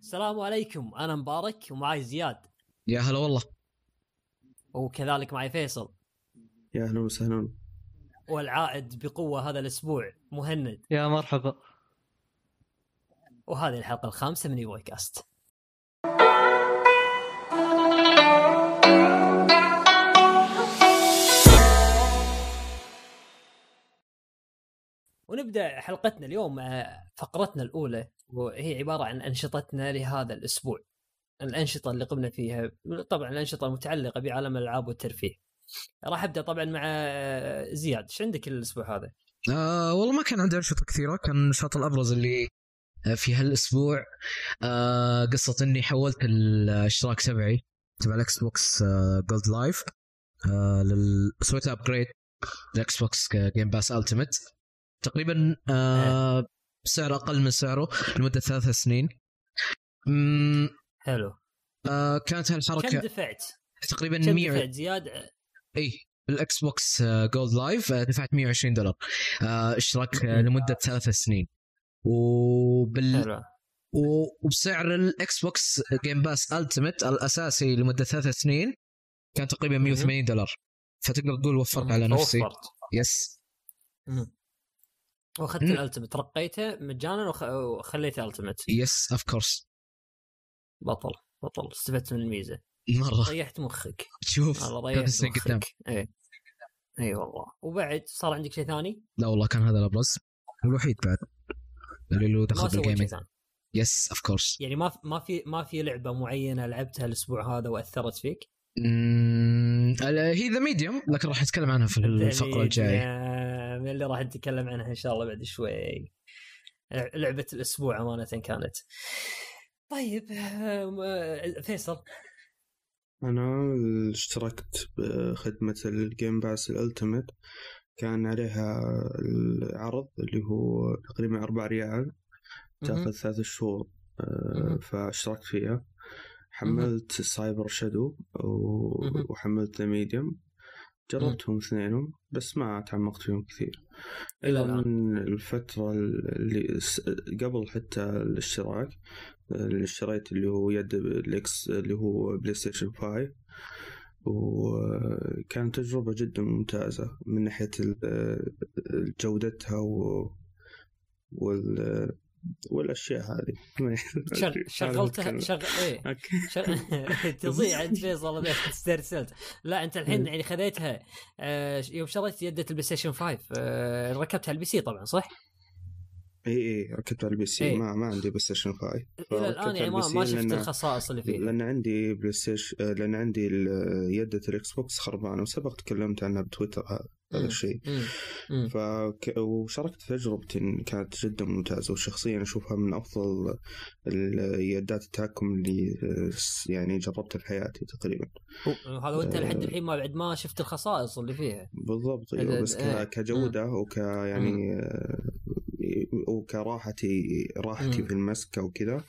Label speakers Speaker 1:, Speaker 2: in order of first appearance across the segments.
Speaker 1: السلام عليكم أنا مبارك ومعي زياد.
Speaker 2: يا هلا والله.
Speaker 1: وكذلك معي فيصل.
Speaker 3: يا أهلا وسهلا.
Speaker 1: والعائد بقوة هذا الأسبوع مهند.
Speaker 4: يا مرحبا.
Speaker 1: وهذه الحلقة الخامسة من أيوه ونبدأ حلقتنا اليوم مع فقرتنا الأولى وهي عبارة عن أنشطتنا لهذا الأسبوع. الأنشطة اللي قمنا فيها طبعا الانشطه المتعلقه بعالم الألعاب والترفيه. راح أبدأ طبعا مع زياد، إيش عندك الأسبوع هذا؟
Speaker 2: آه والله ما كان عندي أنشطة كثيرة كان النشاط الأبرز اللي في هالأسبوع آه قصة إني حولت الأشتراك تبعي تبع ال Xbox آه Gold Live آه لل... سويت upgrade لل Xbox Game Pass Ultimate تقريبا آه سعر أقل من سعره لمدة ثلاث سنين. مم،
Speaker 1: حلو.
Speaker 2: آه كانت
Speaker 1: كم
Speaker 2: هالحركه
Speaker 1: دفعت؟
Speaker 2: تقريبا
Speaker 1: كم
Speaker 2: 100
Speaker 1: دفعت؟ زياد؟
Speaker 2: اي بال Xbox Gold Live آه، دفعت 120 دولار. آه، إشتراك آه، لمدة ثلاث سنين. وبال
Speaker 1: حلو.
Speaker 2: و- وبسعر ال Xbox Game Pass Ultimate الأساسي لمدة ثلاث سنين كان تقريبا 180 دولار. فتقدر تقول وفرت على نفسي.
Speaker 1: وفرت.
Speaker 2: yes
Speaker 1: مم. واخذت.
Speaker 2: ال
Speaker 1: Ultimate رقيته مجانا وخ... وخليته Ultimate
Speaker 2: yes of course
Speaker 1: بطل بطل. استفدت من الميزه
Speaker 2: مرة.
Speaker 1: ريحت مخك.
Speaker 2: شوف
Speaker 1: والله ريحت
Speaker 2: سنين قدام
Speaker 1: مخك. اي إي والله. وبعد صار عندك شيء ثاني؟
Speaker 2: لا والله كان هذا الأبرز. والوحيد بعد. اللي له دخل بال
Speaker 1: gaming
Speaker 2: yes of course
Speaker 1: يعني ما ما في ما في لعبة معينة لعبتها الأسبوع هذا وأثرت فيك؟
Speaker 2: هي The Medium لكن راح أتكلم عنها في الفقرة
Speaker 1: الجاية. من اللي راح نتكلم عنها إن شاء الله بعد شوي. لعبة الأسبوع أمانة كانت. طيب آم، فيصل.
Speaker 3: أنا اشتركت بخدمة ال Game Pass ال Ultimate. كان عليها العرض اللي هو تقريبا أربع ريال. تأخذ ثلاث شهور آه،. فاشتركت فيها. حملت Cyber
Speaker 1: Shadow.
Speaker 3: وحملت The Medium جربتهم اثنينهم بس ما تعمقت فيهم كثير
Speaker 1: الآن.
Speaker 3: من الفترة اللي قبل حتى الاشتراك اللي اشتريت اللي هو يد الإكس اللي هو PlayStation 5 وكانت تجربة جدا ممتازة من ناحية ال- جودتها و وال والأشياء هذه.
Speaker 1: شغ- شغلتها شغل إيه. تضيع عند فيصل استرسلت لا أنت الحين. يعني خذيتها آه، يوم شريت يدة ال PlayStation 5 آه، ركبتها على ال PC طبعا صح؟
Speaker 3: إي إي ركبت على ال PC
Speaker 1: إيه.
Speaker 3: ما ما عندي PlayStation 5
Speaker 1: إلى الآن يعني ما, ما شفت الخصائص اللي فيه
Speaker 3: لأن عندي PlayStation آه، لأن عندي يدة ال Xbox خربانة وسبق تكلمت عنها بتويتر هذا هذا. الشيء. فك... وشاركت تجربتي كانت جدا ممتازة وشخصيا أشوفها من أفضل اليدات التحكم اللي آه، يعني جربتها في حياتي تقريبا
Speaker 1: وهذا وأنت لحد
Speaker 3: آه.
Speaker 1: الحين ما بعد ما شفت الخصائص اللي فيها
Speaker 3: بالضبط
Speaker 1: هذا-
Speaker 3: أيوه بس
Speaker 1: إيه.
Speaker 3: كجودة وك يعني آه، وكراحتي راحتي. في المسكة وكذا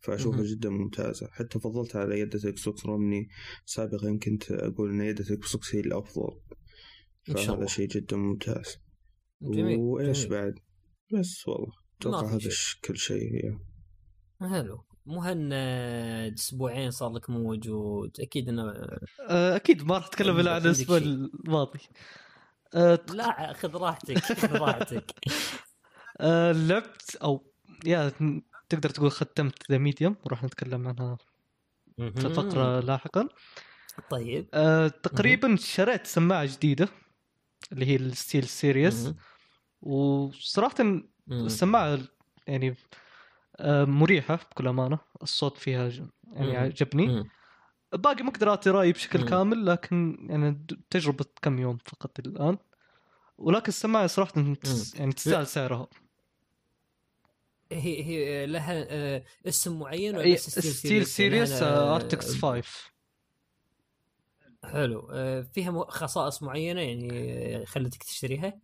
Speaker 3: فأشوفها
Speaker 1: مم.
Speaker 3: جدا ممتازة حتى فضلتها على يدة Xbox رغم اني سابقا كنت أقول إن يدة Xbox هي
Speaker 1: الأفضل
Speaker 3: فهذا. شيء جدا ممتاز
Speaker 1: جميل
Speaker 3: وإيش
Speaker 1: جميل.
Speaker 3: بعد بس والله
Speaker 1: أتوقع
Speaker 3: هذا
Speaker 1: شيء.
Speaker 3: ش- كل شيء هي.
Speaker 1: حلو مهند أسبوعين صار لك موجود أكيد إنه
Speaker 4: آه، أكيد ما راح أتكلم إلا عن
Speaker 1: الأسبوع.
Speaker 4: الماضي آه، ت-
Speaker 1: لا خذ راحتك خذ راحتك
Speaker 4: آه، لعبت أو يا تقدر تقول ختمت The Medium وراح نتكلم عنها في فقرة لاحقا
Speaker 1: طيب
Speaker 4: آه، تقريبا شريت سماعة جديدة اللي هي ال
Speaker 1: SteelSeries.
Speaker 4: وصراحه. السماعة يعني آه، مريحة بكل أمانة الصوت فيها يعني. عجبني. باقي ما أقدر اعطي رايي بشكل. كامل لكن يعني تجربة كم يوم فقط الآن ولكن السماعة صراحة يعني تستاهل سعرها
Speaker 1: هي هي لها آه، اسم معين ولا
Speaker 4: SteelSeries
Speaker 1: يعني
Speaker 4: Arctis 5
Speaker 1: حلو آه، فيها خصائص معينة يعني آه، خلتك تشتريها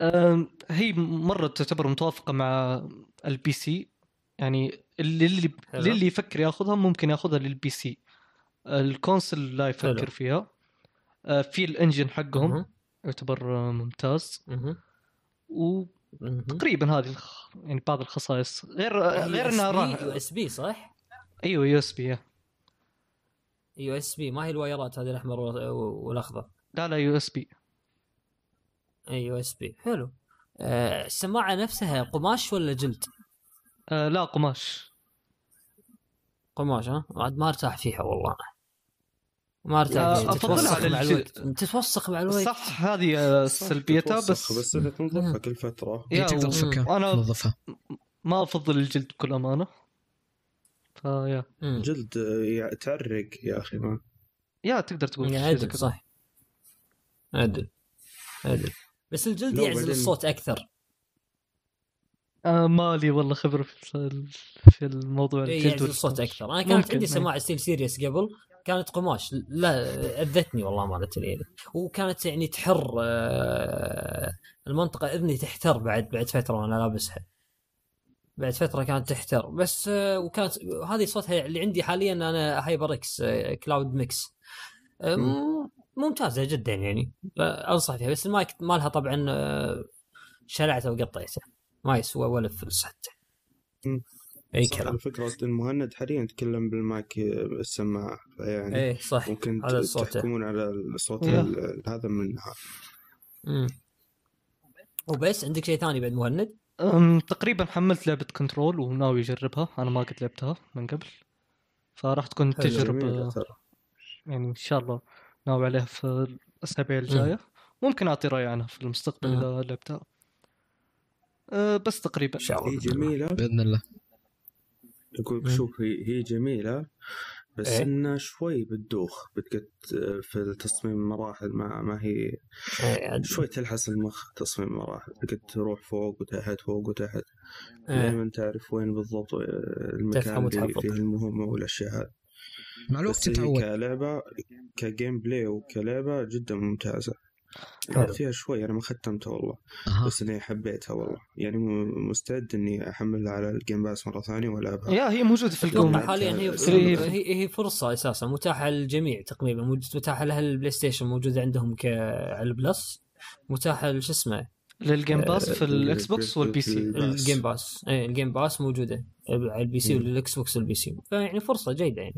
Speaker 4: هي مرة تعتبر متوافقة مع ال PC يعني اللي اللي. اللي يفكر ياخذها ممكن ياخذها لل PC ال console لا يفكر
Speaker 1: حلو.
Speaker 4: فيها في ال engine
Speaker 1: حقهم.
Speaker 4: يعتبر ممتاز
Speaker 1: مهم.
Speaker 4: وتقريبا
Speaker 1: مهم.
Speaker 4: هذه الخ... يعني بعض الخصائص. غير غير انها
Speaker 1: يو
Speaker 4: راح
Speaker 1: SB صح؟
Speaker 4: أيوه يو إس بي
Speaker 1: USB ما هي الوايرات هذه الأحمر وال- والأخضر؟
Speaker 4: لا لا
Speaker 1: USB. إي USB. حلو. آه، السماعة نفسها قماش ولا جلد؟
Speaker 4: آه لا قماش.
Speaker 1: قماش ها؟ عاد ما ارتاح فيها والله. ما
Speaker 4: أرتاح
Speaker 1: تتوسخ
Speaker 4: على
Speaker 1: مع
Speaker 4: الجلد.
Speaker 1: الوقت. تتوسخ مع الوقت.
Speaker 4: صح هذه آه، سلبيتها
Speaker 3: تتوسخ،
Speaker 4: بس
Speaker 3: بس انك تنظفها كل فترة.
Speaker 4: يا
Speaker 2: هي تقدر تفكها
Speaker 4: وأنا-
Speaker 2: تنظفها.
Speaker 4: ما أفضل الجلد بكل أمانة. فيا.
Speaker 3: جلد آه، يع- تعرق يا أخي ما.
Speaker 4: يا تقدر تقول
Speaker 1: عدل. صح. عدل. عدل. بس الجلد يعزل الصوت أكثر.
Speaker 4: آه مالي والله خبرة في ال- في الموضوع
Speaker 1: إيه،
Speaker 4: الجلد
Speaker 1: يعزل الصوت. أكثر. أنا كانت عندي. سماعة SteelSeries قبل. كانت قماش. لا أذتني والله مالت يعني وكانت يعني تحر آه، المنطقة إذني تحتر بعد بعد فترة وأنا لابسها. بعد فترة كانت تحتر. بس آه، وكانت هذه صوتها اللي عندي حاليا أنا HyperX Cloud Mix ممتازة جدا يعني. أنصح فيها. بس المايك مالها طبعا آه، شلعته وقطيته ما يسوى ولا فلس حتى.
Speaker 3: أي
Speaker 1: كلام.
Speaker 3: الفكرة المهند حاليا يتكلم بالمايك السماعة فيعني
Speaker 1: إيه صح.
Speaker 3: ممكن
Speaker 1: هذا
Speaker 3: ت-
Speaker 1: صوته.
Speaker 3: تحكمون على الصوت. ال- هذا منها.
Speaker 1: امم وبس عندك شيء ثاني بعد مهند؟
Speaker 4: أم، تقريبا حملت لعبة كنترول وناوي أجربها. أنا ما قد لعبتها من قبل. فراح تكون
Speaker 3: تجربة
Speaker 4: يعني إن شاء الله ناوي عليها في الأسابيع الجاية. ممكن أعطي رأي عنها في المستقبل. إذا لعبتها. أه بس تقريبا.
Speaker 1: إن شاء الله.
Speaker 3: هي جميلة.
Speaker 2: بإذن الله.
Speaker 3: يقول. شوف هي هي جميلة بس
Speaker 1: إيه.
Speaker 3: إنها شوي بتدوخ بتقد في التصميم المراحل ما ما هي
Speaker 1: إيه، عاد-
Speaker 3: شوي تلحس المخ تصميم المراحل بتقد تروح فوق وتحت فوق وتحت
Speaker 1: إيه.
Speaker 3: دائما تعرف وين بالضبط آه، المكان اللي. فيه المهمة والأشياء هذه
Speaker 2: مع الوقت
Speaker 3: بس هي
Speaker 2: تتعود
Speaker 3: كلعبة ك gameplay وكلعبة جدا ممتازة
Speaker 1: حلو.
Speaker 3: فيها شوي أنا ما ختمتها والله.
Speaker 2: أها.
Speaker 3: بس إني حبيتها والله. يعني مستعد إني احملها على ال Game Pass مرة ثانية والعبها
Speaker 4: يا هي موجودة في
Speaker 1: أتوقع
Speaker 4: القوم
Speaker 1: حاليا. هي
Speaker 4: هي-
Speaker 1: هي فرصة أساسا. متاحة للجميع تقريبا. متاحة لها ال PlayStation موجوده عندهم ك على ال Plus. متاحة شو اسمه؟
Speaker 4: لل Game Pass في
Speaker 3: آه،
Speaker 4: ال Xbox وال PC.
Speaker 3: ال
Speaker 1: Game Pass اي ال Game Pass موجودة على ال
Speaker 3: PC.
Speaker 1: والاكس بوكس والبي سي فيعني فرصة جيدة يعني.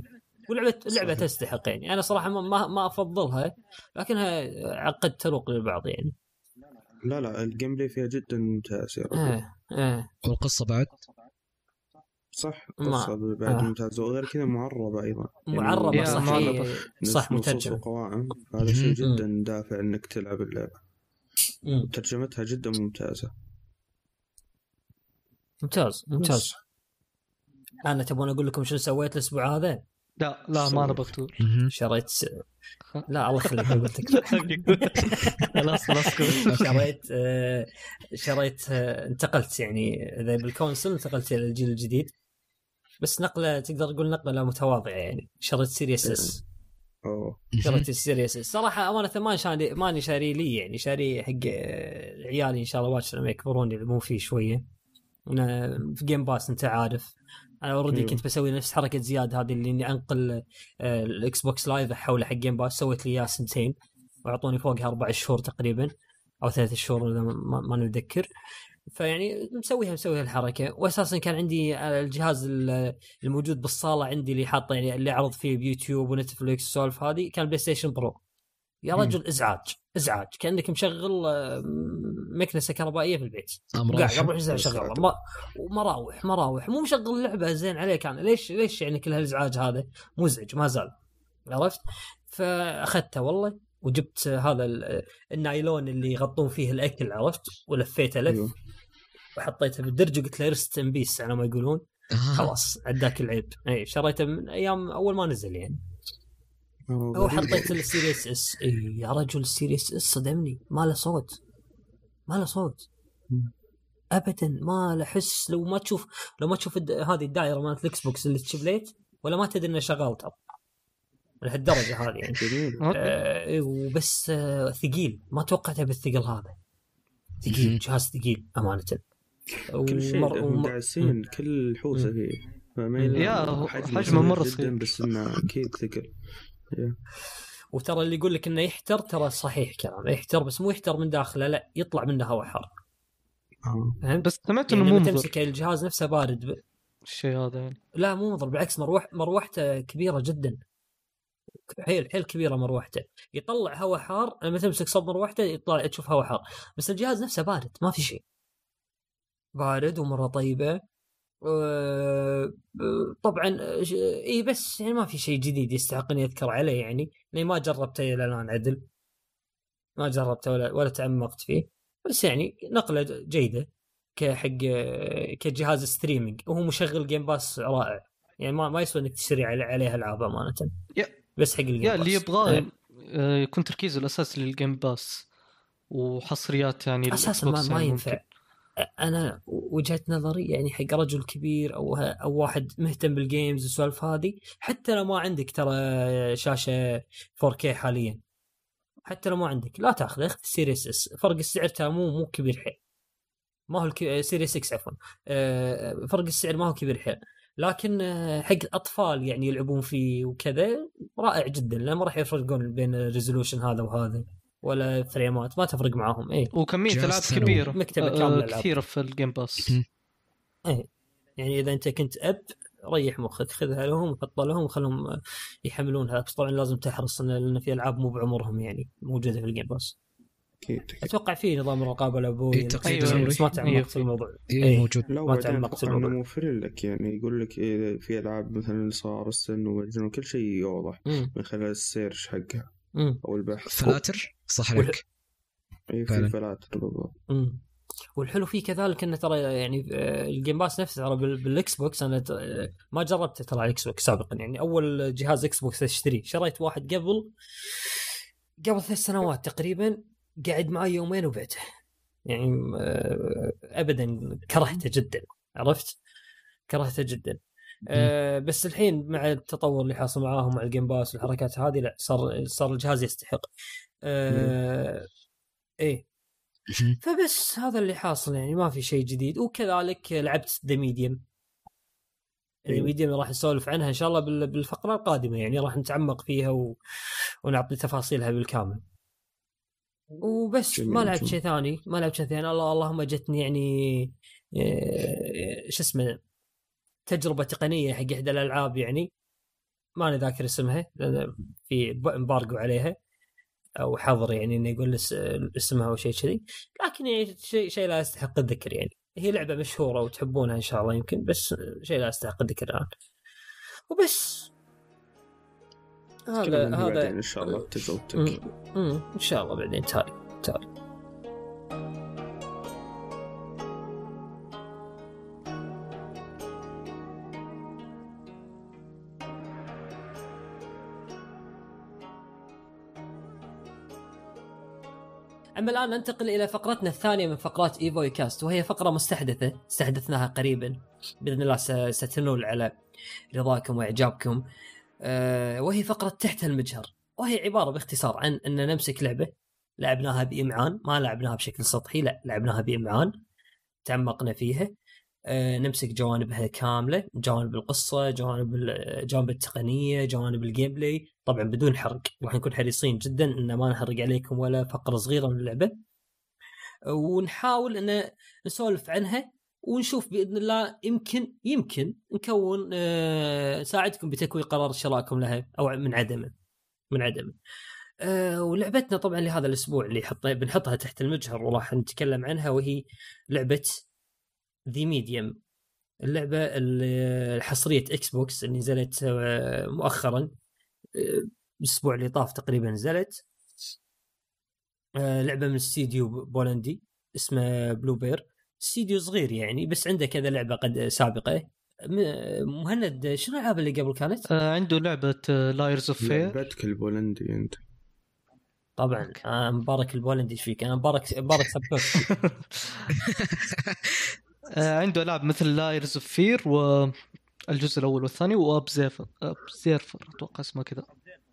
Speaker 1: ولعبه اللعبه
Speaker 3: صحيح.
Speaker 1: تستحق يعني أنا صراحة ما- ما ما أفضلها لكنها قد تروق للبعض يعني
Speaker 3: لا لا ال gameplay فيها جدا ممتاز يا رجل
Speaker 1: إيه إيه
Speaker 2: والقصة بعد
Speaker 3: صح
Speaker 1: ما-
Speaker 3: قصة بعد
Speaker 1: آه.
Speaker 3: ممتازه وغير كذا معربة أيضا يعني
Speaker 4: معربة
Speaker 1: صح
Speaker 4: معربة.
Speaker 1: صح مترجمة
Speaker 3: وقوائم هذا شيء. جدا دافع إنك تلعب
Speaker 1: اللعبة.
Speaker 3: ترجمتها جدا ممتازة
Speaker 1: ممتاز ممتاز
Speaker 3: بس.
Speaker 1: أنا تبون أقول لكم شنو سويت الأسبوع هذا؟
Speaker 4: لا لا ما
Speaker 2: أنا.
Speaker 1: شريت. لا الله يخليك قلت لك.
Speaker 4: خلاص خلاص.
Speaker 1: شريت آه، شريت آه، انتقلت يعني إذا بال console انتقلت إلى الجيل الجديد. بس نقلة تقدر تقول نقلة متواضعة يعني. شريت Series S
Speaker 3: أوه.
Speaker 1: شريت ال Series S صراحة أمانة ما شاري ماني شاري لي يعني شاري حق آه، عيالي إن شاء الله باكر لما يكبرون يلعبون فيه شوية. في Game Pass أنت عارف. أنا already
Speaker 3: أيوه.
Speaker 1: كنت بسوي نفس حركة زياد هذه اللي إني أنقل آه، ال Xbox Live احوله حق Game Pass سويت لي إياه سنتين. وأعطوني فوقها أربع شهور تقريبا أو ثلاث شهور إذا ما نتذكر فيعني مسويها مسوي الحركة. واساسا كان عندي آه، الجهاز ال- الموجود بالصالة عندي اللي حاطه يعني اللي اعرض فيه بيوتيوب ونتفلكس والسوالف هذه كان PlayStation Pro يا
Speaker 2: مم.
Speaker 1: رجل ازعاج ازعاج كأنك مشغل آه، مكنسة كهربائية في البيت. قاعد
Speaker 2: رحم
Speaker 1: 24 ساعه شغاله ومراوح مراوح. مو مشغل لعبة زين عليك أنا. ليش ليش يعني كل هالإزعاج هذا؟ مزعج ما زال. عرفت؟ فأخذته والله وجبت هذا ال- النايلون اللي يغطون فيه الأكل عرفت؟ ولفيته لف.
Speaker 3: أيوه.
Speaker 1: وحطيته بالدرج وقلت له رست ان بيس على ما يقولون.
Speaker 2: آه.
Speaker 1: خلاص عداك العيب اي شريته من أيام أول ما نزل يعني.
Speaker 3: أو.
Speaker 1: حطيت ال Series S. إي يا رجل ال Series S صدمني. ما له صوت. ما له صوت. ابدا ما له حس. لو ما تشوف لو ما تشوف الد... هذه الدائرة مالت ال Xbox اللي تشب ليت ولا ما تدري إنه شغال ترى. لهالدرجة هذه يعني. آه وبس آه ثقيل. ما توقعته بالثقل هذا. ثقيل جهاز ثقيل أمانة.
Speaker 3: كل شيء
Speaker 1: ومر-
Speaker 3: داعسين كل حوسة فيه. فما
Speaker 4: يا،
Speaker 3: حجمه
Speaker 4: مرة
Speaker 3: صغير. بس إنه أكيد ثقل.
Speaker 1: وترى اللي يقول لك إنه يحتر ترى صحيح كلام. يحتر بس مو يحتر من داخله لا يطلع منه هواء حار
Speaker 3: آه.
Speaker 1: فهمت؟
Speaker 4: بس سمعت
Speaker 1: يعني
Speaker 4: انه مو
Speaker 1: لما
Speaker 4: مضر.
Speaker 1: تمسك الجهاز نفسه بارد ب...
Speaker 4: الشيء هذا يعني.
Speaker 1: لا مو مضر بالعكس مروح مروحته كبيرة جدا. حيل حيل كبيرة مروحته. يطلع هواء حار لما تمسك صب مروحته يطلع تشوف هواء حار. بس الجهاز نفسه بارد ما في شيء. بارد ومرة طيبة. طبعا إي بس يعني ما في شيء جديد يستحق اني أذكر عليه يعني لأني ما جربته إلى الآن عدل. ما جربته ولا ولا تعمقت فيه. بس يعني نقلة جيدة كحق كجهاز streaming. وهو مشغل Game Pass رائع. يعني ما ما يسوى إنك تشتري عليه العاب أمانة. بس حق الجيم
Speaker 4: يا اللي يبغاه آه، يكون تركيزه الأساسي لل Game Pass وحصريات يعني
Speaker 1: أساسا ما, ما يعني ينفع. أنا وجهة نظري يعني حق رجل كبير أو أو واحد مهتم بال games والسوالف هذه حتى لو ما عندك ترى شاشة 4K حاليا حتى لو ما عندك لا تاخذ اخذ Series S فرق السعر ترى مو مو كبير حيل. ما هو. Series X عفوا. أه فرق السعر ما هو كبير حيل. لكن آه، حق أطفال يعني يلعبون فيه وكذا رائع جدا. لأن ما راح يفرقون بين ال resolution هذا وهذا. ولا فريمات ما تفرق معاهم اي
Speaker 4: وكمية العاب كبيرة. مكتبة آه، كاملة كثيرة في ال Game Pass
Speaker 1: اي يعني إذا أنت كنت أب ريح مخك خذها لهم وحطها لهم وخلهم يحملونها. بس طبعا لازم تحرص لأن في ألعاب مو بعمرهم يعني موجودة في ال Game Pass أكيد أتوقع في نظام الرقابه الابوي
Speaker 2: إيه تقييد أيوة. بس
Speaker 1: ما تعمقت في الموضوع.
Speaker 2: اي إيه. موجود.
Speaker 3: لا ما تعمقت في الموضوع. موفر لك يعني. يقول لك إيه في ألعاب مثلا صار السن وكل شيء يوضح من خلال ال search حقها أو البحث.
Speaker 2: فلاتر؟ صح لك
Speaker 3: اي في فلاتر بالضبط
Speaker 1: والحلو فيه كذلك إنه ترى يعني آه، ال Game Pass نفسه ترى بال Xbox أنا ما جربته ترى على ال Xbox سابقا. يعني أول جهاز Xbox أشتريه. شريت واحد قبل قبل ثلاث سنوات تقريبا قعد معي يومين وبعته. يعني آه، ابدا كرهته جدا. عرفت؟ كرهته جدا. أه بس الحين مع التطور اللي حاصل معاهم مع ال Game Pass والحركات هذه لا صار صار الجهاز يستحق. أه إيه. فبس هذا اللي حاصل يعني ما في شيء جديد. وكذلك لعبت The Medium The Medium راح نسولف عنها إن شاء الله بالفقرة القادمة يعني راح نتعمق فيها و... ونعطي تفاصيلها بالكامل. وبس ما لعبت شيء ثاني. ما لعبت شيء ثاني. إلا اللهم جتني يعني آه، شو اسمه تجربة تقنية حق إحدى الألعاب يعني. ماني ذاكر اسمها لأن في امبارجو عليها. أو حظر يعني إنه يقول اسمها أو شيء كذي. لكن يعني شيء شيء لا يستحق الذكر يعني. هي لعبة مشهورة وتحبونها إن شاء الله يمكن بس شيء لا يستحق الذكر الآن. وبس.
Speaker 3: هذا هذا إن شاء الله تجربتك.
Speaker 1: إن شاء الله بعدين تالي تالي. أما الآن ننتقل إلى فقرتنا الثانية من فقرات ايفوي كاست وهي فقرة مستحدثة استحدثناها قريبا بإذن الله ستنول على رضاكم وإعجابكم. أه وهي فقرة تحت المجهر وهي عبارة باختصار عن أن نمسك لعبة لعبناها بإمعان ما لعبناها بشكل سطحي لا لعبناها بإمعان تعمقنا فيها. نمسك جوانبها كاملة جوانب القصة جوانب جوانب التقنية جوانب ال gameplay طبعا بدون حرق راح نكون حريصين جدا ان ما نحرق عليكم ولا فقرة صغيرة من اللعبة. ونحاول إن نسولف عنها ونشوف بإذن الله يمكن يمكن نكون نساعدكم بتكوين قرار شرائكم لها أو من عدمه من عدمه. أه ولعبتنا طبعا لهذا الأسبوع اللي حط بنحطها تحت المجهر وراح نتكلم عنها وهي لعبة The Medium. اللعبة الحصريه Xbox اللي نزلت آه، مؤخرا الأسبوع اللي طاف تقريبا نزلت. آه، لعبة من استديو بولندي اسمه Bloober استديو صغير يعني بس عنده كذا لعبة قد سابقة. مهند شنو الألعاب اللي قبل كانت؟
Speaker 4: آه عنده لعبة Layers of Fear
Speaker 3: لعبتك البولندي أنت.
Speaker 1: طبعا آه مبارك البولندي إيش فيك؟ أنا مبارك مبارك سبوك
Speaker 4: آه عنده ألعاب مثل Layers of Fear و الجزء الأول والثاني و Observer Observer أتوقع اسمه كذا.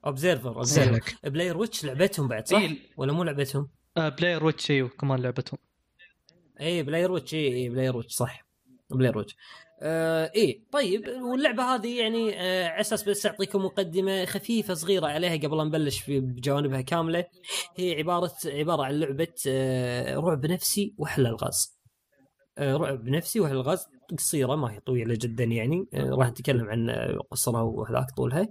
Speaker 1: اوبزيرفر اوبزيرفر بلاير ويتش لعبتهم بعد صح؟ إيه. ولا مو لعبتهم؟
Speaker 4: آه Blair Witch إيوه كمان لعبتهم.
Speaker 1: اي Blair Witch اي اي Blair Witch صح. Blair Witch آه إيه طيب واللعبة هذه يعني آه على أساس بس أعطيكم مقدمة خفيفة صغيرة عليها قبل لا نبلش بجوانبها كاملة هي عبارة عبارة عن لعبة آه رعب نفسي وحل الغاز آه، رعب نفسي وهي الغاز قصيرة؟ ما هي طويلة جدا يعني. آه، راح نتكلم عن آه، قصرها وهذاك طولها.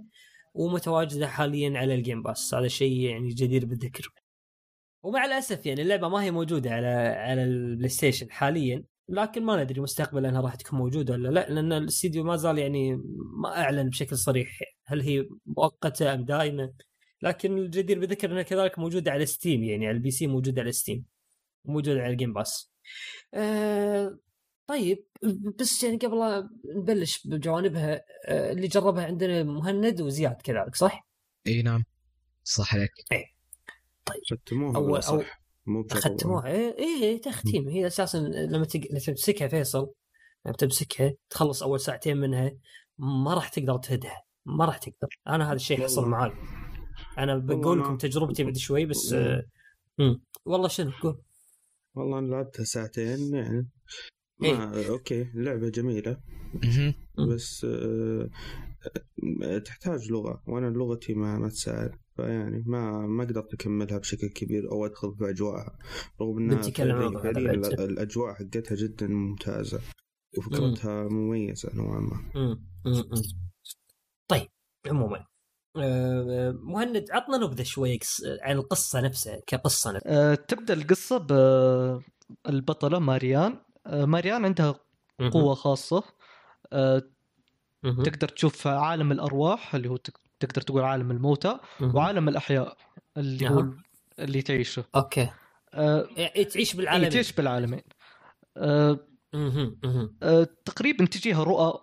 Speaker 1: ومتواجدة حاليا على ال Game Pass هذا شيء يعني جدير بالذكر. ومع الأسف يعني اللعبة ما هي موجودة على على ال PlayStation حاليا. لكن ما ندري مستقبلا انها راح تكون موجودة ولا لا لأن الاستديو ما زال يعني ما أعلن بشكل صريح هل هي مؤقتة أم دائمه لكن الجدير بالذكر إنها كذلك موجودة على Steam يعني على ال PC موجودة على Steam وموجوده على ال Game Pass آه طيب بس يعني قبل لا نبلش بجوانبها آه اللي جربها عندنا مهند وزياد كذلك صح؟
Speaker 2: إي نعم صح عليك.
Speaker 3: ختموها
Speaker 1: أول-
Speaker 3: ولا
Speaker 1: أو-
Speaker 3: صح؟ مو بجربوها.
Speaker 1: ختموها. إيه إيه تختيم. هي أساسا لما تمسكها فيصل لما تمسكها تخلص أول ساعتين منها ما راح تقدر تهدها ما راح تقدر. أنا هذا الشيء حصل معي أنا بقول لكم تجربتي بعد شوي بس آه... مم. والله شنو؟ قول.
Speaker 3: والله أنا لعبتها ساعتين يعني.
Speaker 1: إيه.
Speaker 3: ما أوكي اللعبه
Speaker 1: جميلة.
Speaker 3: بس آه، آه، تحتاج لغة وأنا لغتي ما ما تساعد فيعني ما ما قدرت أكملها بشكل كبير أو أدخل في أجواءها. رغم
Speaker 1: إنها
Speaker 3: فعليا الأجواء حقتها جدا ممتازة وفكرتها مميزة نوعا ما.
Speaker 1: طيب عموما. مهند عطنا نبذة شوي عن القصة نفسها كقصة نفسها
Speaker 4: آه، تبدأ القصة بالبطله ماريان آه، ماريان عندها. قوة خاصة
Speaker 1: مهم.
Speaker 4: تقدر تشوف عالم الأرواح اللي هو تق- تقدر تقول عالم الموتى. وعالم الأحياء اللي. هو اللي تعيشه أوكي
Speaker 1: يعني تعيش
Speaker 4: هي
Speaker 1: بالعالم
Speaker 4: تعيش بالعالمين تقريبا تجيها رؤى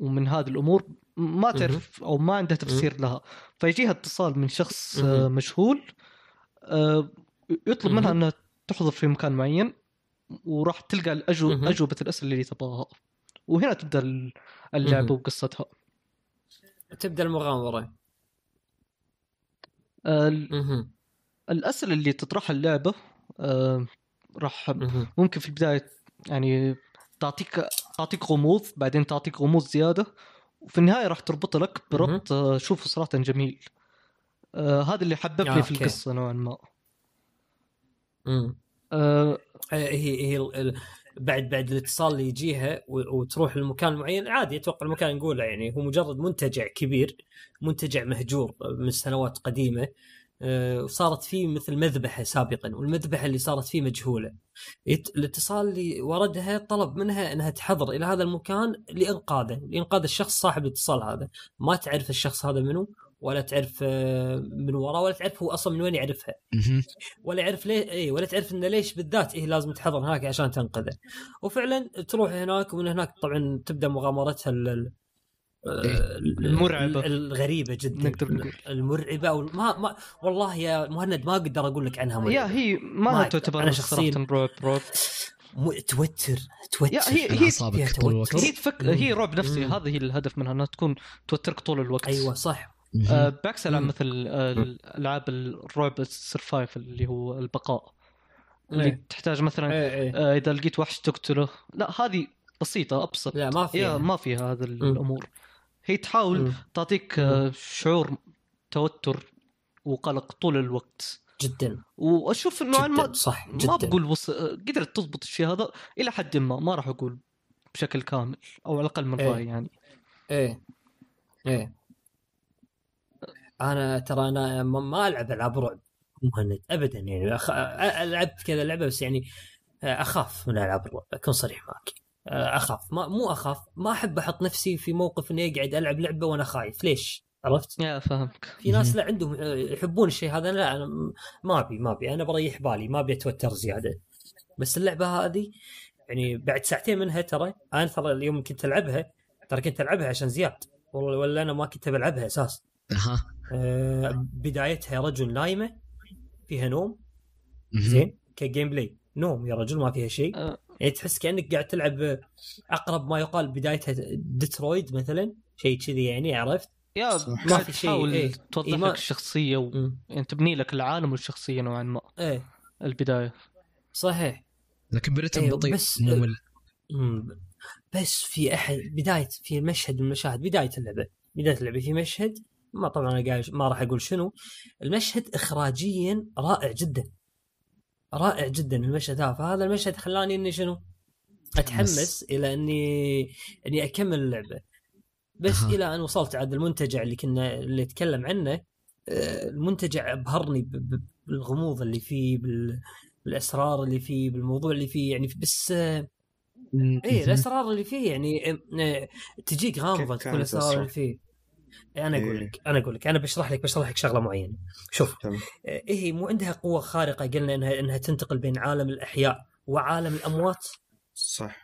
Speaker 4: ومن هذه الأمور ما تعرف أو ما عندها تفسير لها فيجيها اتصال من شخص آه،. مجهول آه، يطلب منها. إنها تحضر في مكان معين وراح تلقى. أجوبة الأسئلة اللي تبغاها وهنا تبدأ ال- اللعبه. وقصتها
Speaker 1: تبدأ المغامرة
Speaker 4: آه،. الأسئلة اللي تطرحها اللعبة آه، راح. ممكن في البداية يعني تعطيك تعطيك غموض بعدين تعطيك غموض زيادة وفي النهاية راح تربط لك بربط آه، شوفه صراحة جميل آه هذا اللي حببني
Speaker 1: آه،
Speaker 4: في
Speaker 1: أوكي.
Speaker 4: القصة نوعا ما
Speaker 1: مم.
Speaker 4: آه
Speaker 1: هي هي بعد بعد الاتصال اللي يجيها وتروح لمكان معين عادي أتوقع المكان نقوله يعني هو مجرد منتجع كبير منتجع مهجور من سنوات قديمة وصارت فيه مثل مذبحة سابقا والمذبحة اللي صارت فيه مجهولة. الاتصال اللي وردها طلب منها إنها تحضر إلى هذا المكان لإنقاذه لإنقاذ الشخص صاحب الاتصال هذا. ما تعرف الشخص هذا منه ولا تعرف آه، من وراه ولا تعرف هو أصلا من وين يعرفها. ولا يعرف ليه اي ولا تعرف إنه ليش بالذات إيه لازم تحضر هناك عشان تنقذه. وفعلا تروح هناك ومن هناك طبعا تبدأ مغامرتها ال- ال- ال-
Speaker 4: المرعبة.
Speaker 1: ال- الغريبة جدا.
Speaker 4: نقدر نقول.
Speaker 1: المرعبة أو ما ما والله يا مهند ما أقدر أقول لك عنها مرعبة.
Speaker 4: يا هي ما,
Speaker 1: ما
Speaker 4: تعتبر
Speaker 1: شخصياً-
Speaker 4: رعب رعب.
Speaker 1: م... توتر توتر.
Speaker 4: يا هي هي
Speaker 2: اعصابك طول الوقت
Speaker 1: توتر.
Speaker 4: هي تفك. هي رعب نفسي. هذا هي الهدف منها إنها تكون توترك طول الوقت.
Speaker 1: أيوه صح.
Speaker 4: آه بعكس العاب. مثل آه، الألعاب الرعب السرفايف اللي هو البقاء. اللي
Speaker 1: إيه.
Speaker 4: تحتاج مثلا
Speaker 1: إيه إيه.
Speaker 4: آه إذا لقيت وحش تقتله. لا هذه بسيطة أبسط.
Speaker 1: لا ما فيها.
Speaker 4: ما فيها هذه الأمور. هي تحاول. تعطيك آه، شعور توتر وقلق طول الوقت.
Speaker 1: جدا.
Speaker 4: وأشوف إنه
Speaker 1: جدا
Speaker 4: ما
Speaker 1: صح
Speaker 4: ما
Speaker 1: جدا.
Speaker 4: بقول وص... قدرت تضبط الشيء هذا إلى حد ما ما راح أقول بشكل كامل أو على الأقل من
Speaker 1: إيه.
Speaker 4: رأيي يعني.
Speaker 1: إيه. إيه. أنا ترى أنا ما- ما ألعب ألعاب رعب مهند ابدا يعني أخ... لعبت كذا لعبة بس يعني أخاف من ألعاب الرعب أكون صريح معك. أخاف. ما مو أخاف. ما أحب أحط نفسي في موقف إني أقعد ألعب لعبة وأنا خايف. ليش؟ عرفت؟
Speaker 4: يا فهمك
Speaker 1: في ناس لا عندهم يحبون الشيء هذا. لا أنا ما أبي ما أبي. أنا بريح بالي. ما أبي أتوتر زيادة. بس اللعبة هذه يعني بعد ساعتين منها ترى أنا ترى اليوم كنت ألعبها ترى كنت ألعبها عشان زياد. والله ولا أنا ما كنت بلعبها أساس.
Speaker 2: أها.
Speaker 1: أه بدايتها رجل نايمة فيها نوم. زين؟ ك gameplay. نوم يا رجل ما فيها شيء. يعني تحس كأنك قاعد تلعب أقرب ما يقال بدايتها ديترويد مثلا شيء كذي يعني عرفت؟
Speaker 4: يا.
Speaker 1: ما في شيء،
Speaker 4: تحاول
Speaker 1: إيه.
Speaker 4: توضح
Speaker 1: إيه، ما-
Speaker 4: لك الشخصية و... يعني تبني لك العالم والشخصيه نوعا ما.
Speaker 1: إيه.
Speaker 4: البداية.
Speaker 1: صحيح.
Speaker 2: لكن برتم
Speaker 1: إيه،
Speaker 2: بطيء
Speaker 1: بس-
Speaker 2: ممل
Speaker 1: مم. بس في أحد بداية في مشهد من المشاهد بداية اللعبة. بداية اللعبة في مشهد ما طبعا أنا ما راح أقول شنو. المشهد اخراجيا رائع جدا. رائع جدا المشهد هذا. فهذا المشهد خلاني إني شنو؟ أتحمس إلى إني إني أكمل اللعبة. بس
Speaker 2: أها.
Speaker 1: إلى أن وصلت عاد المنتجع اللي كنا اللي اتكلم عنه آه، المنتجع أبهرني بالغموض اللي فيه بال بالأسرار اللي فيه بالموضوع اللي فيه يعني بس آه، إيه الأسرار اللي فيه يعني آه، تجيك
Speaker 3: غامضة
Speaker 1: تكون الأسرار اللي؟ فيه. أنا أقول
Speaker 3: إيه.
Speaker 1: لك أنا أقول لك أنا بشرح لك بشرح لك شغلة معينة. شوف آه، هي مو عندها قوة خارقة قلنا إنها إنها تنتقل بين عالم الأحياء وعالم الأموات.
Speaker 3: صح.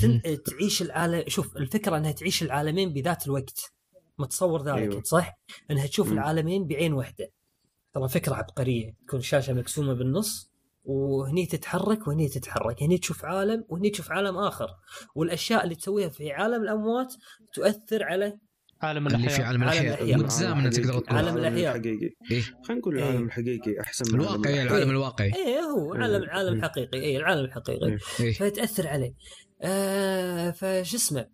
Speaker 1: تن... تعيش العالم شوف الفكرة إنها تعيش العالمين بذات الوقت. متصور ذلك
Speaker 3: أيوة.
Speaker 1: صح؟ إنها تشوف
Speaker 3: مم.
Speaker 1: العالمين بعين واحدة. ترى فكرة عبقرية تكون شاشة مقسومة بالنص وهني تتحرك وهني تتحرك. هني تشوف عالم وهني تشوف عالم آخر. والأشياء اللي تسويها في عالم الأموات تؤثر على
Speaker 4: عالم
Speaker 2: اللي في
Speaker 4: الأحياء
Speaker 2: عالم
Speaker 1: عالم الأحياء.
Speaker 2: متزامنه تقدر تقول
Speaker 1: عالم الأحياء.
Speaker 3: الحقيقي
Speaker 2: إيه.
Speaker 3: خلينا نقول
Speaker 1: إيه.
Speaker 3: العالم الحقيقي أحسن من
Speaker 2: الواقعي
Speaker 3: العالم
Speaker 2: العالم الواقعي
Speaker 1: إيه هو
Speaker 3: إيه.
Speaker 1: عالم العالم
Speaker 3: إيه.
Speaker 1: الحقيقي إيه العالم الحقيقي
Speaker 3: إيه.
Speaker 2: إيه.
Speaker 1: فتأثر عليه آه فش اسمه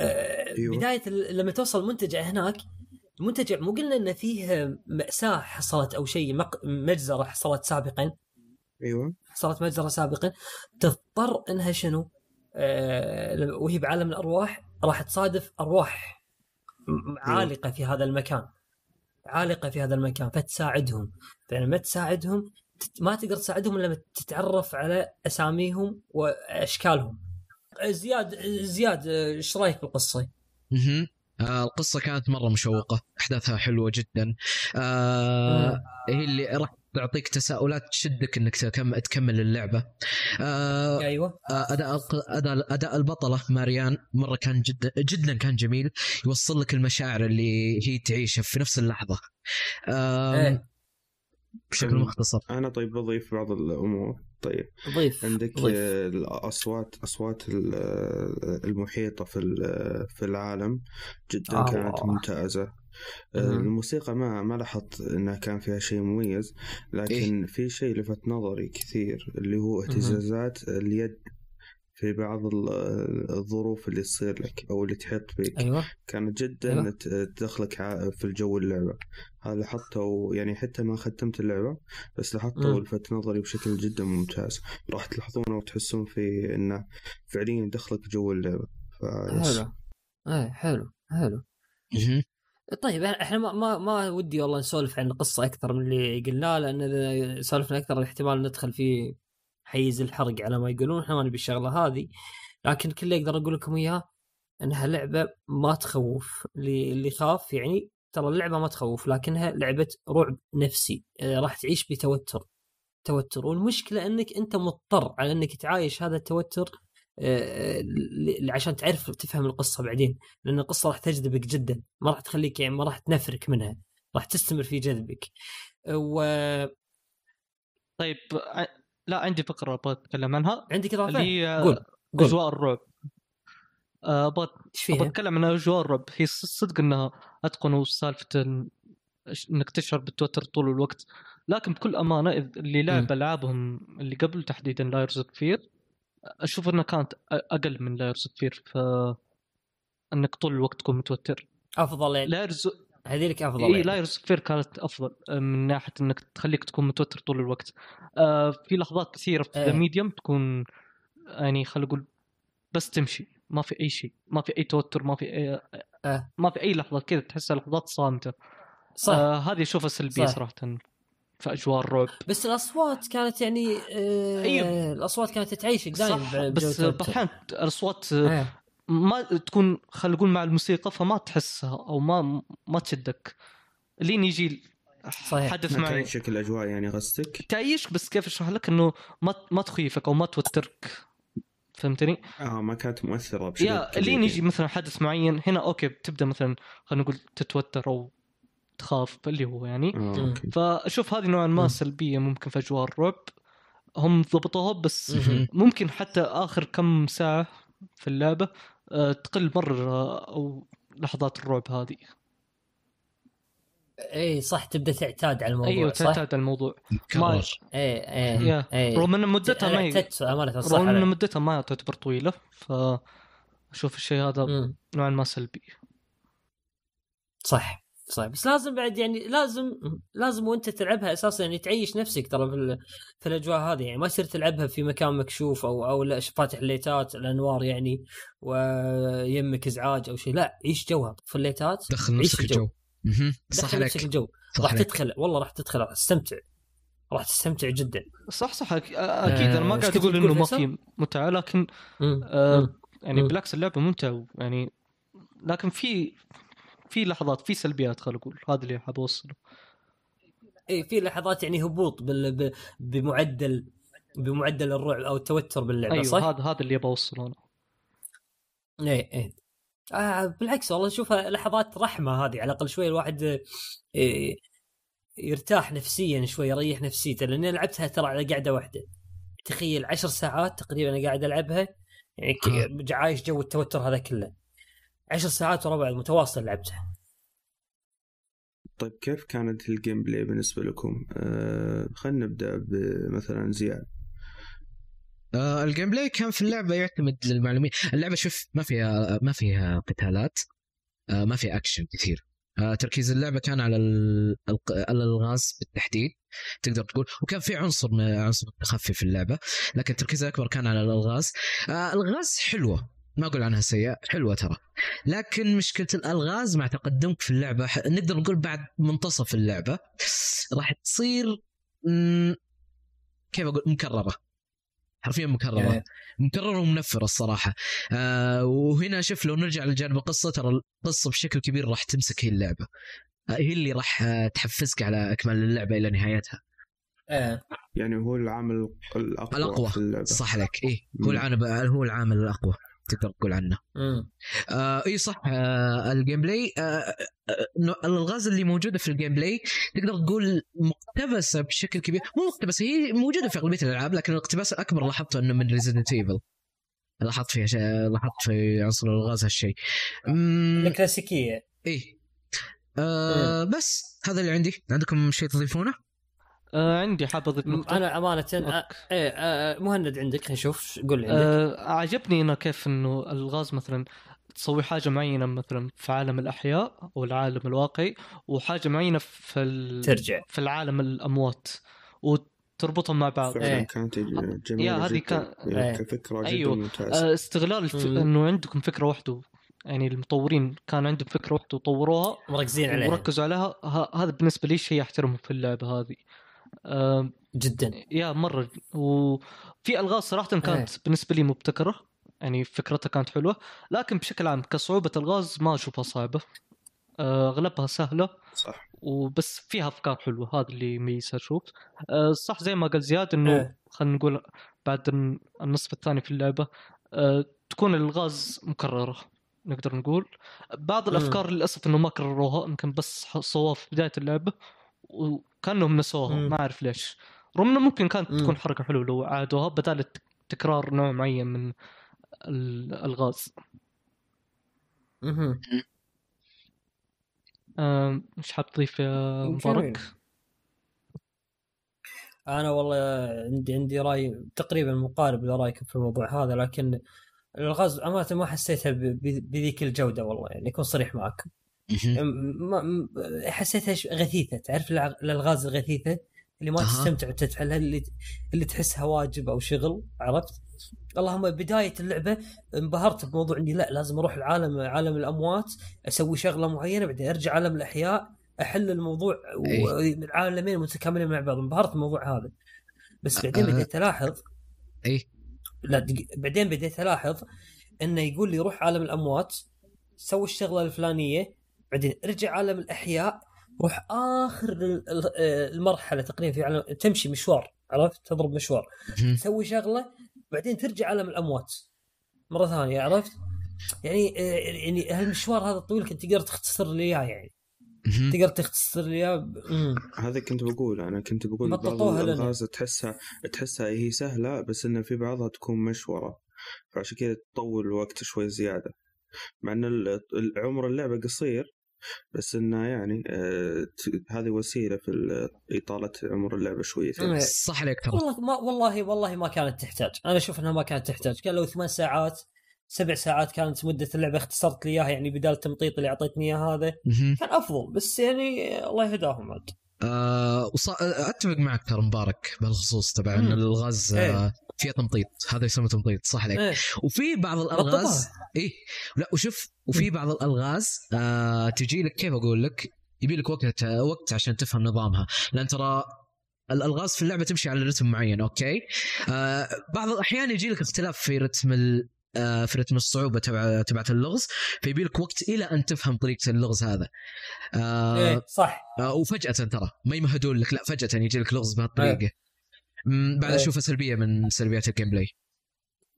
Speaker 1: آه
Speaker 3: أيوة.
Speaker 1: بداية ال- لما توصل المنتجع هناك المنتجع مو قلنا ان فيه مأساة حصلت أو شيء مق- مجزرة حصلت سابقا
Speaker 3: أيوه
Speaker 1: حصلت مجزرة سابقا تضطر إنها شنو؟ آه وهي بعالم الأرواح راح تصادف أرواح عالقة في هذا المكان. عالقة في هذا المكان فتساعدهم. فلما تساعدهم ما تقدر تساعدهم إلا لما تتعرف على أساميهم وأشكالهم. زياد زياد إيش رأيك
Speaker 2: بالقصة؟ آه القصة كانت مرة مشوقة أحداثها حلوة جدا. آه هي اللي راح تعطيك تساؤلات تشدك إنك تكمل, آه
Speaker 1: أيوه.
Speaker 2: آه، أداء أداء أداء البطلة ماريان مرة كان جدا جدا كان جميل يوصل لك المشاعر اللي هي تعيشها في نفس اللحظة.
Speaker 1: إيه.
Speaker 2: بشكل. مختصر
Speaker 3: أنا طيب بضيف بعض الأمور طيب
Speaker 1: ضيف
Speaker 3: عندك
Speaker 1: ضيف.
Speaker 3: آه، الأصوات أصوات ال- آه، المحيطة في ال- في العالم جدا
Speaker 1: آه.
Speaker 3: كانت ممتازة آه،. الموسيقى ما ما لاحظت إنها كان فيها شيء مميز لكن في شيء لفت نظري كثير اللي هو اهتزازات اليد في بعض ال- الظروف اللي تصير لك أو اللي تحيط فيك
Speaker 1: أيوه
Speaker 3: كانت جدا
Speaker 1: أيوة.
Speaker 3: تدخلك في الجو اللعبة هذا لاحظته يعني حتى ما ختمت اللعبة بس لاحظته. ولفت نظري بشكل جدا ممتاز راح تلاحظونه وتحسون في إنه فعليا يدخلك في جو اللعبة فيس.
Speaker 1: حلو إيه حلو حلو. طيب إحنا ما ما, ما ودي والله نسولف عن القصة أكثر من اللي قلناه لأن إذا سولفنا أكثر احتمال ندخل في حيز الحرق على ما يقولون إحنا ما نبي الشغلة هذه. لكن كل اللي أقدر أقول لكم اياه إنها لعبة ما تخوف. اللي اللي خاف يعني ترى اللعبة ما تخوف لكنها لعبة رعب نفسي. آه، راح تعيش بتوتر. توتر. والمشكلة إنك أنت مضطر على إنك تعايش هذا التوتر آه، عشان تعرف تفهم القصة بعدين. لأن القصة راح تجذبك جدا ما راح تخليك يعني ما راح تنفرك منها. راح تستمر في جذبك. وعندك
Speaker 4: طيب ع- لا عندي فكرة أبغى أتكلم عنها.
Speaker 1: إضافة؟
Speaker 4: اللي هي
Speaker 1: قول قول.
Speaker 4: أجواء الرعب. آه، أبغى
Speaker 1: إيش
Speaker 4: أبغى
Speaker 1: فيها؟
Speaker 4: أتكلم عن أجواء الرعب. هي صدق إنها اتقنوا سالفة إن- إنك تشعر بالتوتر طول الوقت. لكن بكل أمانة اللي لعب ألعابهم اللي قبل تحديدا Layers of Fear أشوف إنها كانت أقل من Layers of Fear ف إنك طول الوقت تكون متوتر.
Speaker 1: أفضل يعني.
Speaker 4: Layers
Speaker 1: هذيلك أفضل
Speaker 4: اي
Speaker 1: يعني.
Speaker 4: Layers of Fear كانت أفضل آه، من ناحية إنك تخليك تكون متوتر طول الوقت آه في لحظات كثيرة في
Speaker 1: إيه.
Speaker 4: The Medium تكون يعني خلينا نقول بس تمشي ما في أي شيء ما في أي توتر ما في أي
Speaker 1: آه.
Speaker 4: ما في أي لحظة كذا تحسها لحظات صامتة
Speaker 1: صح
Speaker 4: آه هذه أشوفها
Speaker 1: سلبية.
Speaker 4: صراحة في أجواء الرعب
Speaker 1: بس الأصوات كانت يعني آه
Speaker 4: أيوة.
Speaker 1: الأصوات كانت تعيشك دائما
Speaker 4: بس الاحيان الأصوات آه،
Speaker 1: آه.
Speaker 4: ما تكون خلينا نقول مع الموسيقى فما تحسها أو ما ما تشدك لين يجي
Speaker 1: صحيح.
Speaker 4: حدث
Speaker 3: ما
Speaker 4: معي
Speaker 3: تعيشك الأجواء يعني قصدك
Speaker 4: تعيشك بس كيف أشرح لك إنه ما ما تخيفك أو ما توترك فهمتني؟
Speaker 3: آه ما كانت مؤثرة بشكل
Speaker 4: يا
Speaker 3: كبير
Speaker 4: لين
Speaker 3: يعني.
Speaker 4: يجي مثلا حدث معين هنا أوكي بتبدأ مثلا خلينا نقول تتوتر أو تخاف اللي هو يعني
Speaker 3: أوكي
Speaker 4: فأشوف هذه نوعا ما. سلبية ممكن في أجواء الرعب هم ضبطوها بس. ممكن حتى آخر كم ساعة في اللعبة آه، تقل مرة أو لحظات الرعب هذه.
Speaker 1: اي إيه، صح تبدأ تعتاد على الموضوع
Speaker 4: أيوه
Speaker 1: صح؟
Speaker 4: تعتاد على الموضوع.
Speaker 2: كرر
Speaker 1: اي اي اي
Speaker 4: رغم إن مدتها ما رغم
Speaker 1: إن.
Speaker 4: مدتها ما تعتبر طويلة فأشوف الشيء هذا
Speaker 1: مم.
Speaker 4: نوعا ما سلبي.
Speaker 1: صح. صحيح بس لازم بعد يعني لازم لازم وانت تلعبها أساسا يعني تعيش نفسك ترى في, ال- في الأجواء هذه يعني. ما يصير تلعبها في مكان مكشوف أو أو لا فاتح الليتات الأنوار يعني ويمك إزعاج أو شيء. لا عيش جوها؟ في الليتات
Speaker 2: دخل نفسك
Speaker 1: الجو.
Speaker 2: الجو. مهم. صح
Speaker 1: دخل نفسك الجو. راح تدخل. والله راح تدخل. راح تستمتع. راح تستمتع جدا.
Speaker 4: صح صح. أك- أكيد. أنا ما قاعد
Speaker 1: أقول
Speaker 4: إنه ما؟ في متعة لكن
Speaker 1: مم.
Speaker 4: آه
Speaker 1: مم.
Speaker 4: يعني
Speaker 1: مم.
Speaker 4: بالعكس اللعبة ممتعة. يعني لكن في في لحظات في سلبيات خلينا نقول. هذا اللي حاب أوصله.
Speaker 1: اي في لحظات يعني هبوط بال... ب... بمعدل بمعدل الرعب أو التوتر باللعبة
Speaker 4: أيوه
Speaker 1: صح؟
Speaker 4: هذا هذا اللي أبغى أوصله أنا.
Speaker 1: إيه إيه. آه بالعكس والله اشوفها لحظات رحمة هذه على الأقل شوي الواحد آه، إيه يرتاح نفسيا شوي يريح نفسيته لاني لعبتها ترى على قاعدة واحدة. تخيل عشر ساعات تقريبا أنا قاعد ألعبها يعني ك- عايش جو التوتر هذا كله. عشر ساعات ورا بعض متواصل لعبتها
Speaker 3: طيب كيف كانت ال gameplay بالنسبة لكم؟ آه خلينا نبدأ بمثلا زياد
Speaker 2: آه ال gameplay كان في اللعبة يعتمد للمعلومين اللعبة شوف ما فيها ما فيها قتالات آه ما فيها اكشن كثير. آه تركيز اللعبة كان على على الغاز بالتحديد تقدر تقول. وكان في عنصر من عنصر التخفي في اللعبة لكن التركيز الاكبر كان على الالغاز آه الغاز حلوة. ما أقول عنها سيئة حلوة ترى. لكن مشكلة الألغاز مع تقدمك في اللعبة نقدر نقول بعد منتصف اللعبة راح تصير كيف أقول؟ مكررة. حرفيا مكررة.
Speaker 1: إيه.
Speaker 2: مكررة ومنفرة الصراحة. آه وهنا شوف لو نرجع لجانب القصة ترى القصة بشكل كبير راح تمسك هي اللعبة. آه هي اللي راح آه، تحفزك على إكمال اللعبة إلى نهايتها.
Speaker 1: إيه.
Speaker 3: يعني هو العامل الأقوى,
Speaker 2: الأقوى.
Speaker 3: في اللعبة.
Speaker 2: صح عليك. إيه هو. العامل هو العامل الأقوى. تقدر تقول عنه. آه إي صح آه ال gameplay. آه آه، آه الألغاز اللي موجودة في ال gameplay تقدر تقول مقتبسة بشكل كبير. مو مقتبسة هي موجودة في أغلبية الألعاب لكن الاقتباس الأكبر لاحظته إنه من Resident Evil لاحظت فيها شيء لاحظت في عنصر الألغاز هالشيء. أمم،
Speaker 1: الكلاسيكية.
Speaker 2: إيه آه بس هذا اللي عندي. عندكم شيء تضيفونه؟
Speaker 4: آه عندي حاب اضيف نقطة.
Speaker 1: أنا أمانة آه. إيه آه مهند عندك خلينا نشوف قول لي عندك.
Speaker 4: آه عجبني إنه كيف إنه الغاز مثلا تسوي حاجة معينة مثلا في عالم الأحياء أو العالم الواقعي وحاجة معينة في ال...
Speaker 1: ترجع.
Speaker 4: في العالم الأموات وتربطهم مع بعض.
Speaker 3: فعلا
Speaker 1: إيه.
Speaker 3: كانت جميلة
Speaker 4: يا هذه
Speaker 3: جدا.
Speaker 4: كان-
Speaker 3: يعني
Speaker 1: إيه.
Speaker 3: كفكرة جدا
Speaker 4: أيوه.
Speaker 3: ممتازة.
Speaker 4: آه استغلال الف... إنه عندكم فكرة واحدة يعني المطورين كان عندهم فكرة واحدة وطوروها
Speaker 1: مركزين عليها.
Speaker 4: وركزوا عليها ه... هذا بالنسبة لي شيء أحترمه في اللعبة هذه. آه
Speaker 1: جدا.
Speaker 4: يا مرة. وفي ألغاز صراحة كانت بالنسبة لي مبتكرة. يعني فكرتها كانت حلوة. لكن بشكل عام كصعوبة ألغاز ما أشوفها صعبة. آه، أغلبها سهلة.
Speaker 3: صح.
Speaker 4: وبس فيها أفكار حلوة. هذا اللي يميزها أشوف آه، صح زي ما قال زياد إنه
Speaker 1: إيه.
Speaker 4: خلينا نقول بعد الن- النصف الثاني في اللعبة آه، تكون الغاز مكررة نقدر نقول. بعض. الأفكار للأسف إنه ما كرروها. يمكن بس سووها في بداية اللعبة. وكانهم نسوها. ما أعرف ليش رغم إنه ممكن كانت
Speaker 1: مم.
Speaker 4: تكون حركة حلوة لو عادوها الت- تكرار نوع معين من ال- الغاز
Speaker 1: مهم.
Speaker 4: آه، مش حاب تضيف يا. مبارك
Speaker 1: أنا والله عندي عندي رأي تقريبا مقارب لرأيكم في الموضوع هذا لكن الغاز أمانة ما حسيتها بذيك الجودة والله يعني اكون صريح معك حسيتها غثيثة تعرف الألغاز الغثيثة اللي ما. تستمتع وانت تحلها اللي اللي تحسها واجب أو شغل عرفت؟ اللهم بداية اللعبة انبهرت بموضوع إني لا لازم أروح العالم عالم الأموات أسوي شغلة معينة بعدين أرجع عالم الأحياء أحل الموضوع
Speaker 2: إيه.
Speaker 1: والعالمين متكاملين مع بعض انبهرت بالموضوع هذا بس بعدين
Speaker 2: أه.
Speaker 1: بديت ألاحظ
Speaker 2: اي
Speaker 1: لا. بعدين بديت ألاحظ إنه يقول لي روح عالم الأموات سوي الشغلة الفلانية بعدين ارجع عالم الأحياء روح آخر ال- ال- المرحلة تقريبا في عالم تمشي مشوار عرفت تضرب مشوار. تسوي شغلة بعدين ترجع عالم الأموات مرة ثانية عرفت يعني آه، يعني هالمشوار هذا الطويل كنت تقدر تختصر لي إياه يعني. تقدر تختصر لي.
Speaker 3: هذا كنت بقول أنا كنت بقول بعض. الألغاز تحسها تحسها هي سهلة بس انه في بعضها تكون مشورة فعشان كذا تطول الوقت شوي زيادة مع إن عمر اللعبة قصير بس إنه يعني آه، ت- هذه وسيلة في ال- إطالة عمر اللعبة شويتين
Speaker 1: مم.
Speaker 2: صح عليك ترى.
Speaker 1: والله ما والله والله ما كانت تحتاج. أنا أشوف إنها ما كانت تحتاج. كان لو ثمان ساعات سبع ساعات كانت مدة اللعبة اختصرت لي إياها يعني بدال التمطيط اللي أعطيتني اياه هذا. كان أفضل. بس يعني الله يهداهم عاد.
Speaker 2: آه وص... أتفق معك ترى مبارك بهالخصوص تبع إن
Speaker 1: إيه.
Speaker 2: آه فيها تمطيط. هذا يسمى تمطيط صح عليك.
Speaker 1: إيه.
Speaker 2: وفي بعض الالغاز اي لا وشوف وفي بعض الألغاز آه تجي لك كيف أقول لك؟ يبي لك وقت وقت عشان تفهم نظامها. لأن ترى الألغاز في اللعبة تمشي على رتم معين أوكي؟ آه بعض الأحيان يجي لك اختلاف في رتم ال آه في رتم الصعوبة تبع تبعت اللغز. فيبي لك وقت إلى أن تفهم طريقة اللغز هذا. آه
Speaker 1: إيه صح.
Speaker 2: آه وفجأة ترى ما يمهدون لك لا فجأة يجي لك لغز بهالطريقة. مم، بعد
Speaker 1: إيه.
Speaker 2: اشوفها سلبية من سلبيات ال gameplay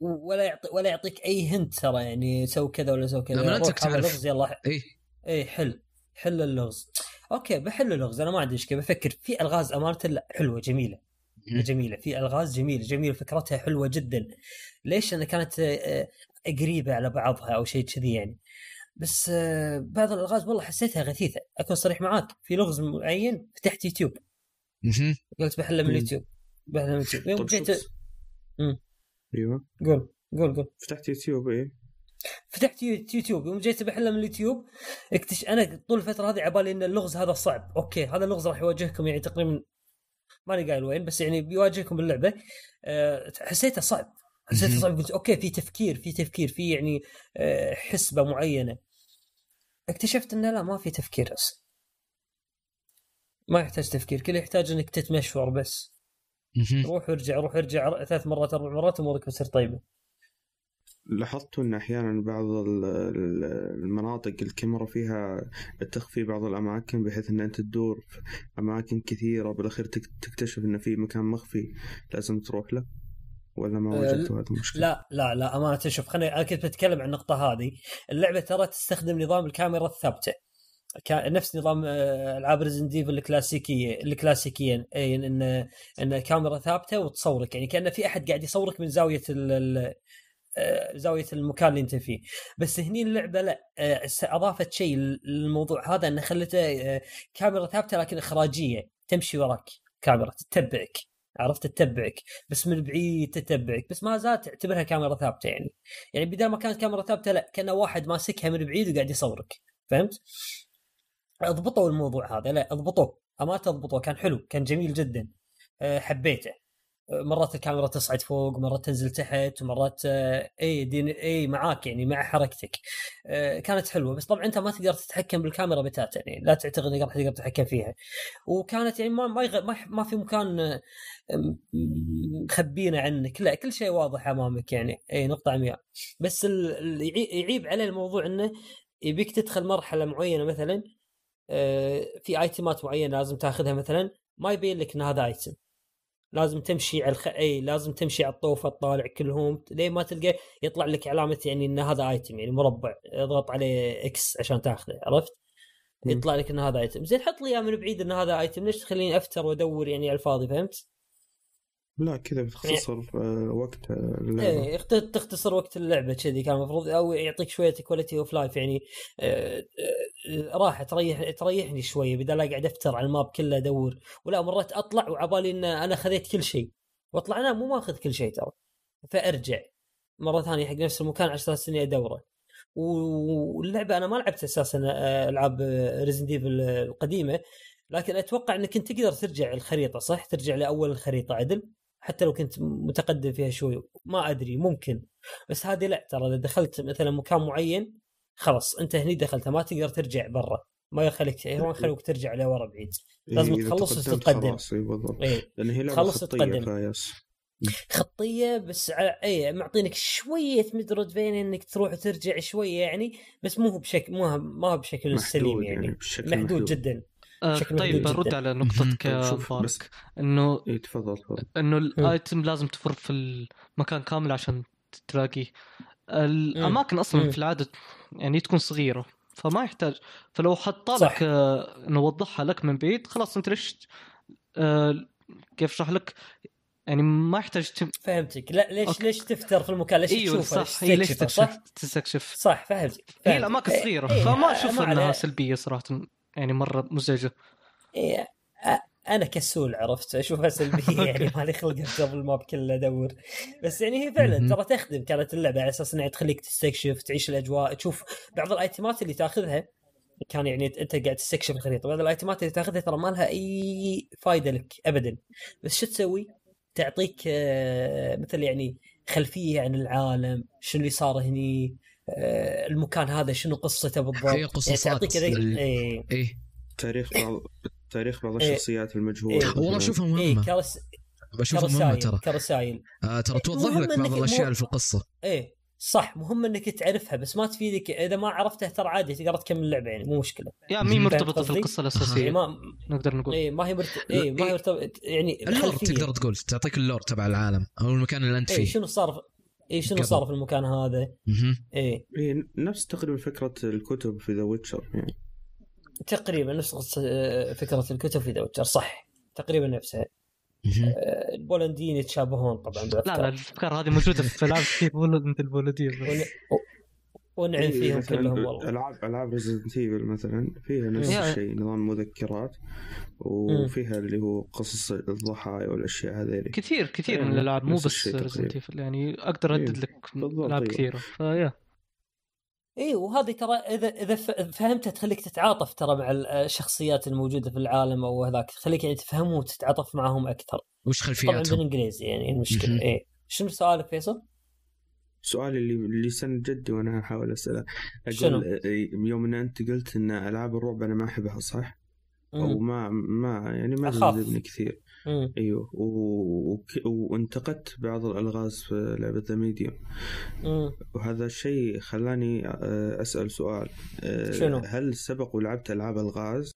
Speaker 1: ولا يعطي ولا يعطيك أي hint ترى يعني سوي كذا ولا سوي كذا.
Speaker 2: لا، ما أنت
Speaker 1: روح هذا
Speaker 2: تعرف.
Speaker 1: يلا.
Speaker 2: إي.
Speaker 1: إيه حل. حل اللغز. أوكي بحل اللغز. أنا ما عندي مشكله بفكر في ألغاز امانه لا حلوة
Speaker 2: جميلة.
Speaker 1: جميلة. في ألغاز جميلة. جميلة. فكرتها حلوة جدا. ليش؟ لانها كانت آه، قريبه على بعضها أو شيء كذي يعني. بس آه، بعض الألغاز والله حسيتها غثيثة. أكون صريح معاك. في لغز معين فتحت يوتيوب. قلت بحله من. اليوتيوب بحله من اليوتيوب يوم جيت.
Speaker 3: أيوه.
Speaker 1: قول قول قول.
Speaker 3: فتحت يوتيوب إيه؟
Speaker 1: فتحت يو- يوتيوب. يوم جيت بحله من اليوتيوب اكتش أنا طول الفترة هذه عبالي إن اللغز هذا صعب. أوكي هذا اللغز راح يواجهكم يعني تقريبا ماني قايل وين بس يعني بيواجهكم باللعبة. أه حسيته صعب. حسيته. صعب. قلت أوكي في تفكير في تفكير في يعني أه حسبة معينة. اكتشفت إنه لا ما في تفكير أصلا. ما يحتاج تفكير. كله يحتاج إنك تتمشور بس. روح وارجع روح وارجع ثلاث مرات أربع مرات امورك بتصير طيبة.
Speaker 3: لاحظت أن أحيانا بعض ال- ال- المناطق الكاميرا فيها تخفي بعض الأماكن بحيث أن أنت تدور في أماكن كثيرة بالاخير تك- تكتشف أن في مكان مخفي لازم تروح له؟ ولا ما
Speaker 1: أه،
Speaker 3: واجهت هذه المشكلة؟
Speaker 1: لا لا لا أمانة شوف خليني أنا كنت بتكلم عن النقطة هذه. اللعبة ترى تستخدم نظام الكاميرا الثابتة. كان نفس نظام آه، ألعاب Resident Evil الكلاسيكيه الكلاسيكية إي إن إن كاميرا ثابتة وتصورك. يعني كأن في أحد قاعد يصورك من زاوية ال آه، زاوية المكان اللي أنت فيه. بس هني اللعبة لا آه، أضافت شيء للموضوع هذا إنه خلته كاميرا ثابتة لكن إخراجية. تمشي وراك. كاميرا تتبعك. عرفت؟ تتبعك. بس من بعيد تتبعك. بس ما زالت تعتبرها كاميرا ثابتة يعني. يعني بدل ما كانت كاميرا ثابتة لا كأن واحد ماسكها من بعيد وقاعد يصورك. فهمت؟ اضبطوا الموضوع هذا. لا اضبطوه. امانه اضبطوه كان حلو كان جميل جدا. أه، حبيته. أه، مرات الكاميرا تصعد فوق مرات تنزل تحت ومرات أه، أي دين أي معاك يعني مع حركتك. كانت حلوة. بس طبعا أنت ما تقدر تتحكم بالكاميرا بتاتا يعني. لا تعتقد إنك راح تقدر تتحكم فيها. وكانت يعني ما ما. ما, في مكان مخبينه عنك. لا كل شيء واضح أمامك يعني. أي نقطة عمياء. بس يعيب عليه الموضوع إنه يبيك تدخل مرحلة معينة مثلا آه، في item ات معينة لازم تاخذها مثلا ما يبين لك إن هذا item لازم تمشي على الخ... إي لازم تمشي على الطوفه تطالع كلهم لين ما تلقى يطلع لك علامة يعني إن هذا item يعني مربع اضغط عليه X عشان تاخذه عرفت؟ يطلع لك إن هذا item زين حط لي إياه من بعيد إن هذا item ليش تخليني أفتر وأدور يعني على الفاضي فهمت؟
Speaker 3: لا كذا بتختصر آه، وقت
Speaker 1: اللعبة. اخت- تختصر وقت اللعبة كذي كان المفروض أو يعطيك شوية quality of life يعني آه، آه، راحة تريح تريحني شوية بدل لا قاعد أفتر على ال map كله أدور. ولا مرات أطلع وعبالي إن أنا خذيت كل شيء. وأطلع أنا مو ماخذ كل شيء ترى. فأرجع. مرة ثانية حق نفس المكان أساس إني أدوره. واللعبة أنا ما لعبت أساسا آه، ألعاب Resident Evil القديمة. لكن أتوقع إنك كنت تقدر ترجع الخريطة صح؟ ترجع لأول الخريطة عدل؟ حتى لو كنت متقدم فيها شوي ما أدري ممكن. بس هذه لا ترى إذا دخلت مثلا مكان معين خلاص أنت هني دخلت ما تقدر ترجع برا. ما يخليك ما يخليك ترجع لورا بعيد. لازم
Speaker 3: إيه،
Speaker 1: تخلص وتتقدم. إيه
Speaker 3: لأن هي
Speaker 1: لعبة
Speaker 3: خطية
Speaker 1: خطية بس على اي معطينك شوية مترودفين إنك تروح وترجع شوية يعني بس مو هو بشكل مو هو- ما هو بشكل سليم
Speaker 3: محدود
Speaker 1: يعني,
Speaker 3: بشكل
Speaker 1: محدود,
Speaker 3: محدود.
Speaker 1: جدا.
Speaker 4: آه طيب برد. على نقطتك
Speaker 3: طيب
Speaker 4: يا مبارك إنه
Speaker 3: اي تفضل تفضل
Speaker 4: إنه ال item لازم تفر في المكان كامل عشان تلاقيه الأماكن أصلا
Speaker 1: مم.
Speaker 4: في العادة يعني تكون صغيرة فما يحتاج فلو حط. لك آه، نوضحها لك من بعيد خلاص أنت ليش آه، كيف أشرح لك يعني ما يحتاج تم...
Speaker 1: فهمتك لا ليش
Speaker 4: okay.
Speaker 1: ليش تفتر في المكان ليش
Speaker 4: إيوه
Speaker 1: تشوفه
Speaker 4: صح هي ليش
Speaker 1: تستكشفه، صح؟
Speaker 4: تستكشف
Speaker 1: صح فهمتك
Speaker 4: هي
Speaker 1: فهمتك.
Speaker 4: الأماكن
Speaker 1: إيه،
Speaker 4: صغيرة
Speaker 1: إيه،
Speaker 4: فما أشوف
Speaker 1: إنها.
Speaker 4: سلبية صراحة يعني مرة مزعجه
Speaker 1: إيه، أنا كسول عرفت اشوفها سلبيه يعني مالي خلق قبل الماب كله أدور. بس يعني هي فعلا. ترى تخدم كانت اللعبة على أساس إنها تخليك تستكشف تعيش الأجواء. تشوف بعض الأيتمات اللي تأخذها كان يعني أنت قاعد تستكشف الخريطة. بعض الأيتمات اللي تأخذها ترى ما لها أي فائده لك ابدا. بس شو تسوي؟ تعطيك آه، مثل يعني خلفية عن العالم شنو اللي صار هني المكان هذا شنو قصته بالضبط؟
Speaker 2: هي
Speaker 1: يعني
Speaker 2: قصاصات
Speaker 1: تعطيك ذي-
Speaker 2: ال-
Speaker 1: إيه.
Speaker 2: إيه.
Speaker 3: تاريخ بعض تاريخ بعض
Speaker 1: إيه.
Speaker 3: الشخصيات المجهولة
Speaker 1: إيه.
Speaker 2: والله.
Speaker 1: أشوفها
Speaker 2: مهمة.
Speaker 1: كرس...
Speaker 2: بشوفها
Speaker 1: مهمة
Speaker 2: ترى.
Speaker 1: كرسايل
Speaker 2: آه ترى توضح لك بعض الأشياء اللي في القصة.
Speaker 1: إيه صح مهم إنك تعرفها بس ما تفيدك. إذا ما عرفته ترى عادي تقدر تكمل اللعبة يعني مو مشكلة.
Speaker 4: يعني مي مرتبطة في؟ القصة
Speaker 1: يعني
Speaker 4: الأساسية؟
Speaker 1: ما
Speaker 4: نقدر نقول.
Speaker 1: إيه ما هي مرت... إيه ما هي مرتبط يعني
Speaker 2: ال
Speaker 1: lore.
Speaker 2: تقدر تقول تعطيك ال lore تبع العالم أو المكان اللي
Speaker 1: أنت
Speaker 2: فيه.
Speaker 1: شنو صار إيه شنو. صار في المكان هذا. إيه.
Speaker 3: إيه نفس تقريبا فكرة الكتب في The Witcher يعني.
Speaker 1: تقريبا نفس آه، فكرة الكتب في The Witcher صح. تقريبا نفسها. آه، البولنديين يتشابهون طبعا
Speaker 4: لا
Speaker 1: بالأفكار.
Speaker 4: لا الأفكار هذه موجودة في العاب كثير ولد البولديه
Speaker 1: فيهم
Speaker 3: إيه، مثلاً
Speaker 1: كلهم والله
Speaker 3: العاب ألعاب Resident Evil مثلا فيها نفس الشيء نظام مذكرات وفيها اللي هو قصص الضحايا والأشياء هذه
Speaker 4: كثير كثير
Speaker 3: إيه،
Speaker 4: من الألعاب مو بس
Speaker 3: تقريباً.
Speaker 4: Evil يعني أقدر
Speaker 3: إيه،
Speaker 4: أعدد لك
Speaker 3: بالضبط،
Speaker 4: ألعاب
Speaker 3: أيوة.
Speaker 4: كثيرة فيا
Speaker 1: اي وهذه ترى اذا إذا ف- فهمتها تخليك تتعاطف ترى مع الشخصيات الموجودة في العالم أو هذاك تخليك يعني تفهمهم وتتعاطف معهم أكثر
Speaker 2: وش
Speaker 1: طبعا
Speaker 2: خلفياتهم؟
Speaker 1: بالإنجليزي يعني
Speaker 2: المشكلة.
Speaker 1: إيه شنو سؤالك فيصل؟
Speaker 3: سؤالي اللي اللي سن جدي وأنا احاول أسأله
Speaker 1: شنو؟
Speaker 3: أقول إيه، يوم إن أنت قلت إن ألعاب الرعب أنا ما أحبها صح؟
Speaker 1: أو.
Speaker 3: ما ما يعني ما. تجذبني كثير
Speaker 1: مم.
Speaker 3: أيوه و- وك- وانتقدت بعض الألغاز في لعبة The
Speaker 1: Medium.
Speaker 3: وهذا الشيء خلاني آه، أسأل سؤال آه،
Speaker 1: شنو؟
Speaker 3: هل سبق ولعبت ألعاب ألغاز؟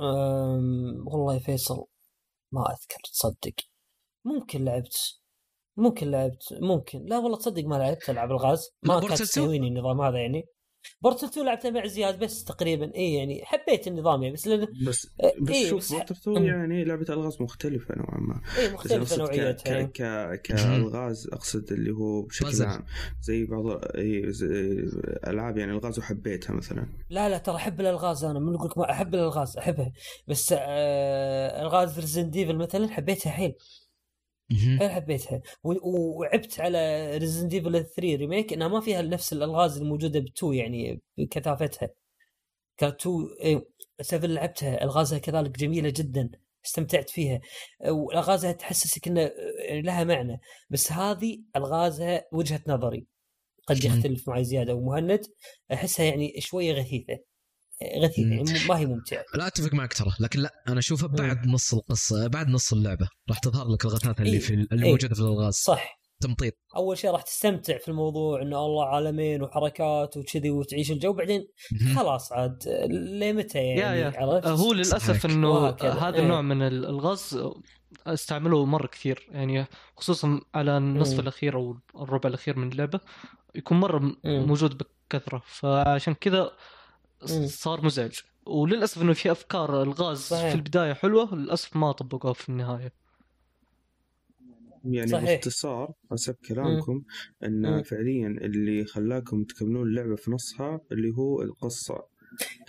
Speaker 1: أم... والله يا فيصل ما أذكر تصدق ممكن لعبت ممكن لعبت ممكن. لا والله تصدق ما لعبت ألعاب الغاز. ما كانت
Speaker 2: 2.
Speaker 1: تستهويني النظام هذا يعني. Portal 2 لعبتها مع زياد بس تقريبا اي يعني حبيت النظام يعني بس لأن
Speaker 3: بس
Speaker 1: آه،
Speaker 3: بس
Speaker 1: إيه،
Speaker 3: شوف
Speaker 1: بس-
Speaker 3: Portal 2
Speaker 1: مم.
Speaker 3: يعني لعبة ألغاز مختلفة نوعا ما.
Speaker 1: اي
Speaker 3: بس
Speaker 1: مختلفه نوعيتها.
Speaker 3: ك ك كألغاز أقصد اللي هو بشكل. عام. زي بعض إيه، زي ألعاب يعني الغاز وحبيتها مثلا.
Speaker 1: لا لا ترى أحب الألغاز أنا. من أقول لك ما أحب الألغاز أحبها. بس آه ألغاز Resident Evil مثلا حبيتها حيل. حيل حبيتها. وعبت على Resident Evil 3 Remake إنها ما فيها نفس الألغاز الموجودة ب2 يعني بكثافتها. كانت 2 إيه 7 لعبتها ألغازها كذلك جميلة جدا. استمتعت فيها. وألغازها تحسسك إنه لها معنى. بس هذه ألغازها وجهة نظري. قد؟ يختلف معي زيادة ومهند. أحسها يعني شوية غثيثة. غثيثه يعني ما هي ممتعة
Speaker 2: لا أتفق معك ترى لكن لا أنا أشوفها بعد نص القصة بعد نص اللعبة راح تظهر لك الغثات اللي
Speaker 1: إيه.
Speaker 2: في اللي
Speaker 1: إيه.
Speaker 2: موجودة في الألغاز
Speaker 1: صح
Speaker 2: تمطيط
Speaker 1: أول شيء راح تستمتع في الموضوع انه الله عالمين وحركات وكذي وتعيش الجو بعدين. خلاص عاد لمتى يعني
Speaker 4: يا يا
Speaker 1: عرفت؟
Speaker 4: هو. للأسف
Speaker 1: إنه.
Speaker 4: هذا
Speaker 1: إيه.
Speaker 4: النوع من ال- الغاز استعملوه مرة كثير يعني خصوصا على النصف
Speaker 1: مم.
Speaker 4: الأخير أو الربع الأخير من اللعبة يكون مرة م-
Speaker 1: مم.
Speaker 4: موجود بكثرة فعشان كذا
Speaker 1: مم.
Speaker 4: صار مزعج وللأسف إنه في أفكار الغاز
Speaker 1: صحيح.
Speaker 4: في البداية حلوة للأسف ما طبقوها في النهاية
Speaker 3: يعني
Speaker 1: صحيح.
Speaker 3: باختصار حسب كلامكم إن
Speaker 1: مم.
Speaker 3: فعليا اللي خلاكم تكملون اللعبة في نصها اللي هو القصة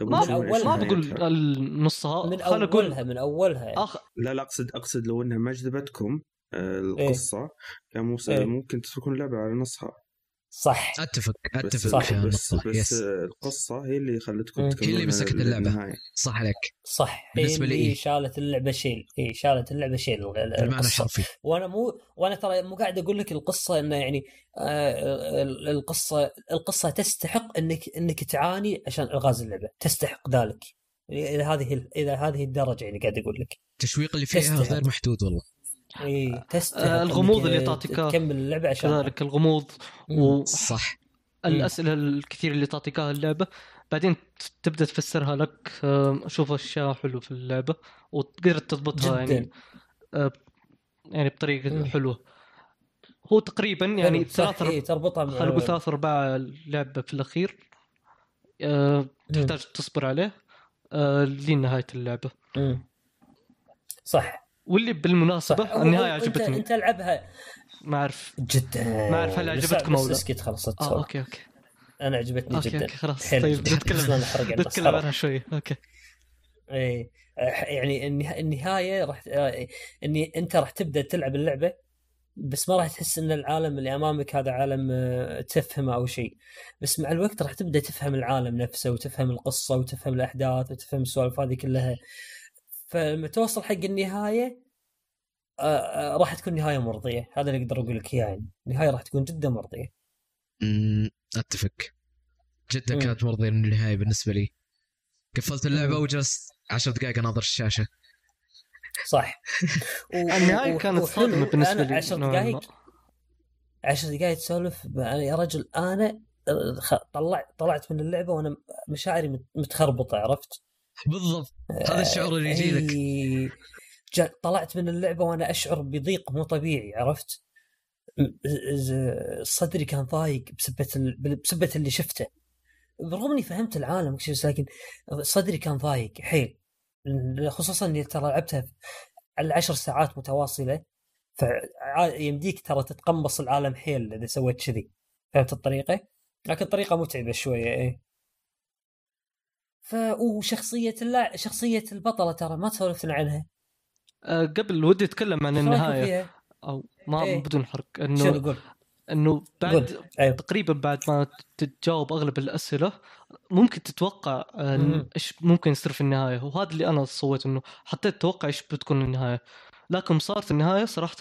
Speaker 4: ما
Speaker 3: إيش
Speaker 4: ما بقول؟ النصها
Speaker 1: من أولها من أولها
Speaker 4: اخ
Speaker 3: لا لا اقصد أقصد لو إنها ما جذبتكم آه، القصة كان موس-
Speaker 1: إيه.
Speaker 3: ممكن تتركون اللعبة على نصها
Speaker 1: صح.
Speaker 2: أتفق
Speaker 3: بس
Speaker 2: أتفق
Speaker 1: صح.
Speaker 3: بس, بس
Speaker 2: يس
Speaker 3: القصة هي اللي خلتكم
Speaker 2: هي اللي مسكت اللعبة.
Speaker 3: للنهاية.
Speaker 2: صح عليك.
Speaker 1: صح. هي
Speaker 2: بالنسبة لي إيه.
Speaker 1: شالت اللعبة شيل. إي شالت اللعبة شيل. القصة.
Speaker 2: الحرفي.
Speaker 1: وأنا مو وأنا ترى مو قاعد أقول لك القصة إنه يعني آه ال- القصة القصة تستحق إنك إنك تعاني عشان إلغاز اللعبة. تستحق ذلك. إلى هذه إلى هذه الدرجة يعني قاعد أقول لك.
Speaker 2: التشويق اللي فيها. غير محدود والله.
Speaker 1: اي تستحق
Speaker 4: آه، الغموض اللي تعطيك
Speaker 1: تكمل اللعبة عشان
Speaker 4: كذلك الغموض
Speaker 1: مم.
Speaker 2: صح.
Speaker 4: والاسئله الكثير اللي تعطيك إياها اللعبة. بعدين تبدأ تفسرها لك آه، أشوف أشياء حلوة في اللعبة وتقدر تضبطها
Speaker 1: جدا.
Speaker 4: يعني آه، يعني بطريقة
Speaker 1: مم.
Speaker 4: حلوة. هو تقريبا يعني ثلاث
Speaker 1: إيه، تربطها مع-
Speaker 4: خلينا نقول ثلاث ارباع اللعبه في الأخير آه، تحتاج تصبر عليه آه، لين نهايه اللعبة.
Speaker 1: مم. صح.
Speaker 4: واللي بالمناسبة
Speaker 1: النهاية انت
Speaker 4: عجبتني.
Speaker 1: أنت العبها
Speaker 4: ما أعرف.
Speaker 1: جدا
Speaker 4: ما أعرف هل عجبتكم أو لا.
Speaker 1: اسكت خلاص لا تسولف.
Speaker 4: okay okay.
Speaker 1: أنا عجبتني
Speaker 4: okay
Speaker 1: جدا.
Speaker 4: okay خلاص. طيب نتكلم. نتكلم عنها شوي. okay.
Speaker 1: إيه يعني النهاية راح إني أنت راح تبدأ تلعب اللعبة بس ما راح تحس إن العالم اللي أمامك هذا عالم آه، تفهمه أو شيء. بس مع الوقت راح تبدأ تفهم العالم نفسه وتفهم القصة وتفهم الأحداث وتفهم السوالف هذه كلها. فلما توصل حق النهاية آه، آه، راح تكون نهاية مرضية. هذا اللي أقدر أقول لك إياه يعني. النهاية راح تكون جدا مرضية.
Speaker 2: امم أتفق. جدا مم. كانت مرضية النهاية بالنسبة لي. قفلت اللعبة وجلست عشر دقائق أناظر الشاشة.
Speaker 1: صح.
Speaker 4: النهاية كانت صدمه بالنسبة لي.
Speaker 1: 10 دقائق 10 دقائق تسولف يا رجل أنا طلعت طلعت من اللعبة وأنا مشاعري متخربطة عرفت؟
Speaker 2: بالضبط. هذا الشعور اللي يجي
Speaker 1: لك. طلعت من اللعبة وأنا أشعر بضيق مو طبيعي عرفت؟ صدري كان ضايق بسبة بسبة اللي شفته. برغم إني فهمت العالم لكن صدري كان ضايق حيل. خصوصا إني ترى لعبتها العشر ساعات متواصلة فيمديك ترى تتقمص العالم حيل إذا سويت كذي. فهمت الطريقة؟ لكن الطريقة متعبة شوية إيه. ف وشخصية اللا... شخصية البطلة ترى ما تسولفنا عنها.
Speaker 4: أه قبل ودي أتكلم عن النهاية؟ أو ما إيه؟ بدون حرق. إنه إنه بعد أيوه. تقريبا بعد ما تتجاوب أغلب الأسئلة ممكن تتوقع إيش ممكن يصير في النهاية. وهذا اللي أنا صويت إنه حطيت توقع إيش بتكون النهاية. لكن صارت النهاية صراحة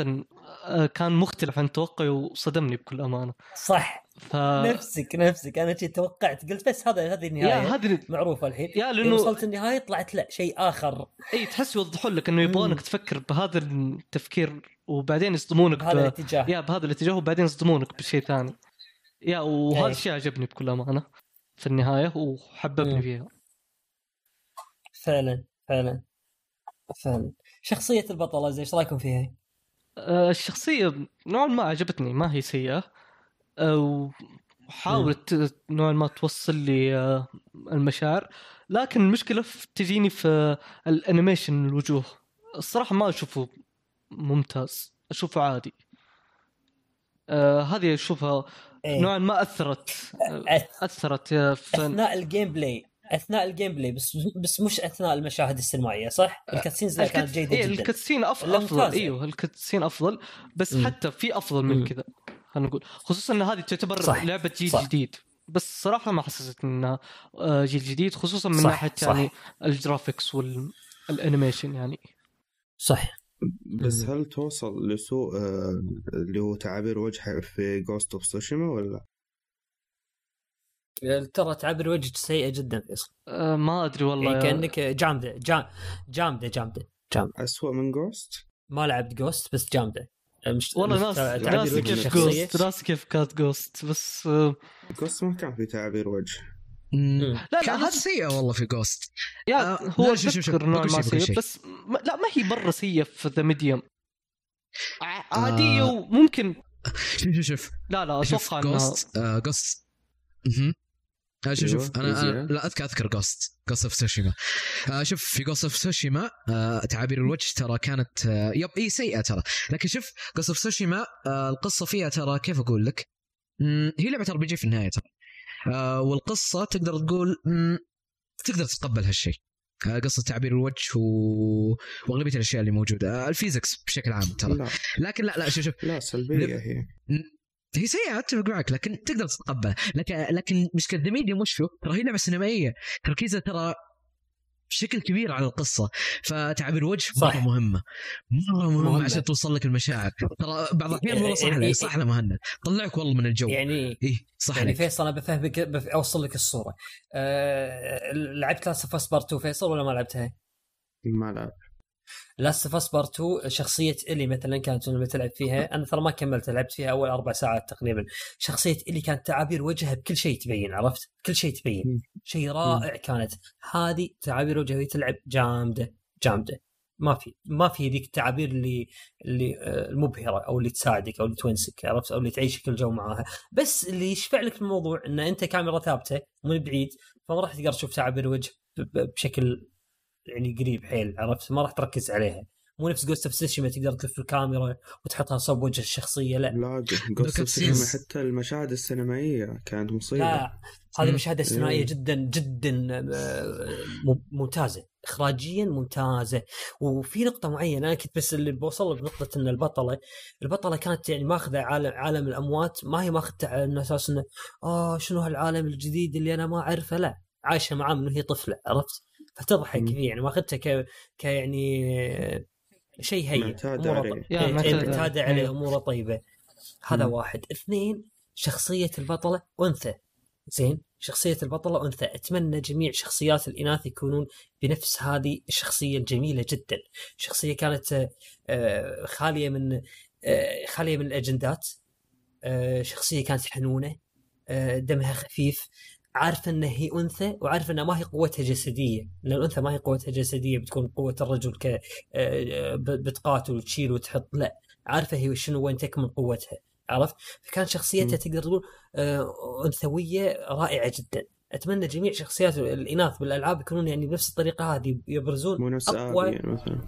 Speaker 4: آه، كان مختلف عن توقعي وصدمني بكل أمانة.
Speaker 1: صح. ف... نفسك نفسك. أنا شي توقعت قلت بس هذا هذه النهاية هذه معروفة الحين. يا لأنه وصلت النهاية طلعت لا شيء آخر.
Speaker 4: إي تحس يوضحون لك إنه يبغونك تفكر بهذا التفكير وبعدين يصدمونك
Speaker 1: بهذا ب... الاتجاه.
Speaker 4: يا بهذا الاتجاه وبعدين يصدمونك بشيء ثاني. يا وهذا الشيء عجبني بكل أمانة في النهاية وحببني مم. فيها.
Speaker 1: فعلا فعلا فعلا. شخصية البطلة زي إيش رأيكم فيها؟
Speaker 4: أه الشخصية نوعا ما عجبتني ما هي سيئة. أه وحاولت نوعا ما توصل لي أه المشاعر. لكن المشكلة تجيني في ال animation الوجوه. الصراحة ما أشوفه ممتاز أشوفه عادي. آه هذه أشوفها إيه؟ نوعا ما أثرت أثرت
Speaker 1: في أثناء ال gameplay أثناء ال gameplay بس بس مش أثناء المشاهد السينمائية صح؟
Speaker 4: آه، ال cutscenes ال cut... كانت جيدة إيه جدا ال cutscene افضل أفضل إيوه ال cutscene أفضل بس م. حتى في أفضل من كذا خلينا نقول خصوصا إن هذه تعتبر صح. لعبة جيل صح. جديد بس صراحة ما حسيت انها آه، جيل جديد خصوصا من صح. ناحية صح. يعني ال graphics وال animation يعني
Speaker 1: صح
Speaker 3: بس هل توصل لسوء آه، اللي هو تعابير وجه في Ghost of Tsushima ولا؟
Speaker 1: ترى تعابير وجهك سيئه جدا فيصل
Speaker 4: أه ما أدري والله
Speaker 1: يعني كأنك جامدة جامده جامدة جامدة جامدة.
Speaker 3: اسوء من Ghost؟
Speaker 1: ما لعبت Ghost بس جامدة.
Speaker 4: مش والله ناس ناس كيف Ghost ناس كيف كانت Ghost بس
Speaker 3: Ghost ما كان في تعابير وجه.
Speaker 2: لا لا كانت سيئه والله في Ghost
Speaker 4: يا آه هو شوف شوف نوع ما سيء بس ما لا ما هي مره سيئه في The Medium عاديه آه. وممكن
Speaker 2: شوف شوف شوف.
Speaker 4: لا لا أتوقع
Speaker 2: انها Ghost آه Ghost شوف شوف أنا, أنا لا أذكر أذكر Ghost Ghost of Tsushima آه شوف في Ghost of Tsushima آه تعابير الوجه ترى كانت آه يب إي سيئة ترى. لكن شوف Ghost of Tsushima آه القصة فيها ترى كيف أقول لك؟ هي لعبة RPG في النهاية ترى. آه والقصة تقدر تقول تقدر تتقبل هالشيء. آه قصة تعبير الوجه و... وأغلبية الأشياء اللي موجودة. آه ال physics بشكل عام ترى. لا. لكن لا لا شوف شوف.
Speaker 3: لا سلبية هي.
Speaker 2: هي سيئة اتفق معك لكن تقدر تتقبلها لكن لكن مشكلة The Medium وش ترى هي لعبه سينمائية. تركيزها ترى بشكل كبير على القصة. فتعبير الوجه مرة مهمة. مرة مهمة, مهمة. عشان توصل لك المشاعر. ترى بعض الأحيان والله صح يعني صح مهند. طلعك والله من الجو.
Speaker 1: يعني
Speaker 2: اي صح
Speaker 1: يعني فيصل أنا بفهمك أوصل لك الصورة. أه... لعبت Last of Part 2 فيصل ولا ما لعبتها؟
Speaker 3: ما لعبت.
Speaker 1: Last of Us Part 2 شخصية Ellie مثلا كانت لما تلعب فيها. أنا ترى ما كملت لعبت فيها أول أربع ساعات تقريبا. شخصية Ellie كانت تعابير وجهها بكل شيء تبين عرفت؟ كل شيء تبين. شيء رائع كانت. هذه تعابير وجهها تلعب جامدة جامدة. ما في ما في ذيك التعابير اللي اللي آه، المبهرة أو اللي تساعدك أو اللي تونسك عرفت؟ أو اللي تعيشك الجو معاها. بس اللي يشفع لك في الموضوع إن أنت كاميرا ثابتة من بعيد فما راح تقدر تشوف تعابير وجه بشكل يعني قريب حيل عرفت؟ ما راح تركز عليها. مو نفس Ghost of Tsushima تقدر تلف الكاميرا وتحطها صوب وجه الشخصية لا.
Speaker 3: لا
Speaker 2: بال cut
Speaker 3: قصة
Speaker 2: scenes.
Speaker 3: حتى المشاهد السينمائية كانت مصيبة.
Speaker 1: لا هذه
Speaker 2: مم.
Speaker 1: مشاهد استثنائيه
Speaker 3: إيه.
Speaker 1: جدا جدا آه، مم- ممتازة. اخراجيا ممتازة. وفي نقطة معينة أنا كنت بس اللي بوصل بنقطه إن البطلة البطلة كانت يعني ماخذة عالم عالم الأموات ما هي ماخذته على أساس إنه آه شنو هالعالم الجديد اللي أنا ما أعرفه؟ لا عايشة معاه من وهي طفلة عرفت؟ فتضحك
Speaker 3: مم.
Speaker 1: فيه يعني ماخذته ك... ك يعني شيء هين
Speaker 3: معتادة
Speaker 1: أموره
Speaker 3: عليه.
Speaker 4: يا
Speaker 1: إيه، إيه، عليه. اموره طيبه هذا
Speaker 3: مم.
Speaker 1: واحد. اثنين شخصية البطلة أنثى. زين شخصية البطلة أنثى. أتمنى جميع شخصيات الإناث يكونون بنفس هذه الشخصية الجميلة جدا. شخصية كانت آه، خالية من آه، خالية من الأجندات. آه، شخصية كانت حنونة. دمها خفيف. عارفة أن هي أنثى وعارفة أنها ما هي قوتها جسدية لأن الأنثى ما هي قوتها جسدية بتكون قوة الرجل ك آه، ب- بتقاتل وتشيل وتحط لا عارفة هي شنو وين تكمن قوتها عرفت؟ فكان شخصيتها. تقدر تقول آه، أنثوية رائعة جدا. أتمنى جميع شخصيات الإناث بالألعاب يكونون يعني بنفس الطريقة هذه يبرزون
Speaker 3: مو نفس
Speaker 1: أقوى-
Speaker 3: ابي يعني مثلا.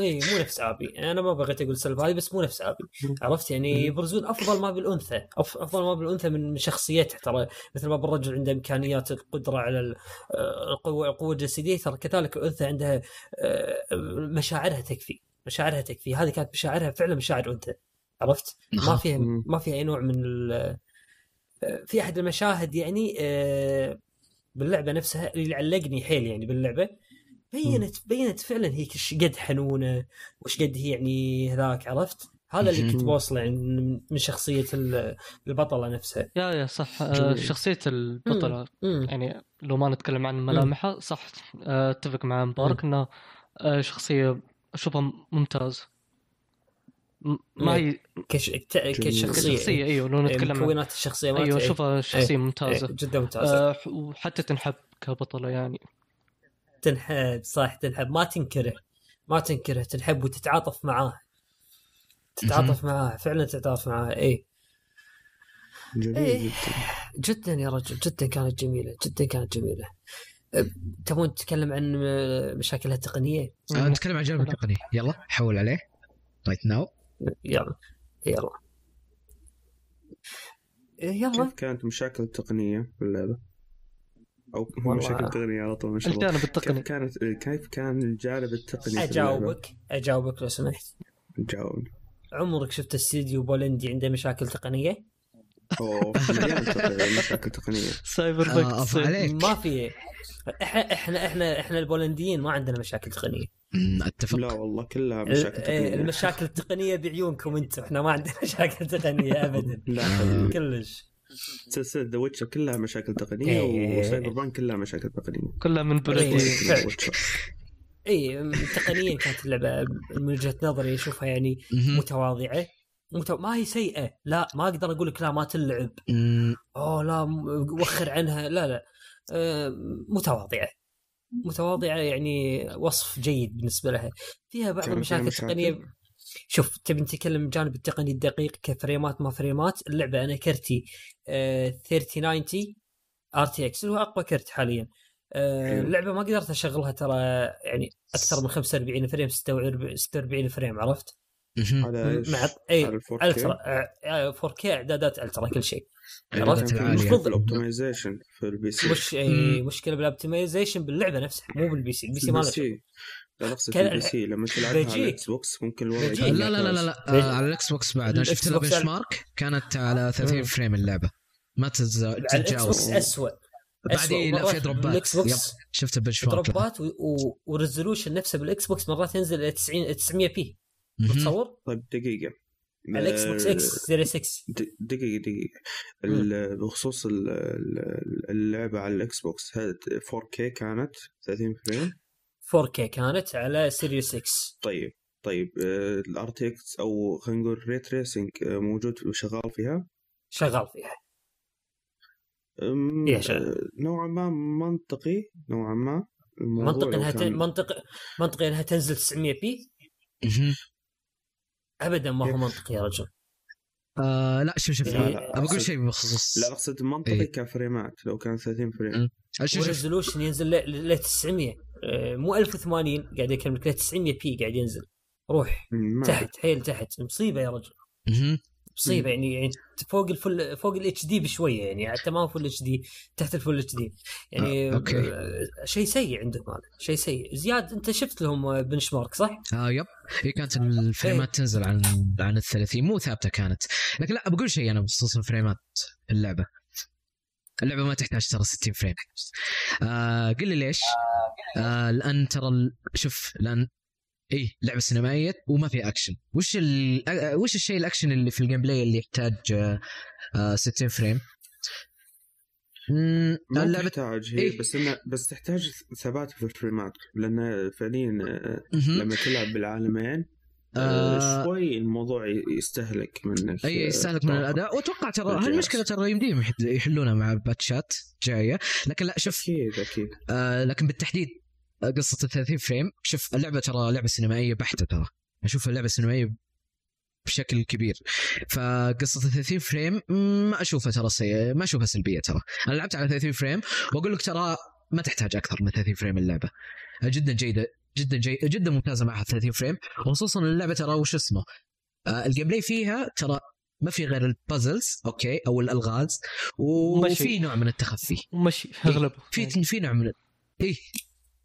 Speaker 1: اي مو نفس آبي. أنا ما بغيت أقول سلب هذه بس مو نفس
Speaker 3: آبي.
Speaker 1: عرفت؟ يعني. يبرزون أفضل ما بالأنثى. أفضل ما بالأنثى من شخصيته. ترى مثل ما بالرجل عنده إمكانيات القدرة على ال- آه، القوه القوه الجسديه ترى كذلك الأنثى عندها آه، مشاعرها تكفي. مشاعرها تكفي. هذه كانت مشاعرها فعلا مشاعر أنثى. عرفت؟ ما. فيها. ما فيها أي نوع من ال- آه، في أحد المشاهد يعني باللعبة نفسها اللي علقني حيل يعني باللعبة بينت بينت فعلا هي إيش قد حنونة وإيش قد هي يعني هذاك عرفت؟ هذا اللي كنت. بوصله يعني من- شخصية ال- البطلة نفسها.
Speaker 4: يا يا صح. آه،
Speaker 3: جميل.
Speaker 4: شخصية البطلة.
Speaker 1: مم.
Speaker 4: يعني لو ما نتكلم عن ملامحها صح. آه، أتفق مع مبارك انها آه، شخصية أشوفها ممتاز. ما هي
Speaker 1: كش... ك- كشخصية
Speaker 4: شخصية أيوه لو
Speaker 1: إيه،
Speaker 4: نتكلم عن
Speaker 1: مكونات الشخصية
Speaker 4: أيوه
Speaker 1: إيه،
Speaker 4: أشوفها شخصية
Speaker 1: إيه،
Speaker 4: ممتازة.
Speaker 1: إيه، جدا ممتازة.
Speaker 4: آه، وحتى تنحب كبطلة يعني.
Speaker 1: تنحب صح تنحب. ما تنكره. ما تنكره تنحب وتتعاطف معاه. تتعاطف معاه فعلا تتعاطف معاه. اي
Speaker 3: جميل
Speaker 1: إيه.
Speaker 3: جدا.
Speaker 1: جدا يا رجل. جدا كانت جميلة. جدا كانت جميلة. تبون نتكلم عن مشاكلها التقنية؟
Speaker 2: آه، نتكلم عن الجانب التقني. يلا حول عليه. رايت ناو
Speaker 1: يلا. يلا. يلا.
Speaker 3: كيف كانت مشاكل تقنية في اللعبة؟ أو
Speaker 1: والله.
Speaker 3: مشاكل تقنية على طول ما شاء الله.
Speaker 4: الجانب
Speaker 3: كيف
Speaker 4: التقني
Speaker 3: كانت كيف كان الجانب التقني؟
Speaker 1: أجاوبك. أجاوبك لو سمحت.
Speaker 3: جاوب
Speaker 1: عمرك شفت استديو بولندي عنده مشاكل تقنية؟
Speaker 3: اوه مشاكل تقنية.
Speaker 4: سايبر
Speaker 2: آه، أف عليك.
Speaker 1: ما في. إحنا إحنا إحنا إحنا البولنديين ما عندنا مشاكل تقنية.
Speaker 2: مم، أتفق.
Speaker 3: لا والله كلها مشاكل تقنية.
Speaker 1: المشاكل التقنية بعيونكم أنتم إحنا ما عندنا مشاكل تقنية ابدا.
Speaker 3: لا
Speaker 1: كلش.
Speaker 3: سلسلة The Witcher كلها مشاكل تقنية
Speaker 1: إيه.
Speaker 3: و Cyberpunk كلها مشاكل تقنية.
Speaker 4: كلها من
Speaker 1: إيه.
Speaker 4: بلدي.
Speaker 1: اي تقنيا كانت اللعبة من وجهة نظري أشوفها يعني. متواضعة. متو... ما هي سيئة. لا ما أقدر أقول لك لا ما تلعب. أوه لا وخر عنها. لا لا. آه، متواضعة. متواضعة يعني وصف جيد بالنسبة لها. فيها بعض المشاكل التقنية
Speaker 3: مشاكل؟
Speaker 1: شوف تبي نتكلم الجانب التقني الدقيق كفريمات ما فريمات اللعبة أنا كرتي آه 3090 RTX اللي هو أقوى كرت حاليا آه
Speaker 3: حلو.
Speaker 1: اللعبة ما قدرت أشغلها ترى يعني أكثر من 45 frame 46 46 frame عرفت؟
Speaker 3: على؟
Speaker 1: مع إي
Speaker 3: على 4K؟
Speaker 1: ultra آه، آه، 4K إعدادات ultra كل شيء
Speaker 2: الإعدادات
Speaker 1: عرفت؟ المفروض-
Speaker 3: ال optimization في ال PC
Speaker 1: مش إي مشكلة بال optimization باللعبة نفسها مو بال PC ال PC ما له
Speaker 3: لا
Speaker 1: كان-
Speaker 3: ال PC لما تلعبها على. ال Xbox ممكن الوضع
Speaker 2: لا لا لا لا, لا. آه على الاكس بوكس بعد أنا شفت لها
Speaker 1: ال Xbox
Speaker 2: bench
Speaker 1: على-
Speaker 2: mark كانت على 30
Speaker 1: مم.
Speaker 2: frame اللعبة. ما
Speaker 1: على ال X
Speaker 2: تتجاوز
Speaker 1: box اسوء
Speaker 2: بعدين لا في دروبات.
Speaker 1: بالاكس
Speaker 2: يب.
Speaker 1: بوكس
Speaker 2: شفت ال benchmark.
Speaker 1: دروبات و- و- وال resolution نفسه بال Xbox مرات ينزل إلى 90 900 p
Speaker 2: مهم.
Speaker 1: تصور
Speaker 3: طيب دقيقة.
Speaker 1: على ال Xbox X Series X
Speaker 3: د- دقيقة دقيقة. ال- بخصوص ال- ال- اللعبة على ال Xbox هذا 4K كانت؟ 30 frame؟
Speaker 1: 4K كانت على Series X
Speaker 3: طيب طيب ال RTX أو خلينا نقول ray tracing موجود وشغال فيها؟
Speaker 1: شغال فيها. شغال.
Speaker 3: آه، نوعا ما منطقي نوعا ما. الموضوع
Speaker 1: منطقي إنها
Speaker 3: كان-
Speaker 1: تن... منطق منطقي إنها تنزل 900
Speaker 2: p.
Speaker 1: ابدا ما هو
Speaker 3: كيف؟
Speaker 1: منطقي يا رجل.
Speaker 2: آه لا شوف شوف
Speaker 1: لا،
Speaker 2: ابى
Speaker 3: أقول
Speaker 2: شيء بخصوص.
Speaker 3: لا أقصد منطقي
Speaker 2: إيه.
Speaker 3: كفريمات لو كان 30
Speaker 2: frame. وال
Speaker 1: resolution ينزل ل 900 آه، مو 1080 قاعد اكلمك ل 900 p قاعد ينزل. روح. تحت حيل تحت مصيبة يا رجل. مصيبة يعني يعني فوق ال full فوق ال HD بشوية يعني حتى ما هو full HD تحت ال full HD يعني
Speaker 2: آه،.
Speaker 1: آه، شيء سيء عندهم هذا شيء سيء. زياد أنت شفت لهم benchmark صح؟
Speaker 2: آه yep. هي كانت الفريمات تنزل عن عن ال 30 مو ثابتة كانت. لكن لا بقول شيء أنا بخصوص الفريمات اللعبة. اللعبة ما تحتاج ترى 60 frame آه قل لي ليش؟ آه لأن ترى شوف لأن اي لعبة سينمائية وما فيها اكشن وش ال... آه، وش الشيء الاكشن اللي في ال gameplay اللي يحتاج آه آه 60 frame؟
Speaker 3: ما
Speaker 2: اللعبه
Speaker 3: تحتاج هي
Speaker 2: إيه.
Speaker 3: بس انه بس تحتاج ثبات في الفريمات لأن فعليا آه،. لما تلعب بالعالمين
Speaker 2: آه،
Speaker 3: شوي الموضوع يستهلك منك أي
Speaker 2: يستهلك من. الأداء. وأتوقع ترى. هالمشكله ترى يمديهم يحل- يحلونها مع باتشات جاية. لكن لا شوف
Speaker 3: أكيد أكيد.
Speaker 2: آه لكن بالتحديد آه، قصة ال 30 frame. شوف اللعبة ترى لعبة سينمائية بحتة ترى. اشوفها لعبه سينمائية بشكل كبير. فقصة ال 30 frame ما أشوفها ترى سيئه ما أشوفها سلبية ترى. أنا لعبت على 30 frame وأقول لك ترى ما تحتاج أكثر من 30 frame اللعبة. جدا جيدة. جدا جيده جدا ممتازة معها 30 frame. وخصوصا اللعبة ترى وش اسمه؟ آه ال gameplay فيها ترى ما في غير البازلز أوكي أو الألغاز. وفي. نوع من التخفي.
Speaker 4: مشي اغلبه
Speaker 2: في في نوع من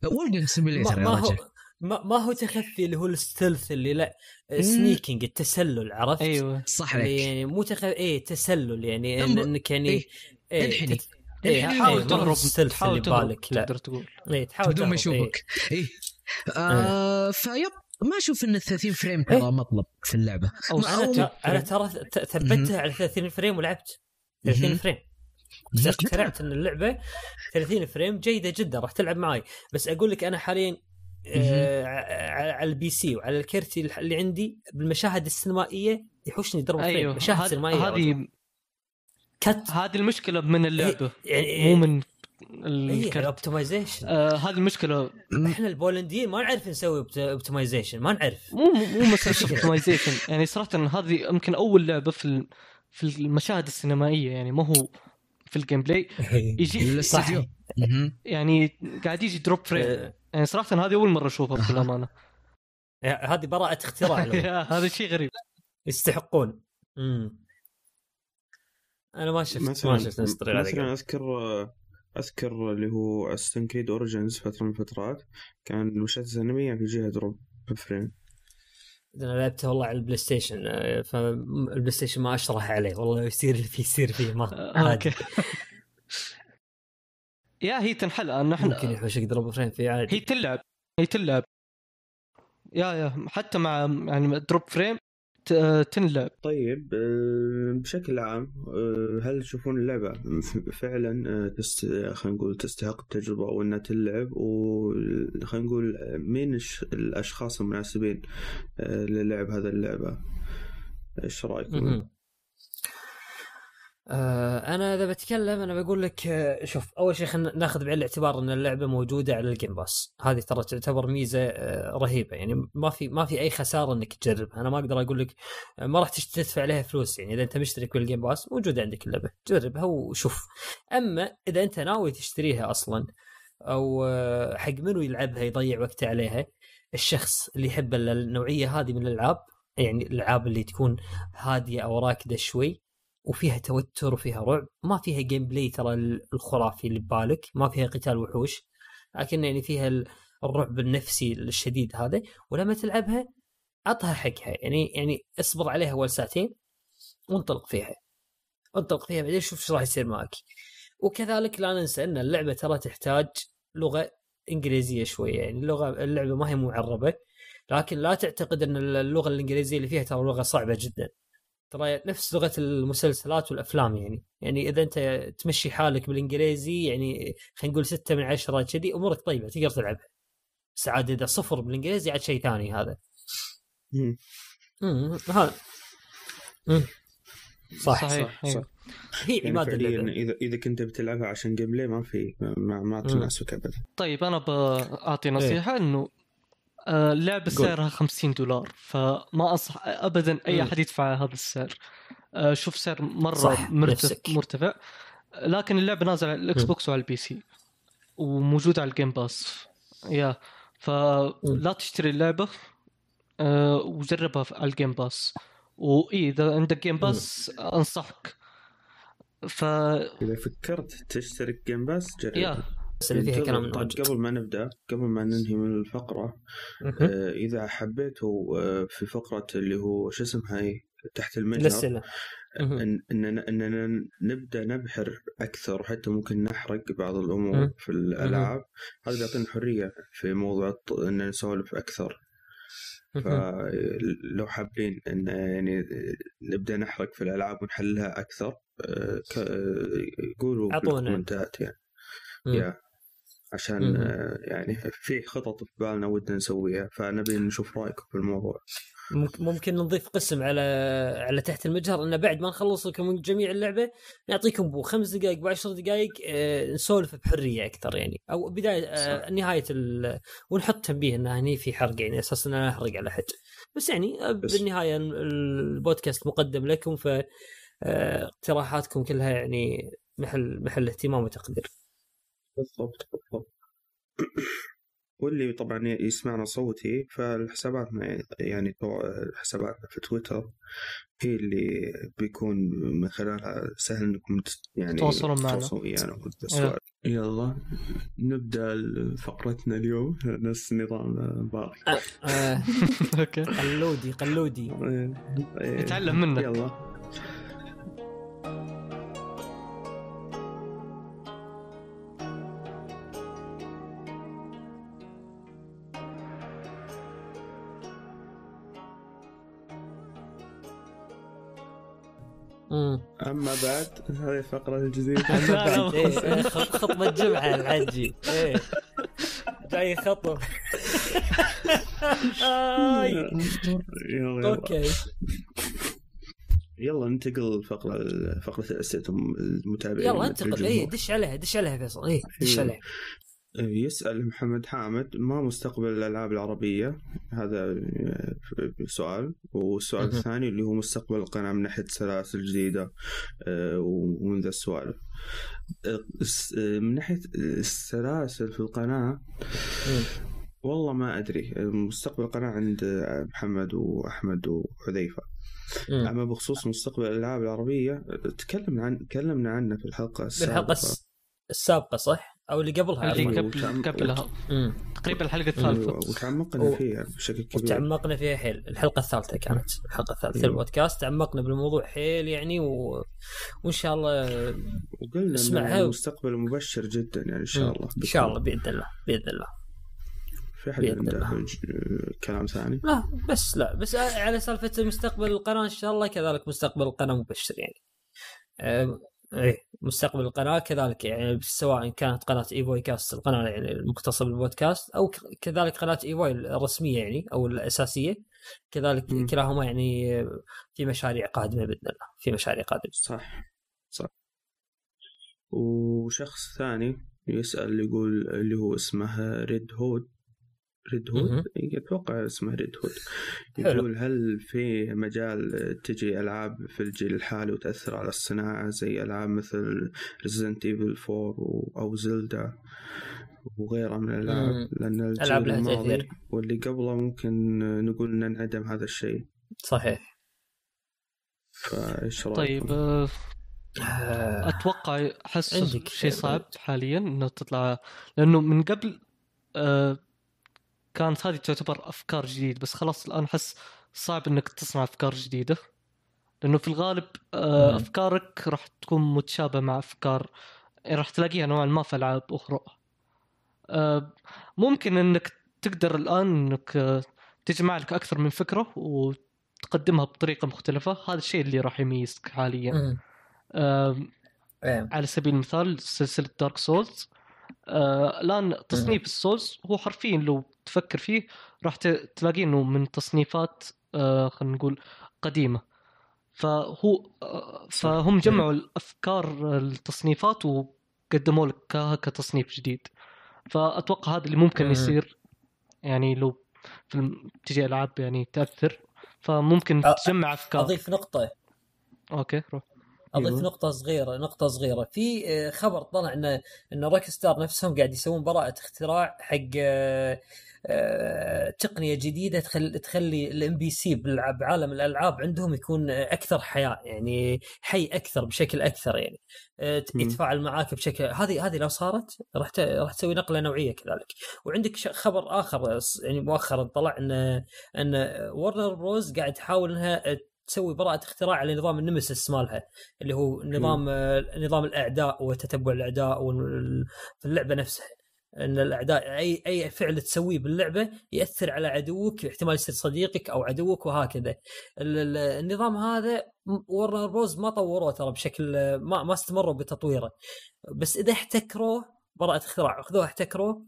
Speaker 2: وولدنج
Speaker 1: ما,
Speaker 2: سيميليتر يا
Speaker 1: ما هو
Speaker 2: رجل.
Speaker 1: ما, ما هو تخفي اللي هو الستلث اللي لا سنيكينج التسلل عرفت؟
Speaker 4: أيوه.
Speaker 2: صح عليك.
Speaker 1: يعني مو تخ... إيه تسلل يعني إن إنك يعني
Speaker 2: إيه.
Speaker 1: إيه
Speaker 2: انحني.
Speaker 1: إيه
Speaker 2: إيه،
Speaker 1: تهرب
Speaker 4: تهرب تحاول تهرب
Speaker 1: بالك. لا.
Speaker 4: تقدر تقول.
Speaker 1: إيه تحاول
Speaker 2: بدون ما
Speaker 1: إيه.
Speaker 2: يشوفك إيه. آه فيب ما أشوف إن ال 30 frame ترى
Speaker 1: إيه.
Speaker 2: مطلب في
Speaker 4: اللعبة.
Speaker 2: أو
Speaker 1: أنا
Speaker 2: أو-
Speaker 1: ت- أنا ترى ثبتها على 30 frame ولعبت 30
Speaker 2: مهم.
Speaker 1: frame. بس اقتنعت إن اللعبة 30 frame جيدة جدا راح تلعب معي بس أقول لك أنا حاليا آه على ال PC وعلى الكرتي الح- اللي عندي بالمشاهد السينمائية يحوشني drop frame.
Speaker 4: أيوه
Speaker 1: مشاهد
Speaker 4: هذه-
Speaker 1: سينمائية.
Speaker 4: هذه
Speaker 1: cut
Speaker 4: هذه المشكلة من اللعبة.
Speaker 1: يعني
Speaker 4: مو من الكرت
Speaker 1: ال optimization
Speaker 4: آه هذه المشكلة.
Speaker 1: إحنا البولنديين ما نعرف نسوي optimization ما نعرف.
Speaker 4: مو مو مسألة optimization يعني صراحة هذه يمكن أول لعبة في ال- في المشاهد السينمائية. يعني ما هو في ال gameplay يجي. يعني قاعد يجي drop frame
Speaker 1: آه،
Speaker 4: يعني صراحة هذه أول مرة أشوفها بكل
Speaker 2: أها.
Speaker 4: امانه
Speaker 1: هذه براءة اختراع.
Speaker 4: هذا شيء غريب.
Speaker 1: يستحقون. امم أنا ما شفت ما شفت نفس الطريقة
Speaker 3: مثلا أذكر أذكر اللي هو Assassin's Creed Origins فترة من الفترات كان المشاهد السينمائيه في جهة drop frame
Speaker 1: أنا لعبته والله على ال PlayStation آه، فال PlayStation ما أشرح عليه والله يصير اللي فيه يصير فيه ما
Speaker 4: آه،. okay. يا هي تنحل ان
Speaker 1: ممكن
Speaker 4: إحنا
Speaker 1: يحوشك drop frame فيه عادي.
Speaker 4: هي تلعب هي تلعب. يا يا حتى مع يعني drop frame تنلعب.
Speaker 3: طيب آه، بشكل عام آه، هل تشوفون اللعبة ف- فعلا آه، تست... خلينا نقول تستحق التجربة وانها تلعب؟ وخلينا نقول آه، مين الش... الأشخاص المناسبين آه، للعب هذه اللعبة؟ إيش
Speaker 1: رأيكم؟ آه أنا إذا بتكلم أنا بقول لك آه، شوف أول شيء خلينا ناخذ بعين الاعتبار إن اللعبة موجودة على ال Game Pass هذه ترى تعتبر ميزة آه، رهيبة. يعني ما في ما في أي خسارة إنك تجربها. أنا ما أقدر أقول لك آه، ما راح تدفع عليها فلوس. يعني إذا أنت مشترك بال Game Pass موجودة عندك اللعبة. جربها وشوف. أما إذا أنت ناوي تشتريها أصلا أو حق منو يلعبها يضيع وقته عليها الشخص اللي يحب النوعية هذه من الألعاب يعني الألعاب اللي تكون هادية أو راكدة شوي وفيها توتر وفيها رعب. ما فيها gameplay ترى الخرافي اللي ببالك. ما فيها قتال وحوش. لكن يعني فيها ال- الرعب النفسي الشديد هذا. ولما تلعبها عطها حقها. يعني يعني اصبر عليها أول ساعتين وانطلق فيها. انطلق فيها بعدين شوف إيش راح يصير معك. وكذلك لا ننسى إن اللعبة ترى تحتاج لغة إنجليزية شوية. يعني اللغة اللعبة ما هي معربة. لكن لا تعتقد إن اللغة الإنجليزية اللي فيها ترى لغة صعبة جدا. ترى نفس لغة المسلسلات والأفلام يعني. يعني إذا أنت تمشي حالك بالإنجليزي يعني خلينا نقول ستة من عشرة كذي أمورك طيبة تقدر تلعبها بس عاد إذا صفر بالإنجليزي عاد شيء ثاني هذا.
Speaker 3: مم.
Speaker 1: امم هذا. صح, صح,
Speaker 4: صحيح
Speaker 3: صح, صح.
Speaker 1: هي
Speaker 3: يعني
Speaker 1: عماد
Speaker 3: إذا. إذا كنت بتلعبها عشان gameplay ما في ما, ما تناسبك ابدا.
Speaker 4: طيب أنا بعطي نصيحة إنه اللعبة
Speaker 1: قول.
Speaker 4: سعرها 50 دولار فما انصح ابدا
Speaker 1: أي.
Speaker 4: أحد يدفع هذا السعر. آه، شوف سعر مرة
Speaker 1: صح،
Speaker 4: مرتفع. مرتفع. لكن اللعبة نازلة على
Speaker 1: ال
Speaker 4: Xbox وعلى ال PC وموجودة على ال Game Pass يا فلا تشتري اللعبة آه وجربها على ال Game Pass واي إذا عندك Game Pass أنصحك. ف
Speaker 3: إذا فكرت تشترك Game Pass جرب
Speaker 4: يا.
Speaker 1: بس اللي فيها كلام
Speaker 3: طيب قبل ما نبدأ قبل ما ننهي من
Speaker 1: الفقرة.
Speaker 3: آه، إذا حبيتوا آه، في فقرة اللي هو شو اسمها هي تحت المجهر
Speaker 1: مهم.
Speaker 3: إن إننا إننا نبدأ نبحر أكثر وحتى ممكن نحرق بعض
Speaker 1: الأمور.
Speaker 3: في الألعاب هذا بيعطينا حرية في موضوع إن نسولف
Speaker 1: أكثر.
Speaker 3: فلو حابين إن يعني نبدأ نحرق في الألعاب ونحللها أكثر آه، آه، قولوا. بالكومنتات يعني. يا عشان. آه، يعني في خطط في بالنا ودنا نسويها فنبي نشوف رأيكم في الموضوع
Speaker 1: ممكن- نضيف قسم على على تحت المجهر إنه بعد ما نخلص لكم جميع اللعبة نعطيكم بو خمس دقائق بو عشر دقائق آه، نسولف بحرية أكثر يعني أو بداية آه،
Speaker 3: صح.
Speaker 1: نهاية ال... ونحط تنبيه إنه هني في حرق يعني أساس اننا نحرق على حد بس يعني
Speaker 3: بس.
Speaker 1: بالنهاية البودكاست مقدم لكم ف اقتراحاتكم كلها يعني محل محل اهتمام وتقدير
Speaker 3: بالضبط بالضبط. واللي طبعا يسمعنا صوتي فالحساباتنا يعني تو- حساباتنا في تويتر هي اللي بيكون من خلالها سهل إنكم يعني
Speaker 4: تتواصلون معنا.
Speaker 3: تتواصلوا بالسؤال يلا نبدأ فقرتنا اليوم نفس نظام مبارك
Speaker 1: آه،
Speaker 4: أوكي.
Speaker 1: قلودي قلودي.
Speaker 3: إيه،
Speaker 4: نتعلم منك.
Speaker 3: يلا. أما بعد هذه الفقرة
Speaker 1: الجديدة.
Speaker 4: لا،
Speaker 1: بعد إيه، إيه، خط- خطبة جمعة الحجي إيه. جاي خطب. أوكي.
Speaker 3: يلا ننتقل لفقرة فقرة أسئلة المتابعين
Speaker 1: يلا انتقل. إيه دش عليها دش عليها فيصل. إيه دش
Speaker 3: إيه.
Speaker 1: عليها.
Speaker 3: يسأل محمد حامد ما مستقبل الألعاب العربية هذا سؤال والسؤال. الثاني اللي هو مستقبل القناة من ناحية سلاسل جديدة آه، ومن ذا السوالف آه، آه، من ناحية السلاسل في القناة. والله ما أدري مستقبل القناة عند محمد وأحمد وحذيفة. أما بخصوص مستقبل الألعاب العربية تكلمنا عن تكلمنا عنه في الحلقة
Speaker 1: بالحلقة الس- السابقة صح؟ أو اللي قبلها
Speaker 4: اللي. قبل قبلها. تقريبا الحلقة
Speaker 3: أيوة،
Speaker 4: الثالثة
Speaker 3: وتعمقنا
Speaker 1: و-
Speaker 3: فيها بشكل كبير
Speaker 1: وتعمقنا فيها حيل الحلقة الثالثة كانت الحلقة الثالثة في
Speaker 3: مم.
Speaker 1: البودكاست تعمقنا بالموضوع حيل يعني و... وإن شاء الله
Speaker 3: وقلنا
Speaker 1: اسمعها
Speaker 3: انه
Speaker 1: و-
Speaker 3: المستقبل مبشر جدا يعني إن شاء. الله
Speaker 1: إن شاء الله بإذن الله بإذن الله
Speaker 3: في
Speaker 1: أحد
Speaker 3: عنده. ج- كلام ثاني
Speaker 1: لا بس لا بس على سالفة مستقبل القناة إن شاء الله كذلك مستقبل القناة مبشر يعني. إيه مستقبل القناة كذلك يعني سواء كانت قناة إيفوي كاست القناة يعني المختصة بالبودكاست أو كذلك قناة إيفوي الرسمية يعني أو الأساسية. كذلك
Speaker 3: مم.
Speaker 1: كلاهما يعني في مشاريع قادمة بإذن الله في مشاريع قادمة.
Speaker 3: صح صح. وشخص ثاني يسأل يقول اللي هو اسمه Red Hood. Red Hood
Speaker 1: مهم.
Speaker 3: أتوقع اسمه Red
Speaker 1: Hood.
Speaker 3: يقول هل في مجال تجي ألعاب في الجيل الحالي وتأثر على الصناعة زي ألعاب مثل Resident Evil 4 و- أو زلدا وغيرها من
Speaker 1: الألعاب.
Speaker 3: لأن الجيل الماضي
Speaker 1: تأثير.
Speaker 3: واللي قبله ممكن نقول إن انعدم هذا الشيء
Speaker 1: صحيح
Speaker 3: فإيش رأيكم؟
Speaker 4: طيب آه،
Speaker 1: آه،
Speaker 4: أتوقع
Speaker 1: أحس
Speaker 4: شيء صعب حاليا إنه تطلع لأنه من قبل آه، كانت هذه تعتبر أفكار جديدة بس خلاص الآن أحس صعب إنك تصنع أفكار جديدة. لأنه في الغالب آه،. أفكارك راح تكون متشابهة مع أفكار راح تلاقيها نوعا ما في ألعاب أخرى. آه، ممكن إنك تقدر الآن إنك آه، تجمع لك أكثر من فكرة وتقدمها بطريقة مختلفة. هذا الشيء اللي راح يميزك حاليا.
Speaker 1: إيه.
Speaker 4: على سبيل المثال سلسلة Dark Souls آه الآن تصنيف ال Souls هو حرفيا لو تفكر فيه راح تلاقيه إنه من تصنيفات آه خلينا نقول قديمة. فهو آه فهم جمعوا الأفكار التصنيفات وقدموا لك كتصنيف جديد. فأتوقع هذا اللي ممكن
Speaker 1: مم.
Speaker 4: يصير يعني لو في تجي ألعاب يعني تأثر فممكن تجمع أفكار.
Speaker 1: أضيف نقطة.
Speaker 4: أوكي روح.
Speaker 1: أضيف
Speaker 3: أيوة.
Speaker 1: نقطة صغيرة نقطة صغيرة في آه، خبر طلع إن إن Rockstar نفسهم قاعد يسوون براءة اختراع حق آه، آه، تقنية جديدة تخلي تخلي ال NPC بعالم الألعاب عندهم يكون أكثر حياة يعني حي أكثر بشكل أكثر يعني. يتفاعل معاك بشكل هذه هذه لو صارت راح ت- راح تسوي نقلة نوعية كذلك وعندك ش- خبر آخر يعني مؤخرا طلع إن إن Warner Bros قاعد تحاول إنها تسوي براءة اختراع على نظام ال Nemesis مالها اللي هو نظام آه، نظام الأعداء وتتبع الأعداء في اللعبة نفسها. إن الأعداء أي أي فعل تسويه باللعبة يأثر على عدوك احتمال يصير صديقك أو عدوك وهكذا. ال- ال- النظام هذا ورنر بروز ما طوروه ترى بشكل ما ما استمروا بتطويره. بس إذا احتكروه براءة اختراع اخذوه احتكروه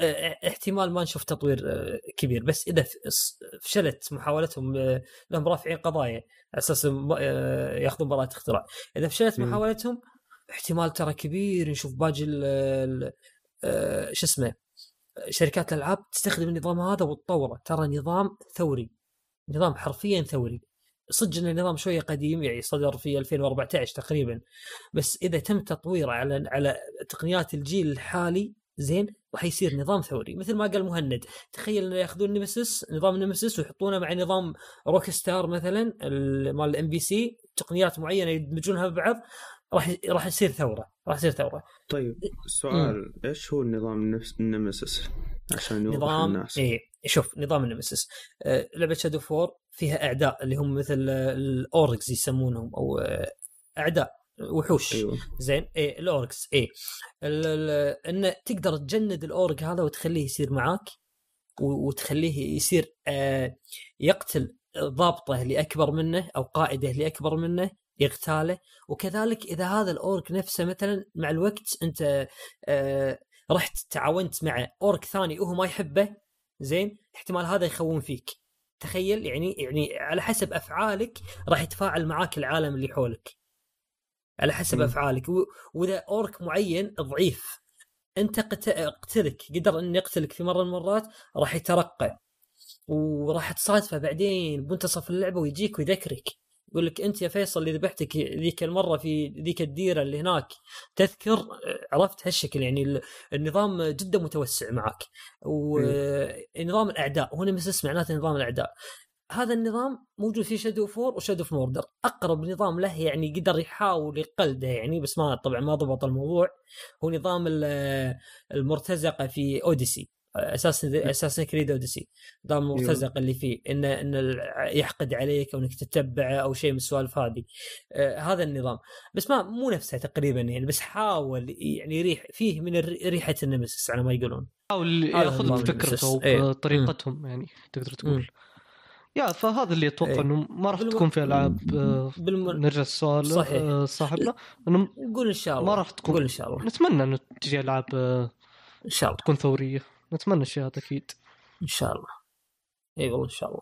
Speaker 1: احتمال ما نشوف تطوير آه، كبير. بس إذا فشلت محاولتهم لهم رافعين قضايا على أساس ياخذون براءة اختراع. إذا فشلت. محاولتهم احتمال ترى كبير نشوف باقي شو اسمه شركات الألعاب تستخدم النظام هذا وتطوره. ترى نظام ثوري نظام حرفيا ثوري. صدق ان النظام شوية قديم يعني صدر في 2014 تقريبا. بس إذا تم تطويره على على تقنيات الجيل الحالي زين راح يصير نظام ثوري. مثل ما قال مهند تخيل إنه ياخذون Nemesis نظام Nemesis ويحطونه مع نظام Rockstar مثلا ال- مال ال NPC تقنيات معينة يدمجونها ببعض راح راح يصير ثورة راح يصير ثورة.
Speaker 3: طيب سؤال إيش هو النظام ال Nemesis عشان يوضح
Speaker 1: نظام
Speaker 3: الناس
Speaker 1: إيه شوف نظام ال Nemesis آه لعبة Shadow of War فيها أعداء اللي هم مثل ال orcs يسمونهم أو آه أعداء. وحوش.
Speaker 3: أيوه.
Speaker 1: زين إيه ال orcs ال- ال- انه تقدر تجند الأورك هذا وتخليه يصير معاك وتخليه يصير آه يقتل ضابطه اللي أكبر منه أو قائده اللي أكبر منه يغتاله وكذلك إذا هذا الأورك نفسه مثلا مع الوقت أنت آه رحت تعاونت مع أورك ثاني وهو ما يحبه زين احتمال هذا يخون فيك. تخيل يعني يعني على حسب أفعالك راح يتفاعل معاك العالم اللي حولك. على حسب
Speaker 3: مم.
Speaker 1: أفعالك. وإذا orc معين ضعيف أنت قت- قتلك قدر انه يقتلك في مرة من المرات راح يترقى. وراح تصادفه بعدين بمنتصف اللعبة ويجيك ويذكرك. يقول لك أنت يا فيصل اللي ذبحتك ذيك المرة في ذيك الديرة اللي هناك تذكر عرفت هالشكل. يعني ال- النظام جدا متوسع معك. ونظام الأعداء ال Nemesis معناته نظام الأعداء. هذا النظام موجود في Shadow of War و Shadow of Mordor أقرب نظام له يعني قدر يحاول يقلده يعني بس ما طبعا ما ضبط الموضوع. هو نظام ال- المرتزقة في Odyssey Assassin's Assassin's Creed Odyssey نظام المرتزقة اللي فيه. انه انه ال- يحقد عليك أو إنك تتبعه أو شيء من السوالف هذه. آه هذا النظام. بس ما مو نفسه تقريبا يعني بس حاول يعني يريح فيه من الر- ريحة ال Nemesis على ما يقولون.
Speaker 4: حاول
Speaker 1: يأخذ
Speaker 4: أو ال
Speaker 1: Nemesis. إيه.
Speaker 4: بطريقتهم يعني تقدر. تقول. يا فهذا اللي أتوقع
Speaker 1: إيه.
Speaker 4: إنه ما راح
Speaker 1: بالم-
Speaker 4: تكون في ألعاب آه،
Speaker 1: بالم...
Speaker 4: نرجع السؤال
Speaker 1: صحيح.
Speaker 4: آه، صاحبنا. إنه
Speaker 1: نقول إن شاء الله.
Speaker 4: ما راح تكون.
Speaker 1: نقول إن شاء الله.
Speaker 4: نتمنى إنه تجي ألعاب آه،
Speaker 1: إن شاء الله.
Speaker 4: تكون ثورية. نتمنى الشيء هذا أكيد.
Speaker 1: إن شاء الله. إي والله إن شاء الله.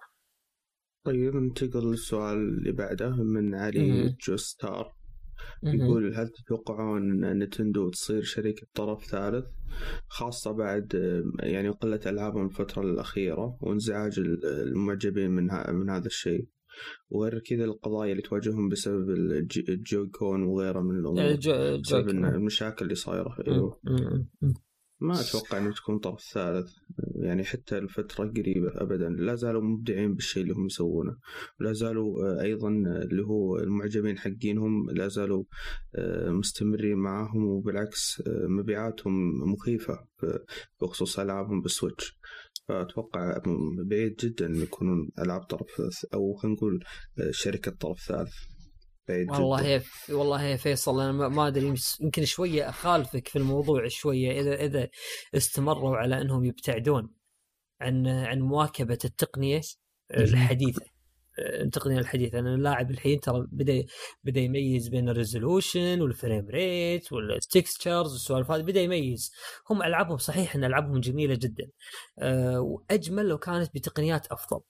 Speaker 3: طيب ننتقل للسؤال اللي بعده من علي
Speaker 1: مم.
Speaker 3: جو ستار
Speaker 1: مهم.
Speaker 3: يقول هل تتوقعون أن نتندو تصير شركة طرف ثالث؟ خاصة بعد آه، يعني قلة ألعابهم الفترة الأخيرة وانزعاج ال- المعجبين من, من هذا الشيء. وغير كذا القضايا اللي تواجههم بسبب الج- الجويكون وغيره من الأمور.
Speaker 1: الجو-
Speaker 3: بسبب المشاكل اللي صايرة. ما أتوقع أنه تكون طرف ثالث. يعني حتى الفترة قريبة أبدا. لا زالوا مبدعين بالشيء اللي هم يسوونه. ولا زالوا آه، أيضا آه، اللي هو المعجبين حقينهم لا زالوا آه، مستمرين معاهم وبالعكس آه، مبيعاتهم مخيفة ب- بخصوص ألعابهم بالسويتش. فأتوقع م- بعيد جدا يكونون ألعاب طرف أو خلينا نقول شركة طرف ثالث. بعيد
Speaker 1: والله يا والله يا فيصل أنا ما- أدري يمكن شوية أخالفك في الموضوع شوية إذا إذا استمروا على أنهم يبتعدون عن عن مواكبة التقنية الحديثة. التقنية الحديثة. أنا اللاعب الحين ترى بدأ بدأ يميز بين ال resolution وال frame rate وال textures والسوالف هذه بدأ يميز. هم ألعابهم صحيح أن ألعابهم جميلة جدا. أه وأجمل لو كانت بتقنيات أفضل.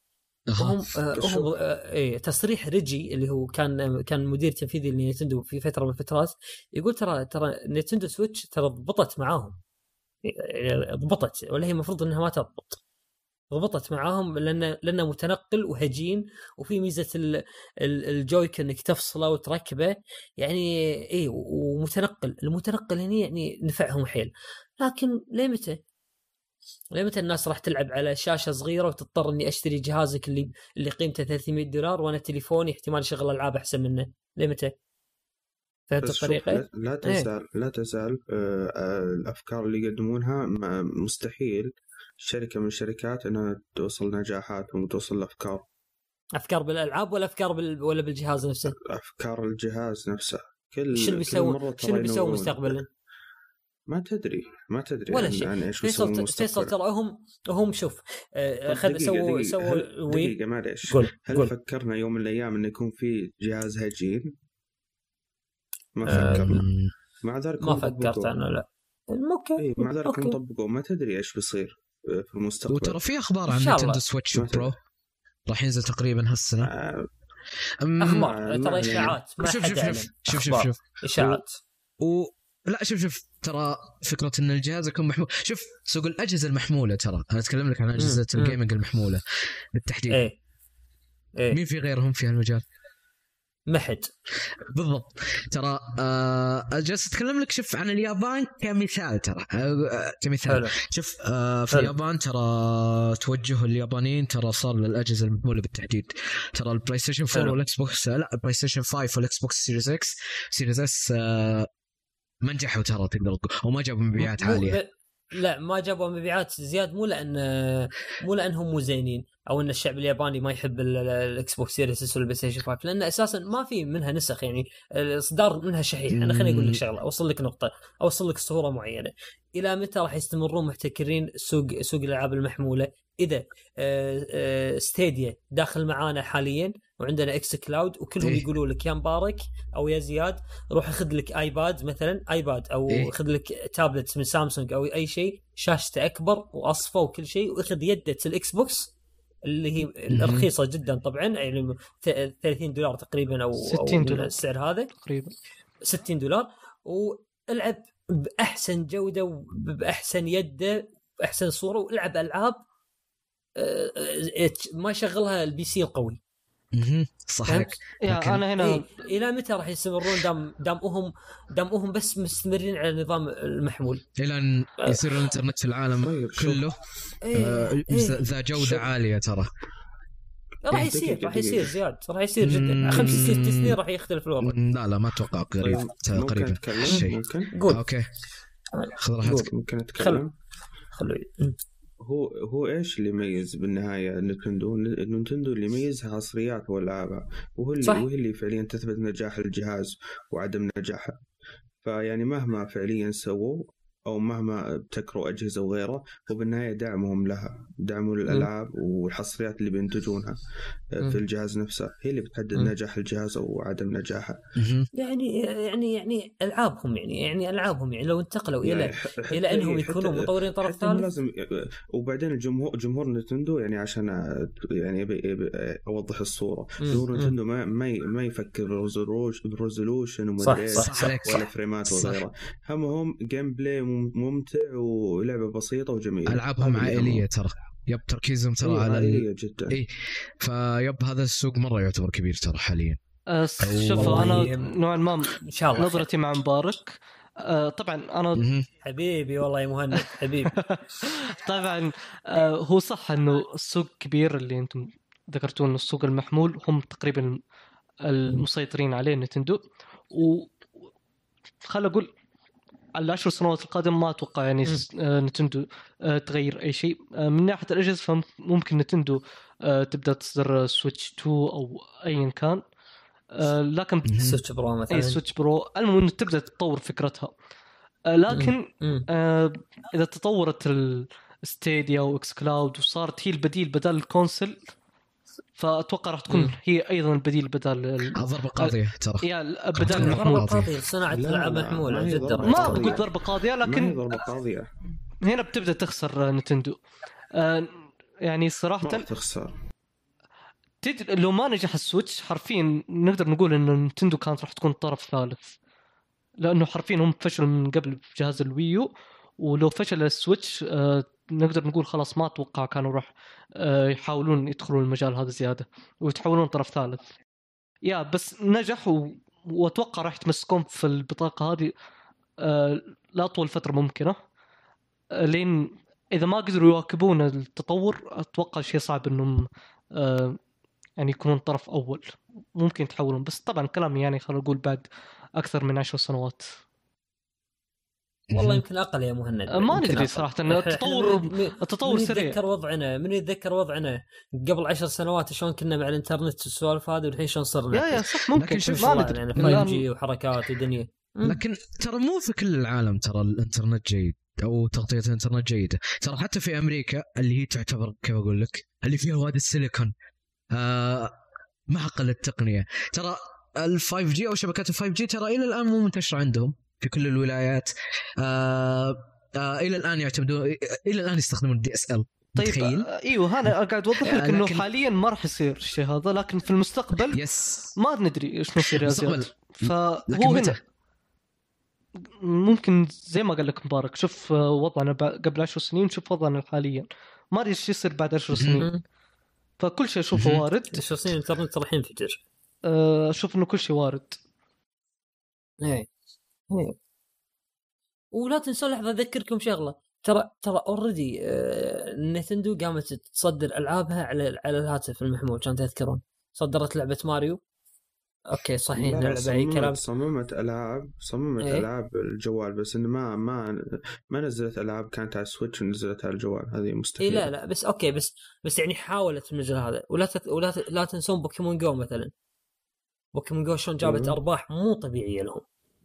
Speaker 1: وهم آه. هم آه إيه تصريح ريجي اللي هو كان كان مدير تنفيذي لنينتندو في فترة من الفترات يقول ترى ترى نينتندو سويتش ترى ضبطت معاهم. يعني ضبطت ولا هي المفروض إنها ما تضبط. ضبطت معاهم لأنه لأنه متنقل وهجين وفي ميزة ال- ال- الجوي كون إنك تفصله وتركبه. يعني اي ومتنقل. المتنقل هنا يعني نفعهم حيل. لكن ليه متى؟ ليه متى الناس راح تلعب على شاشة صغيرة وتضطر إني أشتري جهازك اللي اللي قيمته 300 دولار وأنا تليفوني احتمال اشغل ألعاب أحسن منه ليه متى؟ فهمت الطريقة؟
Speaker 3: لا- لا تزال لا تزال آه، آه، الأفكار اللي يقدمونها مستحيل شركة من الشركات إنها توصل نجاحات وتوصل لأفكار
Speaker 1: أفكار بالألعاب ولا أفكار بال... ولا بالجهاز نفسه؟
Speaker 3: أفكار الجهاز نفسه كل
Speaker 1: شو اللي بيسوون
Speaker 3: ينوعون.
Speaker 1: مستقبلا؟
Speaker 3: ما تدري ما تدري
Speaker 1: ولا شيء.
Speaker 3: عن إيش
Speaker 1: فيصل فيصل ترى هم هم شوف آه، خذ سووا
Speaker 3: دقيقة.
Speaker 1: سووا
Speaker 3: هل- دقيقة معليش. هل
Speaker 1: قول.
Speaker 3: فكرنا يوم من الأيام انه يكون في جهاز هجين؟ ما فكرنا. مع ذلك
Speaker 1: ما فكرت. أنا لا. أوكي
Speaker 3: اي مع ذلك طبقوا ما تدري إيش بيصير آه، في المستقبل.
Speaker 2: وترى في أخبار عن
Speaker 1: إن شاء الله.
Speaker 2: نينتندو سويتش
Speaker 3: ما
Speaker 2: pro؟ راح ينزل تقريبا هالسنة.
Speaker 3: آه،
Speaker 1: أخبار
Speaker 3: ما-
Speaker 1: ترى
Speaker 3: ما-
Speaker 1: إشاعات. ما
Speaker 2: شوف شوف شوف شوف شوف. شوف.
Speaker 1: إشاعات.
Speaker 2: و لا شوف شوف. ترى فكرة إن الجهاز يكون محمول. شوف سوق الأجهزة المحمولة ترى. أنا أتكلم لك عن أجهزة.
Speaker 1: ال
Speaker 2: gaming المحمولة بالتحديد.
Speaker 1: إيه. إيه.
Speaker 2: مين في غيرهم في هالمجال؟
Speaker 1: ما حد
Speaker 2: بالضبط. ترى آه جالس أتكلم لك شوف عن اليابان كمثال ترى. آه كمثال.
Speaker 1: حلو.
Speaker 2: شوف آه في
Speaker 1: حلو.
Speaker 2: اليابان ترى توجه اليابانيين ترى صار للأجهزة المحمولة بالتحديد. ترى البلاي ستيشن 4
Speaker 1: حلو.
Speaker 2: والاكس بوكس لا البلاي ستيشن 5 والاكس بوكس سيريز إكس سيريز اس آه ما نجحوا ترى تقدر تقول. أو ما جابوا مبيعات عالية.
Speaker 1: لا- ما جابوا مبيعات زياد مو لأن مو لأنهم مو زينين أو إن الشعب الياباني ما يحب ال- ال- الاكس بوكس سيريس والبلاي ستيشن 5 لأن أساسا ما في منها نسخ يعني. الإصدار منها شحيح. أنا خليني أقول لك شغلة أوصل لك نقطة أوصل لك صورة معينة. إلى متى راح يستمرون محتكرين سوق سوق الألعاب المحمولة؟ إذا آه، آه، ستيديا داخل معانا حاليا وعندنا إكس كلاود وكلهم
Speaker 2: إيه.
Speaker 1: يقولوا لك يا مبارك أو يا زياد روح خذ لك ايباد مثلا ايباد أو
Speaker 2: إيه.
Speaker 1: خذ لك تابلت من سامسونج أو أي شيء شاشته أكبر وأصفى وكل شيء وأخذ يده الاكس بوكس اللي هي الرخيصة جدا طبعا يعني ث- 30 دولار تقريبا أو
Speaker 4: 60
Speaker 1: أو
Speaker 4: دولار.
Speaker 1: السعر هذا
Speaker 4: تقريبا
Speaker 1: 60 دولار والعب بأحسن جودة وبأحسن يده بأحسن صورة والعب ألعاب آه، آه، ما يشغلها ال PC القوي
Speaker 2: مهم. صح لكن-
Speaker 4: أنا هنا
Speaker 1: إيه إلى متى راح يستمرون؟ دام دام هم دام هم بس مستمرين على النظام المحمول.
Speaker 2: إلى أن يصير الإنترنت في العالم
Speaker 3: طيب
Speaker 2: كله
Speaker 1: إيه
Speaker 2: آه،
Speaker 1: إيه.
Speaker 2: ذا جودة
Speaker 3: شوف.
Speaker 2: عالية ترى.
Speaker 1: راح
Speaker 3: دقيقة-
Speaker 1: يصير راح. يصير زياد راح يصير جدا. خمس ست سنين راح يختلف الوضع.
Speaker 2: لا لا ما أتوقع قريب
Speaker 3: طيب، ممكن
Speaker 2: قريبا.
Speaker 3: أتكلم؟
Speaker 2: شيء.
Speaker 3: ممكن؟
Speaker 1: قول.
Speaker 2: أوكي. خذ راحتك.
Speaker 3: ممكن
Speaker 1: خلو.
Speaker 3: اتكلم
Speaker 1: خلوي
Speaker 3: هو هو إيش اللي يميز بالنهاية نينتندو؟ نينتندو اللي يميزها حصريات والعابها وهو اللي
Speaker 1: صح.
Speaker 3: وهي اللي فعليا تثبت نجاح الجهاز وعدم نجاحه فيعني مهما فعليا سووا أو مهما ابتكروا أجهزة وغيره وبالنهايه دعمهم لها دعموا الألعاب والحصريات اللي بينتجونها
Speaker 1: مم.
Speaker 3: في الجهاز نفسه هي اللي بتحدد. نجاح الجهاز أو عدم نجاحه.
Speaker 1: يعني يعني يعني ألعابهم يعني يعني ألعابهم يعني لو انتقلوا إلى
Speaker 3: يعني
Speaker 1: إلى أنهم
Speaker 3: إيه،
Speaker 1: يكونوا
Speaker 3: حتى-
Speaker 1: مطورين طرف ثالث
Speaker 3: لازم وبعدين الجمهور جمهور نينتندو يعني عشان يعني أبي أبي أوضح
Speaker 1: الصورة.
Speaker 3: جمهور
Speaker 1: مم.
Speaker 3: نينتندو ما ما ما يفكر بال resolu-
Speaker 1: بال
Speaker 3: resolution
Speaker 1: صح،
Speaker 3: ومدري
Speaker 2: صح، صح
Speaker 3: ولا
Speaker 2: صح
Speaker 3: فريمات
Speaker 2: صح.
Speaker 3: وغيره همهم gameplay ممتع
Speaker 2: ولعبة
Speaker 3: بسيطة وجميلة
Speaker 2: ألعابهم
Speaker 3: عائلية.
Speaker 2: ترى yep تركيزهم ترى
Speaker 3: إيه،
Speaker 2: على ال...
Speaker 3: عائلية جدا
Speaker 2: إيه. فيب هذا السوق مرة يعتبر كبير ترى حاليا
Speaker 4: آه، شوف أنا
Speaker 1: يم-
Speaker 4: نوعا ما
Speaker 1: إن شاء الله.
Speaker 4: نظرتي مع مبارك آه، طبعا
Speaker 2: أنا.
Speaker 1: حبيبي والله يا مهند حبيبي
Speaker 4: طبعا آه، هو صح إنه السوق كبير اللي أنتم ذكرتوا إنه السوق المحمول هم تقريبا المسيطرين عليه نتندو و خل أقول على العشر سنوات القادمة ما أتوقع يعني آه، نتندو آه، تغير أي شيء. آه، من ناحية الأجهزة فممكن نتندو آه، تبدأ تصدر سويتش 2 أو ايا كان. آه، لكن.
Speaker 1: سويتش pro مثلا.
Speaker 4: اي سويتش pro. المهم إنه تبدا تطور فكرتها. آه، لكن. آه، إذا تطورت الستيديا واكس كلاود وصارت هي البديل بدل ال console فأتوقع راح تكون
Speaker 1: مم.
Speaker 4: هي أيضا البديل بدل ال-
Speaker 2: ضربة قاضية ترى
Speaker 4: يا بدل
Speaker 1: ضربة
Speaker 2: قاضية.
Speaker 1: قاضية صناعة
Speaker 3: لا،
Speaker 1: العاب
Speaker 3: ما هي
Speaker 1: جدا.
Speaker 4: ما
Speaker 3: قاضية.
Speaker 4: بقول ضربة قاضية
Speaker 3: ما
Speaker 4: لكن
Speaker 3: ضربة قاضية
Speaker 4: هنا بتبدأ تخسر نتندو آه، يعني
Speaker 3: ما
Speaker 4: صراحة
Speaker 3: راح تخسر
Speaker 4: تدري لو ما نجح السويتش حرفيا نقدر نقول انه نتندو كانت راح تكون طرف ثالث لأنه حرفيا هم فشلوا من قبل في جهاز الوي يو ولو فشل السويتش آه، نقدر نقول خلاص ما أتوقع كانوا راح آه، يحاولون يدخلون المجال هذا زيادة ويتحولون طرف ثالث يا بس نجح. وأتوقع راح يتمسكون في البطاقة هذه آه، لاطول فترة ممكنة آه، لين إذا ما قدروا يواكبون التطور أتوقع شيء صعب إنهم يعني يكونون طرف أول ممكن يتحولون بس طبعا كلامي يعني خلينا نقول بعد أكثر من عشر سنوات
Speaker 1: والله يمكن أقل يا مهند.
Speaker 4: آه، ما ندري. صراحة
Speaker 1: إحنا-
Speaker 4: التطور
Speaker 1: من-
Speaker 4: التطور
Speaker 1: من
Speaker 4: سريع.
Speaker 1: يتذكر وضعنا من يتذكر وضعنا قبل عشر سنوات شلون كنا مع الإنترنت والسوالف هذه والحين شلون صرنا؟
Speaker 4: يا يا صح ممكن.
Speaker 2: شوف
Speaker 4: ما ندري.
Speaker 1: يعني
Speaker 4: الآن-
Speaker 1: 5 جي وحركات ودنيا.
Speaker 2: لكن ترى مو في كل العالم ترى الإنترنت جيد أو تغطية الإنترنت جيدة. ترى حتى في أمريكا اللي هي تعتبر كيف أقول لك؟ اللي فيها وادي السيليكون. آه معقل التقنية. ترى ال 5 جي أو شبكات ال 5 جي ترى إلى الآن مو منتشرة عندهم. في كل الولايات. آه آه إلى الآن يعتمدون إلى الآن يستخدمون ال DSL
Speaker 4: طيب
Speaker 2: متخيل؟
Speaker 4: آه، إيوه أنا قاعد أوضح لك
Speaker 2: آه، إنه
Speaker 4: حاليا ما راح يصير الشيء هذا لكن في المستقبل
Speaker 2: yes
Speaker 4: ما ندري إيش نصير يا. زياد. فهو
Speaker 2: لكن
Speaker 4: هنا.
Speaker 2: متى؟
Speaker 4: ممكن زي ما قال لك مبارك شوف آه، وضعنا قبل عشر سنين شوف وضعنا حاليا. ما أدري إيش يصير بعد عشر سنين. فكل شيء
Speaker 2: أشوفه.
Speaker 4: وارد.
Speaker 1: عشر سنين الانترنت راح ينفجر.
Speaker 4: أشوف إنه كل شيء وارد.
Speaker 1: إيه. ولا تنسوا لحظة أذكركم شغلة. ترى ترى already نتندو قامت تصدر ألعابها على على الهاتف المحمول كان تذكرون. صدرت لعبة ماريو. okay صحيح لعبة أي
Speaker 3: صممت-
Speaker 1: كلام.
Speaker 3: صممت العاب صممت
Speaker 1: إيه؟
Speaker 3: ألعاب الجوال بس إنه ما ما ما نزلت ألعاب كانت على ال Switch ونزلتها على الجوال. هذه مستحيل
Speaker 1: لا لا بس okay بس بس يعني حاولت في المجال هذا. ولا تت... ولا ت... لا تنسون Pokemon Go مثلا. Pokemon Go شلون جابت
Speaker 3: مم.
Speaker 1: أرباح مو طبيعية لهم.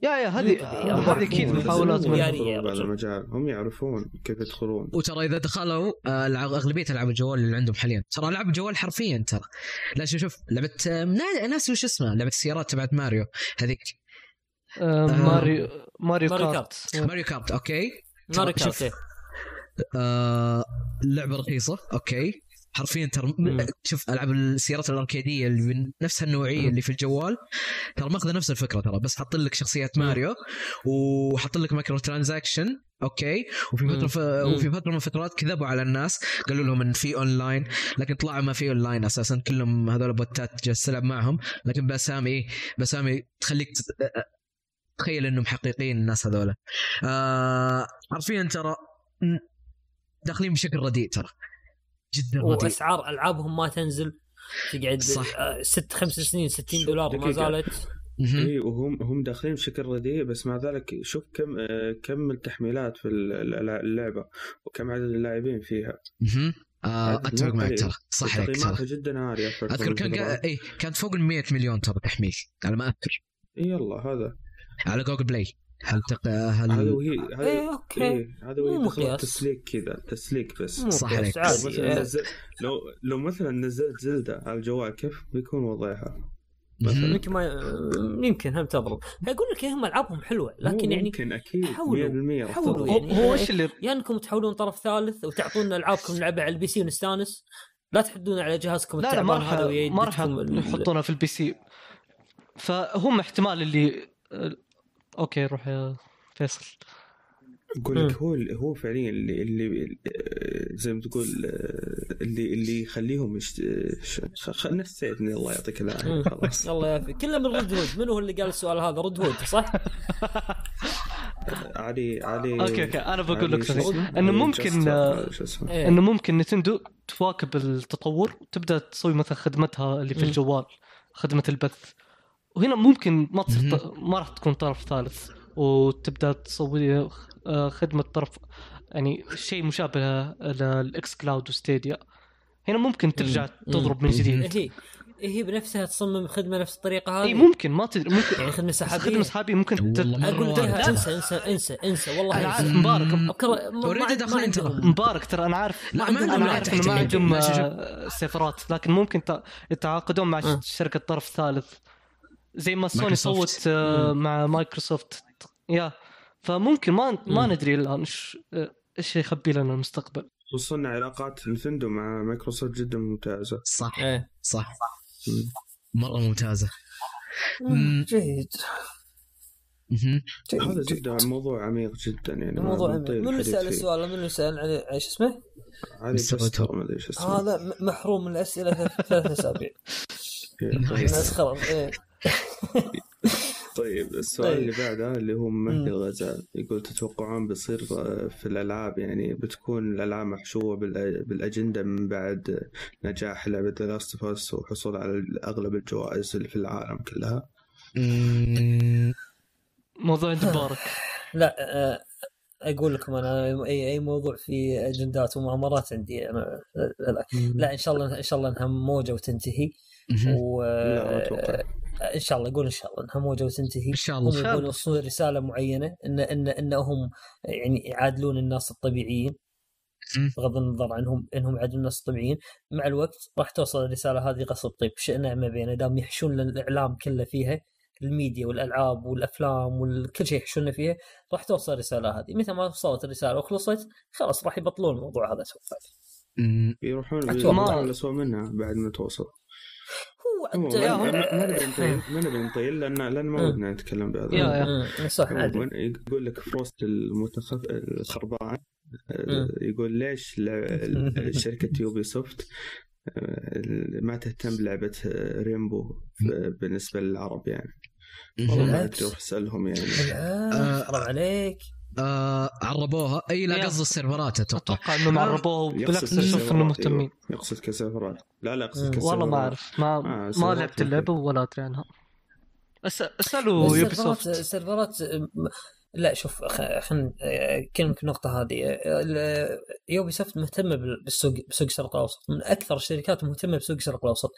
Speaker 4: يا يا هذه. آه، هذه
Speaker 1: أكيد
Speaker 4: محاولات
Speaker 1: يعني رجل.
Speaker 3: المجال. هم يعرفون كيف يدخلون.
Speaker 2: وترى إذا دخلوا آه، أغلبية ألعاب الجوال اللي عندهم حاليا. ترى ألعاب الجوال حرفيا ترى. لا شوف شوف لعبة آه، نا- ناس وش اسمها؟ لعبة السيارات تبعت ماريو هذيك.
Speaker 4: آه، Mario
Speaker 1: Mario
Speaker 4: Mario
Speaker 2: Kart. Mario Kart
Speaker 1: okay.
Speaker 2: Mario.
Speaker 1: Kart إيه.
Speaker 2: آه لعبة رخيصة okay. حرفيا ترى. شوف ألعاب السيارات الأركيدية اللي من نفس
Speaker 1: النوعية.
Speaker 2: اللي في الجوال ترى ماخذة نفس الفكرة ترى بس حاط لك شخصيات. ماريو وحط لك micro transaction okay وفي
Speaker 1: فترة.
Speaker 2: ف... وفي فترة من الفترات كذبوا على الناس قالوا لهم إن في أونلاين لكن طلعوا ما في أونلاين أساسا كلهم هذول بوتات جالس تلعب معهم لكن بأسامي؟ بأسامي تخليك تت... تخيل إنهم حقيقيين الناس هذول آه حرفيا ترى داخلين بشكل رديء ترى جدا رديء
Speaker 1: واسعار ألعابهم ما تنزل تقعد
Speaker 2: صح.
Speaker 1: آه، ست خمس سنين 60 دولار ما. زالت.
Speaker 3: اي وهم هم داخلين بشكل رديء بس مع ذلك شوف كم آه، كم التحميلات في ال- اللعبة وكم عدد اللاعبين فيها.
Speaker 2: آه
Speaker 3: أتفق
Speaker 2: معك. ترى صح عليك ترى
Speaker 3: جدا عالية
Speaker 2: أذكر كان. اي كانت فوق ال 100 مليون ترى تحميل على ما أذكر
Speaker 3: اي يلا هذا
Speaker 2: على Google Play هل تق... هل
Speaker 3: هذا وهي هذا
Speaker 1: إيه okay
Speaker 3: إيه هذا وهي
Speaker 1: مقياس.
Speaker 3: تسليك كذا تسليك بس
Speaker 2: صح عليك.
Speaker 3: لو
Speaker 1: عادي
Speaker 3: مثلا
Speaker 1: آه،
Speaker 3: نزل لو لو مثلا نزلت Zelda على الجوال كيف بيكون وضعها؟
Speaker 1: يمكن ما يمكن هم تضرب أقول لك هم ألعابهم حلوة لكن يعني
Speaker 3: ممكن أكيد 100%
Speaker 1: حاولوا-
Speaker 3: راح
Speaker 1: حاولوا
Speaker 3: تضرب.
Speaker 4: هو,
Speaker 1: يعني
Speaker 4: هو
Speaker 1: إيه؟
Speaker 4: إيش اللي
Speaker 1: يا إنكم تحولون طرف ثالث وتعطونا ألعابكم نلعبها على ال PC ونستانس لا تحدون على جهازكم
Speaker 4: لا لا ما راح ما راح يحطونها في ال PC فهم احتمال اللي آه، okay روح يا فيصل
Speaker 3: أقول لك. هو هو فعليا اللي اللي زي ما تقول آه، اللي اللي يخليهم خ- نسيتني الله يعطيك
Speaker 1: العافية.
Speaker 3: خلاص
Speaker 1: الله يعافيك كله من Red Hood منو هو اللي قال السؤال هذا Red Hood صح؟
Speaker 3: علي علي
Speaker 4: okay okay أنا بقول لك؟ إنه
Speaker 3: علي
Speaker 4: ممكن آه،
Speaker 1: إيه.
Speaker 4: إنه ممكن نتندو تواكب التطور وتبدا تسوي مثلا خدمتها اللي في. الجوال خدمة البث وهنا ممكن ما تصير ما راح تكون طرف ثالث وتبدأ تسوي آه، خدمة طرف يعني شيء مشابه لل xCloud و Stadia هنا ممكن ترجع. تضرب من. جديد
Speaker 1: هي هي بنفسها تصمم خدمة نفس الطريقة
Speaker 4: اي
Speaker 1: هذه
Speaker 4: ممكن ما تدري ممكن
Speaker 1: يعني خدمة
Speaker 4: بس خدمة
Speaker 1: سحابية
Speaker 4: سحابيه ممكن تت-
Speaker 2: أقول.
Speaker 1: لها انسى انسى انسى انسى والله
Speaker 4: أنا عارف. مبارك
Speaker 2: داخلين ترى.
Speaker 1: عندهم.
Speaker 4: مبارك ترى أنا عارف
Speaker 2: لا، ما عندهم أنا
Speaker 4: عارف إنه ما. عندهم. آه، سيرفرات لكن ممكن يتعاقدون مع
Speaker 1: أه.
Speaker 4: شركة طرف ثالث زي ما سوني. سوت آه، مع مايكروسوفت يا فممكن ما ما
Speaker 1: مم.
Speaker 4: ندري الآن إيش آه، إيش يخبي لنا المستقبل.
Speaker 3: خصوصا علاقات نتندو مع مايكروسوفت جدا ممتازة.
Speaker 2: صح.
Speaker 1: إيه.
Speaker 2: صح.
Speaker 3: مم.
Speaker 2: مرة ممتازة. مم.
Speaker 1: جيد.
Speaker 3: هذا جدا موضوع عميق جدا يعني
Speaker 1: الموضوع
Speaker 3: بنطيل
Speaker 1: من اللي
Speaker 3: سأل.
Speaker 1: السؤال؟ من اللي سأل؟ على إيش اسمه؟
Speaker 3: علي. ما أدري إيش اسمه.
Speaker 1: هذا محروم من الأسئلة ثلاث أسابيع. خلاص إيه.
Speaker 3: طيب السؤال
Speaker 1: طيب.
Speaker 3: اللي بعده اللي هو مهدي. الغزال يقول تتوقعون بيصير آه، في الألعاب؟ يعني بتكون الألعاب محشوة بالأجندة من بعد نجاح لعبة The Last of Us وحصول على أغلب الجوائز اللي في العالم كلها؟
Speaker 4: موضوع مبارك
Speaker 1: لا آه، أقول لكم أنا أي أي موضوع في أجندات ومؤامرات عندي أنا لا, لا, لا إن شاء الله إن شاء الله إنها موجة وتنتهي. و
Speaker 3: لا ما أتوقع.
Speaker 1: إن شاء الله أقول إن شاء الله انها موجه وتنتهي
Speaker 2: إن شاء
Speaker 1: هم
Speaker 2: الله
Speaker 1: يبغون يوصلون رسالة معينة إن إن إنهم يعني يعادلون الناس الطبيعيين. بغض النظر عنهم إنهم يعادلون الناس الطبيعيين. مع الوقت راح توصل الرسالة هذه قصب طيب شئنا ما بينا دام يحشون الاعلام كله فيها الميديا والألعاب والأفلام وكل شيء يحشون فيها راح توصل الرسالة هذه. متى ما وصلت الرسالة وخلصت خلاص راح يبطلون الموضوع هذا
Speaker 2: أتوقع.
Speaker 3: يروحون
Speaker 1: أتوقع.
Speaker 3: يروحون الاسوء منها بعد ما توصل.
Speaker 1: هو
Speaker 3: ما ما نبي نطيل ما نبي نطيل لأن لأن ما
Speaker 1: مم.
Speaker 3: ودنا نتكلم بهذا
Speaker 4: يا- يا.
Speaker 1: مم، صح عادي
Speaker 3: يقول لك فروست المتخف الخربان آه،. يقول ليش شركة يوبي سوفت آه، ما تهتم بلعبة آه، Rainbow بالنسبة للعرب يعني والله. ما
Speaker 1: بالعكس.
Speaker 3: ادري روح اسالهم يعني
Speaker 1: بالعكس، حرام عليك
Speaker 2: آه، عربوها. إي لا. قصد السيرفرات أتوقع.
Speaker 4: أتوقع انهم عربوه بالعكس
Speaker 3: أشوف
Speaker 4: انهم. مهتمين.
Speaker 3: يقصد كسيرفرات. لا لا
Speaker 1: مم.
Speaker 3: يقصد كسيرفرات.
Speaker 4: والله ما أعرف. ما
Speaker 3: آه،
Speaker 4: ما لعبت اللعبة ولا أدري عنها. أسألوا يوبي
Speaker 1: السيرفرات
Speaker 4: سوفت.
Speaker 1: السيرفرات لا شوف خلينا كلمة النقطة هذه. يوبي سوفت مهتمة بال- بالسوق بسوق الشرق الأوسط. من أكثر الشركات مهتمة بسوق الشرق الأوسط.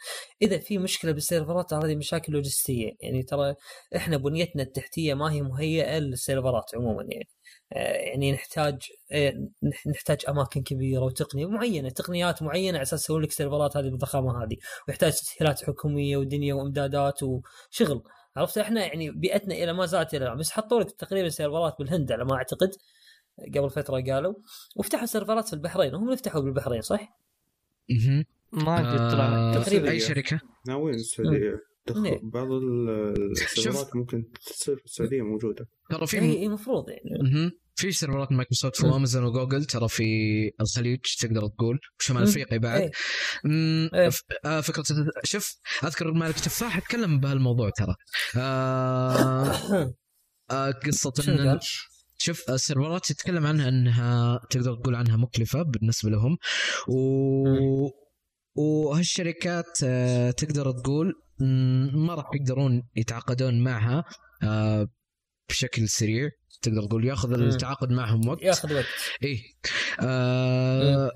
Speaker 1: إذا في مشكلة بالسيرفرات هذه مشاكل لوجستية. يعني ترى إحنا بنيتنا التحتية ما هي مهيئة للسيرفرات عموما يعني. يعني نحتاج آه، نح- نحتاج أماكن كبيرة وتقنية معينة تقنيات معينة على أساس يسوي لك سيرفرات هذه بالضخامة هذه ويحتاج تسهيلات حكومية ودنيا وإمدادات وشغل عرفت إحنا يعني بيئتنا إلى ما زالت إلى الآن. بس حطوا لك تقريبا سيرفرات بالهند على ما أعتقد قبل فترة قالوا وفتحوا سيرفرات في البحرين هم يفتحوا بالبحرين صح؟
Speaker 2: مهم.
Speaker 4: ما عندي اطلاع
Speaker 2: آه،
Speaker 1: تقريباً.
Speaker 2: أي شركة
Speaker 3: ناويين
Speaker 1: نعم.
Speaker 3: بعض ال- السيرفرات ممكن تصير في السعودية موجودة
Speaker 2: ترى في
Speaker 1: اي المفروض يعني.
Speaker 2: في سيرفرات مايكروسوفت. وامازون وجوجل ترى في الخليج تقدر تقول وشمال. افريقيا بعد
Speaker 1: إيه. إيه.
Speaker 2: ف- آه، فكرة شوف أذكر مالك تفاح اتكلم بهالموضوع ترى آه آه
Speaker 1: قصة
Speaker 2: ان؟ شوف السيرفرات تتكلم عنها إنها تقدر تقول عنها مكلفة بالنسبة لهم و وهالشركات آه، تقدر تقول ما راح يقدرون يتعاقدون معها آه، بشكل سريع تقدر تقول ياخذ. التعاقد معهم وقت
Speaker 1: ياخذ وقت
Speaker 2: إيه آه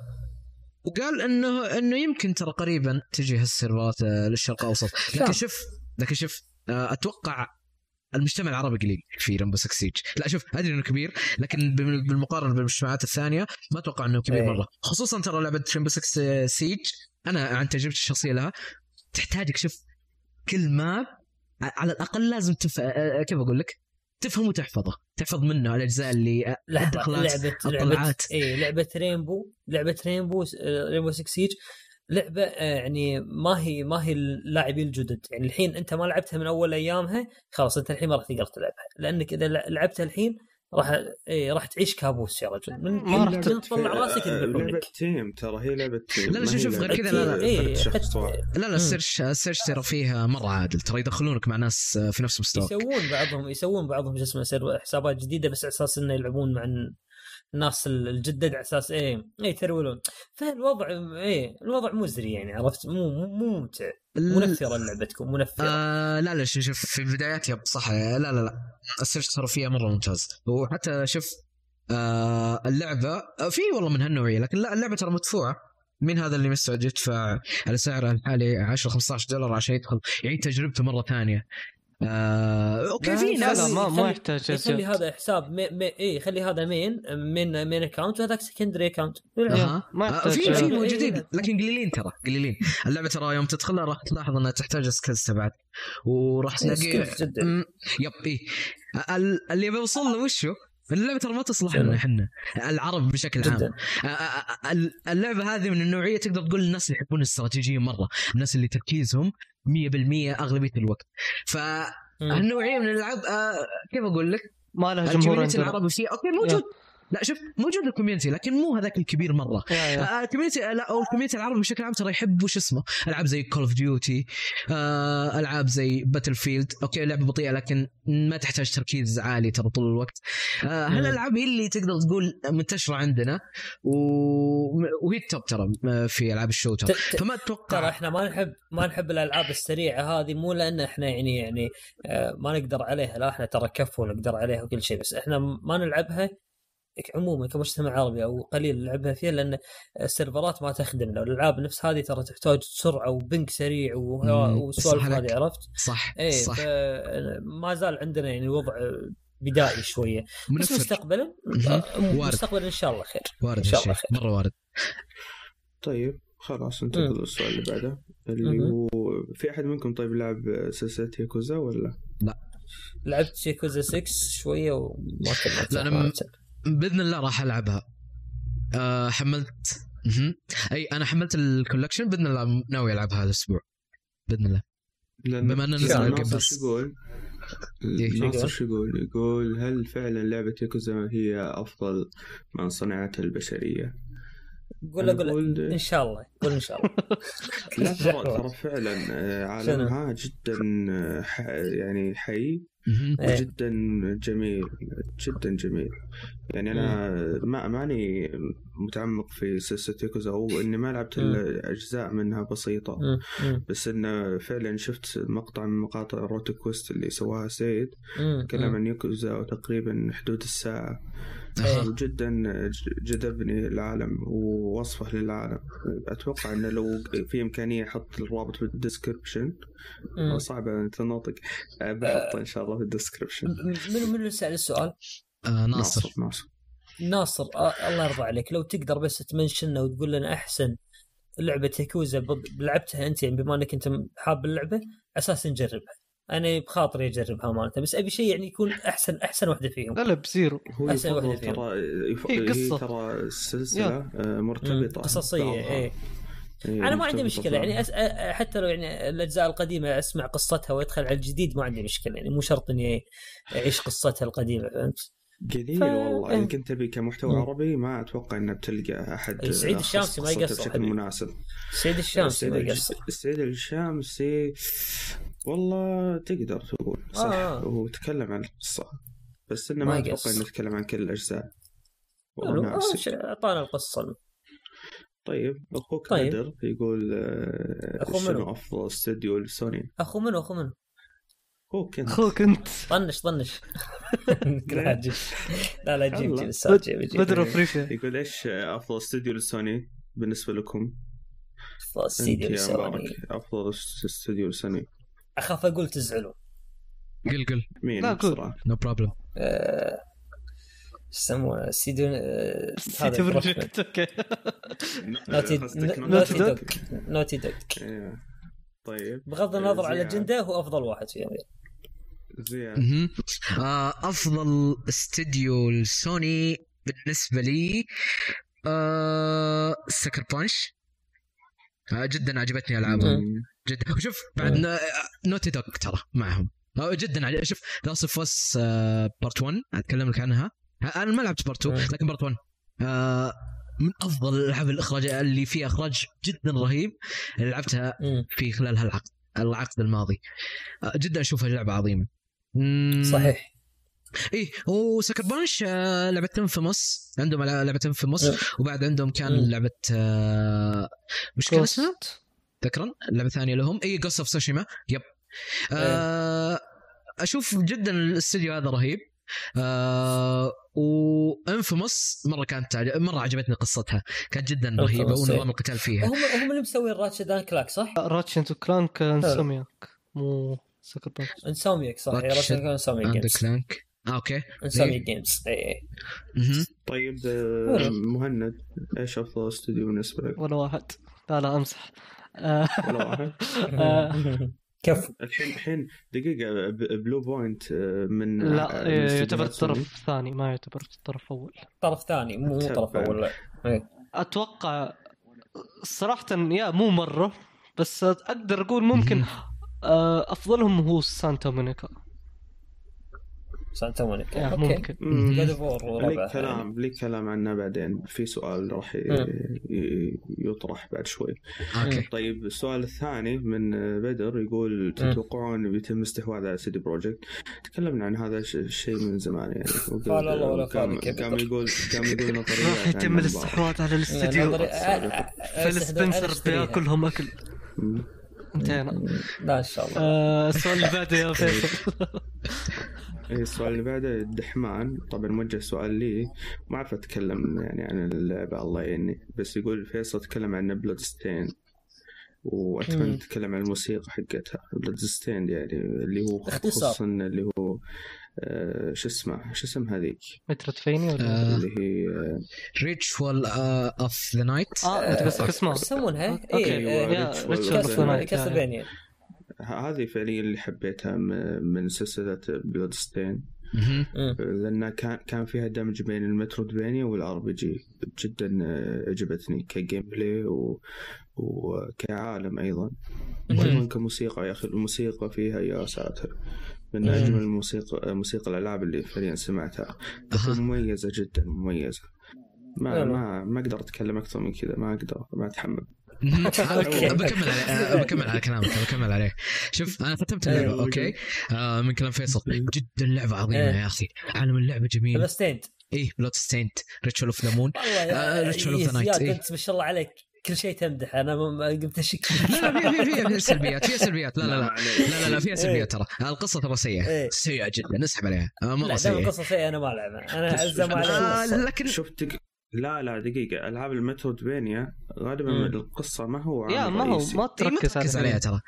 Speaker 2: وقال إنه إنه يمكن ترى قريبا تجي هالسيرفرات آه، للشرق الأوسط لكن. شوف لكن شوف آه، أتوقع المجتمع العربي قليل في Rainbow 6 Siege لا شوف أدري إنه كبير لكن بال- بالمقارنة بالمجتمعات الثانية ما أتوقع إنه كبير
Speaker 1: إيه.
Speaker 2: مرة خصوصا ترى لعبة Rainbow 6 Siege أنا عن تجربتي الشخصية لها تحتاجك شوف كل map على الأقل لازم تف... آه، كيف أقول لك؟ تفهم وتحفظه. تحفظ منه الأجزاء اللي آه، الدخلات
Speaker 1: لعبة
Speaker 2: الطلعات.
Speaker 1: اي لعبة Rainbow لعبة Rainbow Rainbow 6 Siege. لعبة آه، يعني ما هي ما هي اللاعبين الجدد. يعني الحين أنت ما لعبتها من أول أيامها خلاص أنت الحين ما راح تقدر تلعبها. لأنك إذا لعبتها الحين راح اي راح تعيش كابوس يا رجل من
Speaker 4: ما راح
Speaker 1: تطلع راسك
Speaker 3: آه، لعبة تيم ترى هي لعبة تيم
Speaker 2: لا، لا، شوف- شوف، غير كذا، لا، لا.
Speaker 1: إيه،
Speaker 3: شخص واحد.
Speaker 2: لا لا.
Speaker 1: ال
Speaker 2: search ال search ترى فيها مرة عادل ترى يدخلونك مع ناس آه، في نفس مستواك
Speaker 1: يسوون بعضهم يسوون بعضهم شو اسمه حسابات جديدة بس على أساس إنه يلعبون مع الناس الجدد على أساس إيه يترولون فالوضع إيه الوضع مزري يعني عرفت؟ مو مو ممتع. منفرة لعبتكم منفرة.
Speaker 2: آه لا لا شوف في البدايات yep صح. لا لا لا. ال search ترى فيها مرة ممتاز. وحتى شوف آه اللعبة آه في والله من هالنوعية لكن لا اللعبة ترى مدفوعة. مين هذا اللي مستعد يدفع على سعرها الحالي 10 15 دولار عشان يدخل يعيد تجربته مرة ثانية. آه
Speaker 1: okay
Speaker 2: في ناس
Speaker 4: لا ما ما
Speaker 1: يخلي-
Speaker 4: يحتاج
Speaker 1: يخلي. هذا حساب مي مي إيه خلي هذا مين؟ main main account وهذاك secondary account
Speaker 2: أها.
Speaker 4: ما يحتاج
Speaker 2: في في. موجودين
Speaker 1: إيه.
Speaker 2: لكن قليلين ترى قليلين. اللعبة ترى يوم تدخلها راح تلاحظ إنها تحتاج skills بعد. وراح تلاقي
Speaker 1: skills جدا.
Speaker 2: مم، yep ال- اللي بوصل له وشو؟ اللعبة ترى ما تصلح؟ لنا إحنا. العرب بشكل عام.
Speaker 1: جدا.
Speaker 2: آه، آه، آه، ال- اللعبة هذه من النوعية تقدر تقول الناس اللي يحبون الاستراتيجية مرة. الناس اللي تركيزهم 100% أغلبية الوقت ف
Speaker 1: مم.
Speaker 2: هالنوعية من الألعاب آه كيف أقول لك؟
Speaker 4: ما لها جمهور
Speaker 2: ال community
Speaker 4: عندنا
Speaker 2: العربي فيه okay موجود لا شوف موجود ال community لكن مو هذاك الكبير
Speaker 4: مرة.
Speaker 2: آه، ال community لا أو ال community العربي بشكل عام ترى يحب وش اسمه؟ ألعاب زي Call of Duty ألعاب زي Battlefield okay لعبة بطيئة لكن ما تحتاج تركيز عالي ترى طول الوقت. آه،. هالألعاب هي اللي تقدر تقول منتشرة عندنا و... وهي ال top ترى آه، في ألعاب ال
Speaker 1: shooter. ت-
Speaker 2: فما
Speaker 1: ترى
Speaker 2: أتوقع
Speaker 1: إحنا ما نحب ما نحب الألعاب السريعة هذه مو لأن إحنا يعني يعني آه، ما نقدر عليها لا إحنا ترى كفو نقدر عليها وكل شيء بس إحنا ما نلعبها عموما كمجتمع عربي أو قليل نلعبها فيها لأن السيرفرات ما تخدمنا والالعاب نفس هذه ترى تحتاج سرعة و ping
Speaker 2: سريع
Speaker 1: وسوالف. هذه عرفت؟
Speaker 2: صح
Speaker 1: إيه
Speaker 2: صح
Speaker 1: ما زال عندنا يعني وضع بدائي شوية بس مستقبلا.
Speaker 2: وارد.
Speaker 1: مستقبلا إن شاء الله خير
Speaker 2: وارد
Speaker 1: إن شاء الله
Speaker 2: هالشيء مرة وارد
Speaker 3: طيب خلاص ننتقل للسؤال اللي بعده اللي. هو في أحد منكم طيب لعب سلسلة ياكوزا ولا؟
Speaker 1: لعبت شيكوزا 6 شوية وما كملت
Speaker 2: لا، أنا م- بإذن الله راح ألعبها آه حملت. أي أنا حملت الكولكشن بإذن الله ناوي ألعبها هذا الأسبوع بإذن الله بما أنه
Speaker 1: نزل
Speaker 3: ناصر
Speaker 2: الجيم بس.
Speaker 3: يقول؟
Speaker 2: إيه.
Speaker 3: ناصر شو يقول؟ يقول هل فعلا لعبة ياكوزا هي أفضل من صنعتها البشرية؟
Speaker 1: قول قول إن شاء الله قول إن شاء الله
Speaker 3: لا ترى ترى فعلا آه،؟ عالمها جدا آه، ح- يعني حي.
Speaker 1: إيه.
Speaker 3: جدا جميل جدا جميل يعني أنا ما ماني متعمق في سلسلة ياكوزا أو إني ما لعبت الا اجزاء منها
Speaker 1: بسيطة.
Speaker 3: بس إنه فعلا شفت مقطع من مقاطع روتو كويست اللي سواها سيد. تكلم عن ياكوزا تقريبا حدود الساعة
Speaker 2: أها.
Speaker 3: وجدا ج- جذبني العالم ووصفه للعالم. أتوقع إنه لو في إمكانية أحط الرابط في ال
Speaker 1: description.
Speaker 3: صعب إن تنطق أه، بحطه إن شاء الله في الديسكربشن
Speaker 1: من من اللي سال السؤال؟
Speaker 2: آه ناصر.
Speaker 3: ناصر
Speaker 1: ناصر. آه الله يرضى عليك. لو تقدر بس تمنشنا وتقول لنا أحسن لعبة ياكوزا بض- لعبتها أنت يعني بما إنك أنت حاب اللعبة أساس نجربها. أنا بخاطري اجربها امانه بس أبي شيء يعني يكون احسن أحسن واحدة فيهم
Speaker 4: لا لا بزيرو
Speaker 3: هو يفضل
Speaker 1: واحدة فيهم.
Speaker 3: ترى يف...
Speaker 4: هي
Speaker 3: هي
Speaker 4: قصة.
Speaker 3: ترى السلسله آه،
Speaker 1: مم.
Speaker 3: مرتبطه قصصية.
Speaker 1: إيه
Speaker 3: إيه،
Speaker 1: أنا ما عندي مشكلة يعني. أس... حتى لو يعني الأجزاء القديمة أسمع قصتها وأدخل على الجديد ما عندي مشكلة يعني مو شرط إني أعيش قصتها القديمة فهمت؟
Speaker 3: قليل
Speaker 1: ف-
Speaker 3: والله
Speaker 1: إيه.
Speaker 3: ان كنت تبي كمحتوى
Speaker 1: مم.
Speaker 3: عربي ما أتوقع إنه بتلقى أحد
Speaker 1: أي سعيد الشامسي ما يقصر
Speaker 3: بشكل. مناسب
Speaker 1: سعيد الشامسي ما يقصر
Speaker 3: السعيد الشامسي والله تقدر تقول صح
Speaker 1: آه.
Speaker 3: هو تكلم عن القصة بس إنه
Speaker 1: ما.
Speaker 3: أتوقع إنه يتكلم عن كل الأجزاء والله
Speaker 1: آه، أعطانا القصة
Speaker 3: طيب أخوك
Speaker 1: طيب.
Speaker 3: بدر يقول آه،
Speaker 1: أخو
Speaker 3: شنو
Speaker 1: منو؟
Speaker 3: أفضل استوديو لسوني
Speaker 1: أخو منو أخو منو؟
Speaker 3: أخوك أنت
Speaker 4: أخوك أنت
Speaker 1: طنش طنش. لا لا جيب. جيب جيب جيب
Speaker 4: بدر أفريقيا
Speaker 3: يقول إيش أفضل استوديو لسوني بالنسبة لكم؟ يا
Speaker 1: السوني
Speaker 3: مبارك أفضل استوديو لسوني
Speaker 1: أخاف أقول تزعلوا
Speaker 2: قل قل.
Speaker 3: مين
Speaker 4: لا، قول.
Speaker 2: نو بروبلم
Speaker 1: آه، إيش يسمونه؟ سيدو آه،
Speaker 4: سيتي
Speaker 1: هذا
Speaker 4: بروجكت أوكي.
Speaker 1: نوتي
Speaker 3: قصدك
Speaker 1: نوتي دوغ
Speaker 3: إيه. طيب.
Speaker 1: بغض النظر على. الأجندة هو أفضل واحد فيهم.
Speaker 2: مهم. آه أفضل استديو لسوني بالنسبة لي آه Sucker Punch آه جدا عجبتني
Speaker 3: ألعابهم.
Speaker 2: جدا وشوف بعد ن- Naughty Dog ترى معهم. آه جدا شوف Last of Us Part 1 أتكلم لك عنها. ها- أنا ما لعبت Part 2
Speaker 1: مم.
Speaker 2: لكن Part 1 آه من أفضل الالعاب الإخراج اللي فيها إخراج جدا رهيب اللي لعبتها
Speaker 1: مم.
Speaker 2: في خلال هالعقد العقد الماضي. آه جدا أشوفها لعبة عظيمة.
Speaker 1: صحيح.
Speaker 2: إيه و Sucker Punch آه لعبه Infamous عندهم لعبه
Speaker 1: Infamous.
Speaker 2: وبعد عندهم كان. لعبة آه مش كان اسمها؟ تذكرا لعبة ثانية لهم. اي Ghost of Tsushima yep. آه أشوف جدا الاستديو هذا رهيب. آه و Infamous مرة كانت عج- مرة عجبتني قصتها. كانت جدا رهيبة
Speaker 1: Infamous،
Speaker 2: ونظام
Speaker 1: إيه.
Speaker 2: القتال فيها.
Speaker 1: هم هم اللي مسوين Ratchet and Clank صح؟
Speaker 4: Ratchet و Clank Insomniac. مو Sucker Punch
Speaker 1: انسوميك صح. راتشد
Speaker 2: عندك
Speaker 1: جيمز
Speaker 2: كلانك آه أوكي.
Speaker 1: انسوميك جيمز اي اي.
Speaker 3: طيب آه،. مهند إيش أفضل استوديو بالنسبة لك؟
Speaker 4: ولا واحد. لا لا امزح آه،
Speaker 3: ولا واحد
Speaker 4: آه،
Speaker 1: كفو
Speaker 3: الحين الحين دقيقة Bluepoint آه، من
Speaker 4: لا يعتبر
Speaker 3: سوني.
Speaker 4: طرف ثاني ما يعتبر طرف أول.
Speaker 1: طرف ثاني مو طرف. أول. لا. إيه.
Speaker 4: أتوقع صراحة يا مو مرة بس أقدر أقول ممكن آه، أفضلهم هو سانتا مونيكا.
Speaker 1: سانتا مونيكا okay.
Speaker 4: ممكن.
Speaker 3: لي كلام لي كلام عنه بعدين. في سؤال راح يطرح بعد شوي.
Speaker 2: okay.
Speaker 3: طيب السؤال الثاني من بدر يقول تتوقعون بيتم استحواذ على CD Projekt؟ تكلمنا عن هذا الش- الشيء من زمان يعني.
Speaker 1: فال الله ولا
Speaker 3: قام. يقول قام يقول نظريات
Speaker 4: راح يتم. الاستحواذ على الاستديو.
Speaker 1: نظري- أ- أ-
Speaker 4: فيل
Speaker 1: أستحد-
Speaker 4: سبنسر
Speaker 1: أشتريها.
Speaker 4: بياكلهم
Speaker 3: أكل.
Speaker 4: انتهينا.
Speaker 1: لا إن شاء الله.
Speaker 4: آه، السؤال اللي بعده يا فيصل.
Speaker 3: إيه، السؤال اللي بعده الدحمان طبعا موجه سؤال لي ما أعرف أتكلم يعني عن اللعبة الله يعيني بس يقول فيصل تكلم عن بلود ستين واتمنى. تتكلم عن الموسيقى حقتها. بلود ستين يعني اللي هو. خصوصا اللي هو آه شو اسمه شو اسم هذيك؟
Speaker 4: متروفينيا ولا
Speaker 2: آه.
Speaker 3: اللي هي آه
Speaker 2: Ritual of the Night
Speaker 4: آه أنت قصدك
Speaker 1: وش
Speaker 4: اسمها.
Speaker 1: يسمونها؟ إيه،
Speaker 3: of the
Speaker 4: اوف ذا
Speaker 3: ه- هذه فعليا اللي حبيتها من سلسلة
Speaker 2: Bloodstained.
Speaker 3: لأنها كان كان فيها دمج بين ال Metroidvania وال RPG جدا عجبتني ك gameplay و... وكعالم أيضا. وأيضا كموسيقى يا أخي. الموسيقى فيها يا ساتر. من أجمل الموسيقى موسيقى الألعاب اللي فعليا سمعتها. مميزة جدا مميزة. ما. ما ما أقدر أتكلم أكثر من كذا. ما أقدر ما
Speaker 1: أتحمل.
Speaker 2: بكمل عليه بكمل على كلامك بكمل عليه شوف أنا ختمت
Speaker 1: اللعبة.
Speaker 2: أوكي. آه من كلام فيصل. جدا لعبه عظيمة
Speaker 1: إيه.
Speaker 2: يا أخي. عالم اللعبة جميل. Bloodstained إيه Bloodstained Ritual of the Moon
Speaker 1: والله يا
Speaker 2: Ritual of the
Speaker 1: يا
Speaker 2: Night،
Speaker 1: زياد
Speaker 2: إيه.
Speaker 1: أنت ما شاء الله عليك. كل شيء تمدح. أنا ما- ما قمت أشك.
Speaker 2: لا لا فيها فيها فيها سلبيات فيها سلبيات. لا لا لا.
Speaker 3: معليش.
Speaker 2: لا لا, لا فيها سلبيات ترى. القصة ترى سيئة.
Speaker 1: إيه.
Speaker 2: سيئة جدا. اسحب عليها. آه،
Speaker 1: مرة
Speaker 2: سيئة.
Speaker 1: القصة سيئة أنا ما ألعبها. أنا
Speaker 2: ألزم
Speaker 1: علي
Speaker 2: لكن
Speaker 3: شفت دق... لا لا دقيقة ألعاب ال Metroidvania غالبا
Speaker 1: مم.
Speaker 3: القصة ما هو
Speaker 4: يا ما هو. ما تركز
Speaker 2: تركز عليها ترى.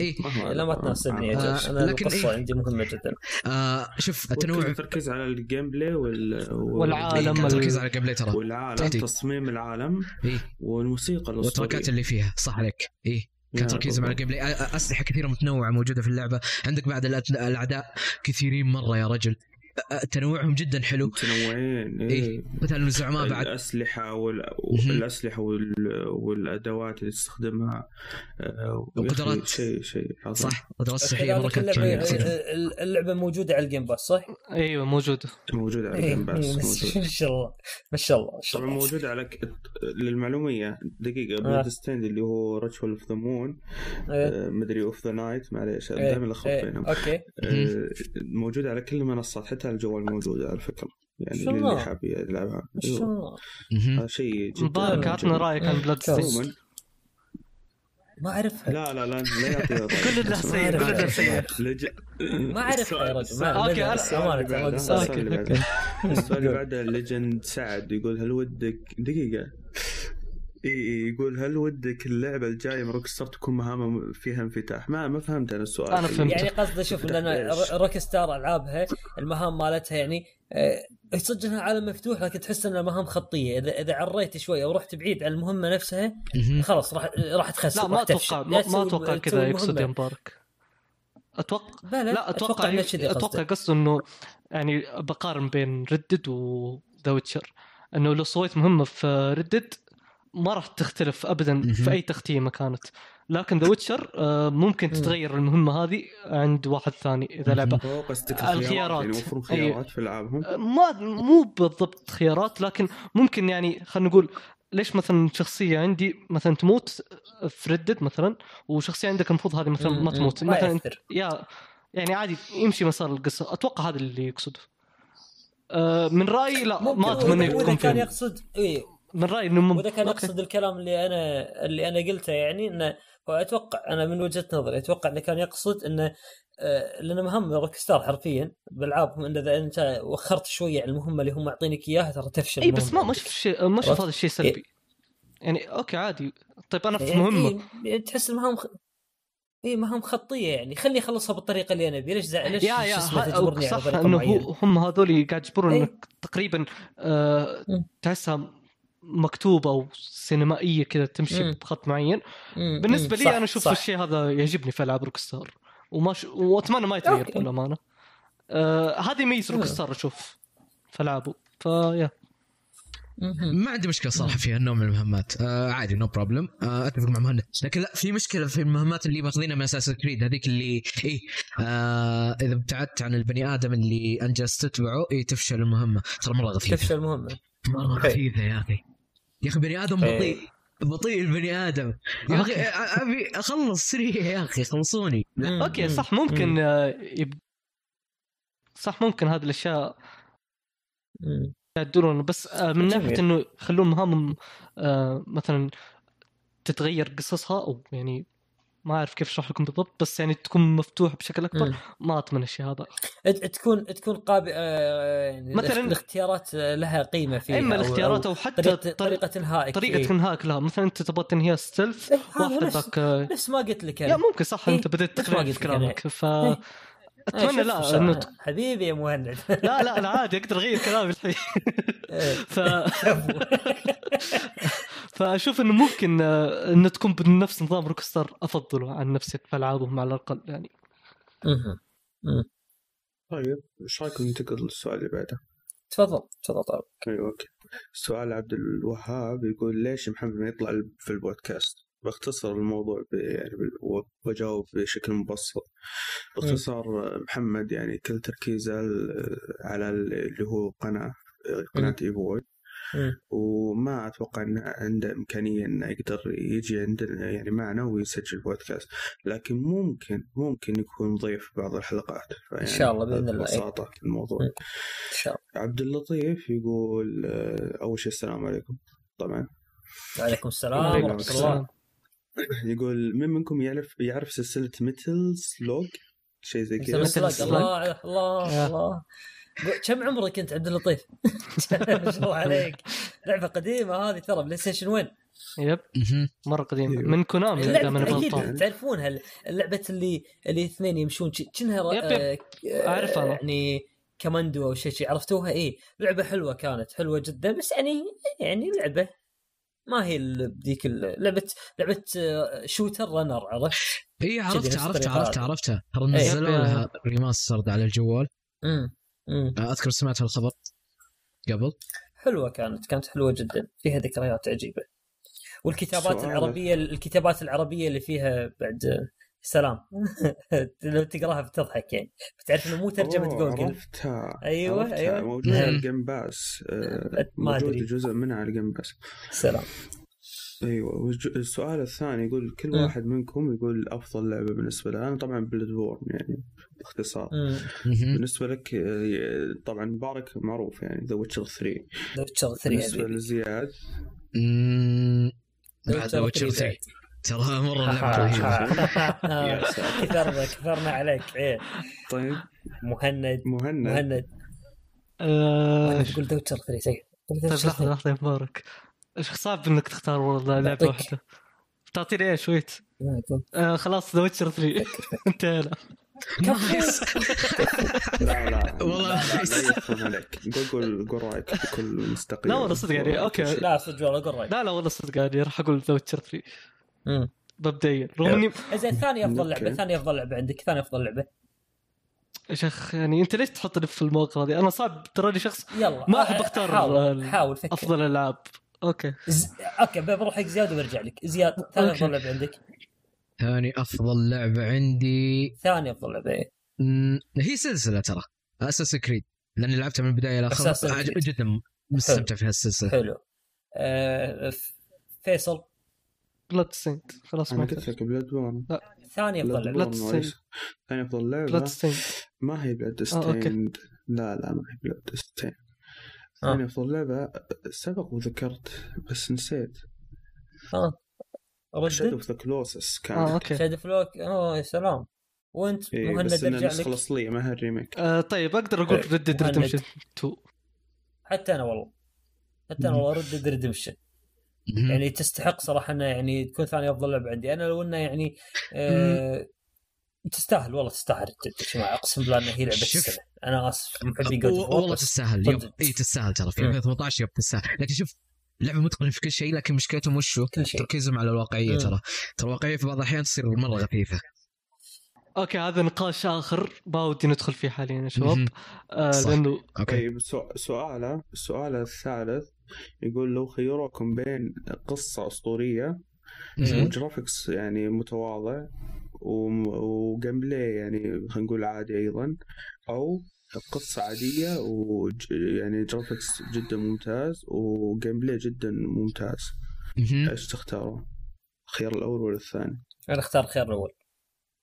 Speaker 2: إيه.
Speaker 3: ما هو
Speaker 1: لا ما تناسبني
Speaker 2: آه،
Speaker 1: أنا
Speaker 2: لكن
Speaker 1: القصة
Speaker 2: إيه.
Speaker 1: عندي مهمه جدا
Speaker 2: آه شوف التنوع
Speaker 3: كل تركيز على ال gameplay وال... وال...
Speaker 4: والعالم.
Speaker 2: إيه، كان
Speaker 4: ال-
Speaker 2: تركيز على قبل ترى
Speaker 3: والعالم
Speaker 2: تهدي.
Speaker 3: تصميم العالم
Speaker 2: إيه.
Speaker 3: والموسيقى الأسطورية
Speaker 2: اللي فيها صح عليك إيه كان
Speaker 3: يا
Speaker 2: تركيزهم على. الجيم بلاي. أسلحة كثيرة متنوعة موجودة في اللعبة عندك بعد الأت- الاعداء كثيرين مرة يا رجل تنوعهم جدا حلو
Speaker 3: متنوعين
Speaker 2: إيه.
Speaker 3: إيه.
Speaker 2: مثلا الزعماء بعد
Speaker 3: الأسلحة وال...
Speaker 2: مهم.
Speaker 3: والأسلحة وال... والأدوات اللي تستخدمها آه،
Speaker 2: وقدرات.
Speaker 3: شيء شيء.
Speaker 2: صح قدرات صحيه
Speaker 1: مرة
Speaker 2: كانت
Speaker 1: اللعبة موجودة على ال Game Pass صح؟
Speaker 4: أيوه موجود
Speaker 3: موجود على
Speaker 1: إيه،
Speaker 3: ال Game Pass
Speaker 1: إيه،
Speaker 3: موجود.
Speaker 1: ما شاء الله ما شاء الله
Speaker 3: طبعا
Speaker 1: الله
Speaker 3: موجود على ك... للمعلومية دقيقة
Speaker 1: آه.
Speaker 3: Bloodstained اللي هو Ritual of the
Speaker 1: Moon
Speaker 3: مدري of the Night معليش دائما
Speaker 1: إيه،
Speaker 3: بينهم
Speaker 1: أوكي
Speaker 3: آه، موجود على كل المنصات حتى على الجوال موجود على فكرة. يعني
Speaker 1: الله.
Speaker 3: اللي حاب يلعبها. أيوه. هذا شيء جدا
Speaker 4: مبارك. عطنا. رأيك عن بلاد
Speaker 3: عموما.
Speaker 1: ما أعرفها.
Speaker 3: لا لا لا لا يعطي
Speaker 4: كل الناس سيء كل الناس
Speaker 3: لج...
Speaker 1: ما أعرفها يا رجل.
Speaker 3: بعده. السؤال اللي بعده. Legend سعد يقول هل ودك دقيقة؟ إي يقول هل ودك اللعبة الجاية من Rockstar تكون مهامها فيها انفتاح؟ ما ما فهمت أنا السؤال
Speaker 4: أنا فهمت.
Speaker 1: يعني قصده شوف لأن؟ Rockstar ألعابها المهام مالتها يعني آه، صدق إنها عالم مفتوح لكن تحس إنها مهام خطية إذا إذا عريت شوي أو رحت بعيد عن المهمة نفسها. خلاص راح راح تخسر
Speaker 4: لا ما. أتوقع
Speaker 1: لا
Speaker 4: ما,
Speaker 1: أتوقع
Speaker 4: كذا يقصد. يا مبارك أتوقع
Speaker 1: بلى
Speaker 4: لا
Speaker 1: أتوقع
Speaker 4: أتوقع
Speaker 1: قصده
Speaker 4: قصده إنه يعني بقارن بين Red Dead و The Witcher إنه لو سويت مهمة في Red Dead ما راح تختلف ابدا. في أي تختيمه كانت لكن The Witcher ممكن
Speaker 1: مم.
Speaker 4: تتغير المهمة هذه عند واحد ثاني إذا
Speaker 3: لعبة قصدك
Speaker 4: الخيارات.
Speaker 3: يعني
Speaker 4: أيوة.
Speaker 3: خيارات في ألعابهم
Speaker 4: ما مو بالضبط خيارات لكن ممكن يعني خلينا نقول ليش مثلا شخصية عندي مثلا تموت في ردد مثلا وشخصية عندك المفروض هذه مثلا ما. تموت
Speaker 1: ما
Speaker 4: مثلا. يا يعني عادي يمشي مسار القصة أتوقع هذا اللي يقصده أه من رأيي لا ما
Speaker 1: أتمنى
Speaker 4: يكون
Speaker 1: كان يقصد اي
Speaker 4: من رأيي إنه.
Speaker 1: وإذا كان. يقصد الكلام اللي أنا اللي أنا قلته يعني انه هو أتوقع أنا من وجهة نظري أتوقع إنه كان يقصد إنه آه، لأن مهمه روك ستار حرفيا بالعابهم إن إذا أنت وخرت شوية عن المهمة اللي هم معطينك إياها ترى تفشل
Speaker 4: إي بس ما أشوف شيء ما
Speaker 1: عرفت؟
Speaker 4: هذا الشيء سلبي يعني أوكي عادي طيب أنا في
Speaker 1: يعني
Speaker 4: مهمة
Speaker 1: إيه تحس المهام خ... إي مهام خطية يعني خلني أخلصها بالطريقة اللي أنا ابي ليش زع... ليش
Speaker 4: يا يا
Speaker 1: تجبرني على
Speaker 4: صح
Speaker 1: طريقه
Speaker 4: إنه هم هذول قاعد يجبرون
Speaker 1: إيه.
Speaker 4: إنك تقريبا آه. تحسها مكتوبه أو سينمائية كذا تمشي
Speaker 1: مم.
Speaker 4: بخط معين.
Speaker 1: مم، بالنسبة
Speaker 4: لي
Speaker 1: صح،
Speaker 4: أنا
Speaker 1: أشوف.
Speaker 4: الشيء هذا يعجبني في ألعاب Rockstar وما ش... وأتمنى ما يتغير
Speaker 1: أوكي.
Speaker 4: بالامانه آه هذه يميز
Speaker 1: Rock.
Speaker 4: star أشوف في ألعابه. فيا
Speaker 2: ما عندي مشكلة صراحة في هالنوع من المهمات. آه عادي no no problem آه أتفق مع مهند. لكن لا في مشكلة في المهمات اللي ماخذينها من Assassin's Creed هذيك اللي اي آه إذا ابتعدت عن البني آدم اللي جالس تتبعه اي تفشل المهمة. ترى مرة غثيثه
Speaker 1: تفشل المهمة.
Speaker 2: مرة غثيثه يا أخي. يا أخي بني آدم
Speaker 1: إيه.
Speaker 2: بطيء بطيء البني آدم يا أخي أبي أخلص سريع يا أخي خلصوني.
Speaker 1: أوكي.
Speaker 4: صح ممكن آه، يب... صح ممكن هذه
Speaker 1: الأشياء.
Speaker 4: يعدلون بس آه، من. ناحية إنه يخلون مهام آه، مثلا تتغير قصصها أو يعني ما أعرف كيف أشرح لكم بالضبط بس يعني تكون مفتوح بشكل
Speaker 1: أكبر.
Speaker 4: ما اضمن الشيء هذا
Speaker 1: تكون تكون قابل يعني
Speaker 4: مثلاً-
Speaker 1: الاختيارات لها قيمة فيها إما
Speaker 4: الاختيارات
Speaker 1: أو
Speaker 4: أو حتى
Speaker 1: طريقه
Speaker 4: طريقه
Speaker 1: انهائك
Speaker 4: طريقه
Speaker 1: إيه.
Speaker 4: إنهاك لها مثلا أنت تبغى تنهيها ستيلث
Speaker 1: إيه،
Speaker 4: واحد
Speaker 1: نفس
Speaker 4: ذاك آه،
Speaker 1: نفس ما قلت لك
Speaker 4: يا
Speaker 1: أنا
Speaker 4: ممكن صح
Speaker 1: إيه،
Speaker 4: انت بديت
Speaker 1: ما
Speaker 4: تخرج
Speaker 1: قلت
Speaker 4: في. كلامك ف
Speaker 1: إيه.
Speaker 4: أتمنى
Speaker 1: شوف
Speaker 4: لا إنه
Speaker 1: حبيبي يا مهند
Speaker 4: لا لا أنا عادي أقدر أغير كلامي الحين
Speaker 1: إيه.
Speaker 4: ف فأشوف إنه ممكن آه، إنه تكون بنفس نظام Rockstar افضله عن نفسي في ألعابهم على الأقل يعني.
Speaker 3: طيب إيش رايكم ننتقل للسؤال اللي بعده؟
Speaker 1: تفضل تفضل طيب
Speaker 3: أيوه أوكي سؤال عبد الوهاب يقول ليش محمد ما يطلع في البودكاست؟ باختصر الموضوع ب- يعني وأجاوب بشكل مبسط. باختصار محمد يعني كل تركيزه على ال- اللي هو قناة قناة
Speaker 1: إيفوي.
Speaker 3: وما أتوقع ان عنده إمكانية إنه يقدر يجي عندنا يعني معنا ويسجل بودكاست. لكن ممكن ممكن يكون ضيف بعض الحلقات. فيعني
Speaker 1: شاء الله بإذن الله.
Speaker 3: ببساطة الموضوع.
Speaker 1: إن شاء الله.
Speaker 3: عبد اللطيف يقول آه، أول شيء السلام عليكم. طبعا.
Speaker 1: وعليكم السلام
Speaker 3: ورحمة.
Speaker 1: الله.
Speaker 3: يقول من منكم يعرف يعرف سلسلة Metal Slug شيء زي كذا
Speaker 1: مثل
Speaker 4: مثل
Speaker 1: ال Slug. الله
Speaker 4: الله.
Speaker 1: الله كم عمرك انت عبد اللطيف؟ ما شاء الله عليك لعبة قديمة هذه ترى PlayStation One؟
Speaker 4: yep
Speaker 2: مهم.
Speaker 4: مرة قديم
Speaker 3: أيوه.
Speaker 4: من Konami
Speaker 1: إذا
Speaker 4: أكيد
Speaker 1: تعرفونها اللعبة اللي اللي اثنين يمشون كأنها. آه،
Speaker 4: أعرفها أنا.
Speaker 1: يعني كماندو أو شيء شيء عرفتوها اي لعبة حلوة كانت حلوة جدا بس يعني يعني لعبة ما هي ال- ذيك ال- لعبه لعبة آه، shooter runner عرفت؟
Speaker 2: اي عرفتها عرفتها عرفتها. عرفتها ترى
Speaker 1: إيه.
Speaker 2: نزلوا. لها remastered على الجوال
Speaker 1: امم امم
Speaker 2: آه، أذكر سمعت الخبر قبل
Speaker 1: حلوة كانت كانت حلوة جدا فيها ذكريات عجيبة والكتابات. العربية الكتابات العربية اللي فيها بعد آه، سلام. لو تقراها بتضحك يعني. بتعرف إنه مو ترجمة
Speaker 3: أوه،
Speaker 1: جوجل.
Speaker 3: عرفتها.
Speaker 1: أيوة،
Speaker 3: عرفتها.
Speaker 1: أيوة.
Speaker 3: موجودة على. ال Game Pass
Speaker 1: ما
Speaker 3: موجود. جزء منها على ال Game
Speaker 1: Pass
Speaker 3: سلام. أيوه السؤال الثاني يقول كل. واحد منكم يقول أفضل لعبة بالنسبة له. أنا طبعا Bloodborne يعني باختصار. بالنسبة لك آه، طبعا مبارك معروف يعني. The Witcher 3
Speaker 1: The Witcher 3 بالنسبة
Speaker 3: لزياد.
Speaker 2: بعد
Speaker 1: The Witcher
Speaker 2: Witcher 3
Speaker 1: 3.
Speaker 2: ترى مرة لعبة
Speaker 3: رهيبة. ساتر.
Speaker 1: كثرنا كثرنا عليك إيه
Speaker 3: طيب.
Speaker 1: مهند.
Speaker 3: مهند.
Speaker 1: مهند.
Speaker 4: آه،
Speaker 1: أنا تقول The Witcher 3 سيء
Speaker 4: طيب لحظة لحظة يا مبارك. إيش صعب إنك تختار والله
Speaker 1: لعبة.
Speaker 4: واحدة؟ تعطيني إيش؟ Witch. آه خلاص The Witcher 3 انتهينا.
Speaker 2: nice
Speaker 3: لا لا.
Speaker 2: والله
Speaker 3: لا, يفهم عليك قول قول رأيك بكل مستقيم.
Speaker 4: لا والله صدق يعني، أوكي.
Speaker 1: لا صدق والله قول رأيك.
Speaker 4: لا لا والله صدق يعني راح أقول The Witcher 3
Speaker 1: مم.
Speaker 4: مبدئيا رغم اني
Speaker 1: زين ثاني أفضل
Speaker 3: لعبة.
Speaker 1: ثاني أفضل لعبة عندك ثاني أفضل لعبة.
Speaker 4: يا شيخ يعني أنت ليش تحطني في المواقف هذه؟ أنا صعب تراني شخص
Speaker 1: يلا.
Speaker 4: ما أحب أختار
Speaker 1: حاول
Speaker 4: ال-
Speaker 1: حاول فكر.
Speaker 4: أفضل الالعاب أوكي.
Speaker 1: ز... أوكي بروح حق زياد وبرجع لك. زياد ثاني. أفضل لعبة عندك.
Speaker 2: ثاني أفضل لعبة عندي.
Speaker 1: ثاني أفضل لعبة.
Speaker 2: مم، هي سلسلة ترى Assassin's Creed. لأني لعبتها من البداية
Speaker 1: Creed.
Speaker 2: جدا مستمتع في هالسلسله
Speaker 1: حلو. آه فيصل.
Speaker 4: Bloodstained خلاص ما
Speaker 3: لك Bloodborne
Speaker 1: ثاني افضل لعبه
Speaker 4: Bloodstained.
Speaker 3: ثاني افضل لعبه
Speaker 4: Bloodstained
Speaker 3: ما هي Blood
Speaker 4: آه،.
Speaker 3: stained لا لا ما هي
Speaker 1: Bloodstained.
Speaker 3: ثاني افضل لعبه سبق وذكرت بس نسيت. آه.
Speaker 1: Shadow
Speaker 3: of the Colossus
Speaker 4: آه
Speaker 3: كانت
Speaker 4: أوكي
Speaker 1: Shadow of اوه يا سلام. وانت
Speaker 3: إيه
Speaker 1: مهند
Speaker 3: بس أرجع
Speaker 1: لك.
Speaker 3: الأصلية ما هي ال remake.
Speaker 4: آه طيب
Speaker 1: أقدر
Speaker 4: أقول. Red
Speaker 1: Dead.
Speaker 4: Redemption 2
Speaker 1: حتى أنا والله. حتى أنا والله Red Dead Redemption
Speaker 2: مهم.
Speaker 1: يعني تستحق صراحة إنه يعني تكون ثاني أفضل لعبة عندي. أنا لو إنه يعني آه تستاهل والله تستاهل. جماعة أقسم بالله انها هي
Speaker 2: لعبة.
Speaker 1: السنة. أنا آسف. محبي
Speaker 2: God والله تستاهل. إي تستاهل ترى. في
Speaker 1: مم.
Speaker 2: 2018 yep تستاهل. لكن شوف لعبة متقنة في كل شيء لكن مشكلتهم وشو؟
Speaker 1: كل شيء.
Speaker 2: تركيزهم على الواقعية
Speaker 1: مم.
Speaker 2: ترى. ترى الواقعية في بعض الأحيان تصير مرة غثيثه
Speaker 4: أوكي هذا نقاش آخر. ما ودي ندخل فيه حاليا يا شباب. آه. لأنه
Speaker 2: أوكي.
Speaker 3: طيب سؤاله السؤال الثالث. يقول لو خيروكم بين قصة أسطورية.
Speaker 2: و
Speaker 3: graphics يعني متواضع و gameplay يعني خلينا نقول عادي أيضا أو قصة عادية ويعني graphics جدا ممتاز و gameplay جدا ممتاز. إيش تختاروا؟ الخيار الأول ولا الثاني؟
Speaker 1: أنا أختار الخيار الأول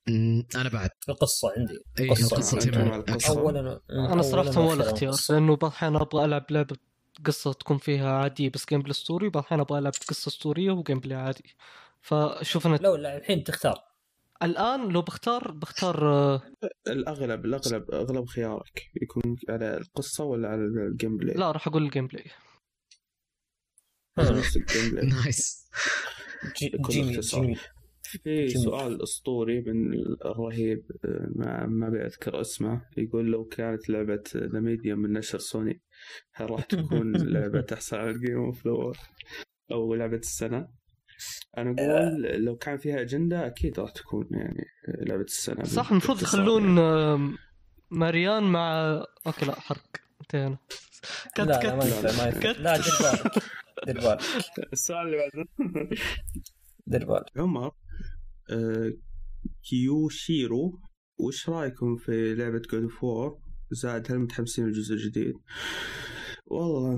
Speaker 2: مم، أنا بعد
Speaker 1: القصة عندي قصة.
Speaker 3: القصة القصة.
Speaker 2: أكثر.
Speaker 1: اولا
Speaker 4: أنا صراحة
Speaker 1: أولاً
Speaker 4: ولا
Speaker 1: وأخيراً
Speaker 4: اختيار
Speaker 1: القصة.
Speaker 4: لأنه بعض الاحيان أبغى ألعب لعبة قصة تكون فيها عادية بس gameplay بعض الأحيان أبغى ألعب قصة اسطوريه و gameplay عادي فشوف أنا
Speaker 1: لا لا الحين تختار
Speaker 4: الآن لو بختار بختار آه،
Speaker 3: الأغلب الأغلب أغلب خيارك يكون على القصة ولا على ال gameplay؟
Speaker 4: لا راح أقول ال gameplay
Speaker 3: نفس
Speaker 2: ال
Speaker 1: gameplay
Speaker 3: nice
Speaker 1: جيمي. جيمي
Speaker 3: في. سؤال اسطوري من الرهيب آه، ما ما بذكر اسمه يقول لو كانت لعبة The Medium من نشر سوني راح تكون لعبة تحصل على ال Game of أو لعبة السنة؟ أنا أقول لو كان فيها أجندة أكيد راح تكون يعني لعبة السنة
Speaker 4: صح المفروض يخلون
Speaker 3: يعني.
Speaker 4: آه، ماريان مع أوكي لا حرق انتهينا. cut
Speaker 1: لا لا cut ما
Speaker 4: cut.
Speaker 1: لا دير بالك
Speaker 3: السؤال اللي بعده.
Speaker 1: دير بالك
Speaker 3: عمر آه، كيوشيرو وش رأيكم في لعبة God of War زائد هل متحمسين للجزء الجديد؟ والله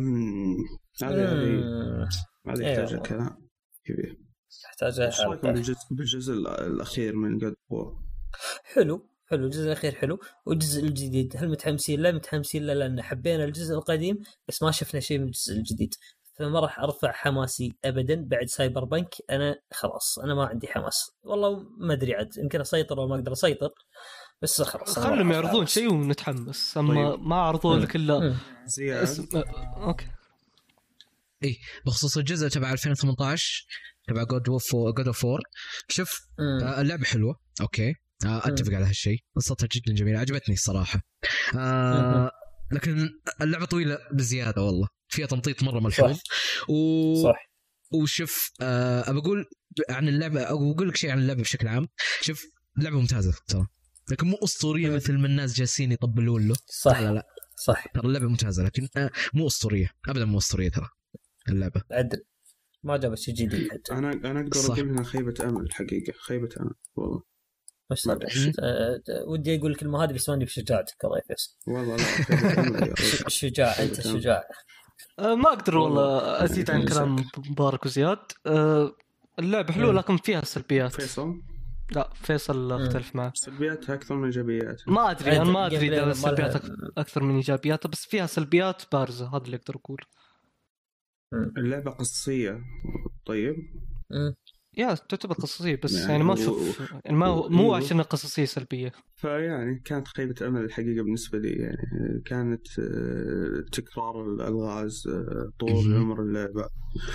Speaker 3: هذه هذه
Speaker 1: مم.
Speaker 3: هذه
Speaker 1: إيه.
Speaker 3: كلام كبير
Speaker 1: تحتاج
Speaker 3: وش
Speaker 1: رأيكم.
Speaker 3: بالجزء بالجزء الأخير من God؟
Speaker 1: حلو حلو الجزء الأخير حلو والجزء الجديد هل متحمسين لا متحمسين لا لأن حبينا الجزء القديم بس ما شفنا شيء من الجزء الجديد فما راح أرفع حماسي ابدا بعد Cyberpunk أنا خلاص أنا ما عندي حماس والله ما أدري عاد يمكن أسيطر ولا ما أقدر أسيطر بس خلاص
Speaker 4: خلهم يعرضون. شيء ونتحمس. أما
Speaker 3: طيب.
Speaker 4: ما عرضوا لك
Speaker 3: إلا
Speaker 4: اسم آه، أوكي.
Speaker 2: اي بخصوص الجزء تبع 2018 تبع God of God of 4 شوف. آه، اللعبة حلوة. أوكي. آه، أتفق على هالشيء. قصتها جدا جميلة. عجبتني الصراحة. آه لكن اللعبة طويلة بزيادة والله. فيها تمطيط مرة ملحوظ.
Speaker 1: صح.
Speaker 2: و...
Speaker 1: صح.
Speaker 2: وشوف آه بقول عن اللعبه أو بقول لك شيء عن اللعبة بشكل عام. شوف لعبة ممتازة ترى. لكن مو أسطورية مثل ما الناس جالسين يطبلون له.
Speaker 1: صح.
Speaker 2: لا لا.
Speaker 1: صح.
Speaker 2: ترى اللعبة ممتازة لكن آه مو أسطورية. ابدا مو أسطورية ترى اللعبة.
Speaker 1: عدل ما جابت شيء جديد حتى.
Speaker 3: أنا أنا أقدر
Speaker 2: صح.
Speaker 3: أقول انها خيبة أمل الحقيقة خيبة أمل. والله.
Speaker 1: بس. آه، ودي أقول الكلمة هذه بس ماني بشجاعتك الله يفس
Speaker 3: والله لا.
Speaker 1: شجاع
Speaker 3: أنت.
Speaker 1: شجاع.
Speaker 4: آه، ما أقدر والله. أزيد عن كلام مبارك وزياد. اللعبة
Speaker 1: حلوة.
Speaker 4: لكن فيها سلبيات.
Speaker 3: فيصل.
Speaker 4: لا فيصل اختلف معه.
Speaker 3: سلبياتها أكثر من ايجابياتها
Speaker 4: ما أدري أنا ما أدري
Speaker 1: إذا
Speaker 4: أك- أكثر من ايجابياتها بس فيها سلبيات بارزة هذا اللي أقدر أقوله.
Speaker 3: اللعبة قصصيه طيب.
Speaker 4: يا تعتبر قصصية بس
Speaker 3: يعني
Speaker 4: يعني ما
Speaker 3: و-
Speaker 4: أشوف يعني ما مو
Speaker 3: و-
Speaker 4: عشان قصصيه سلبية.
Speaker 3: فيعني كانت خيبة أمل الحقيقة بالنسبة لي يعني كانت آه، تكرار الألغاز آه، طول. عمر اللعبة.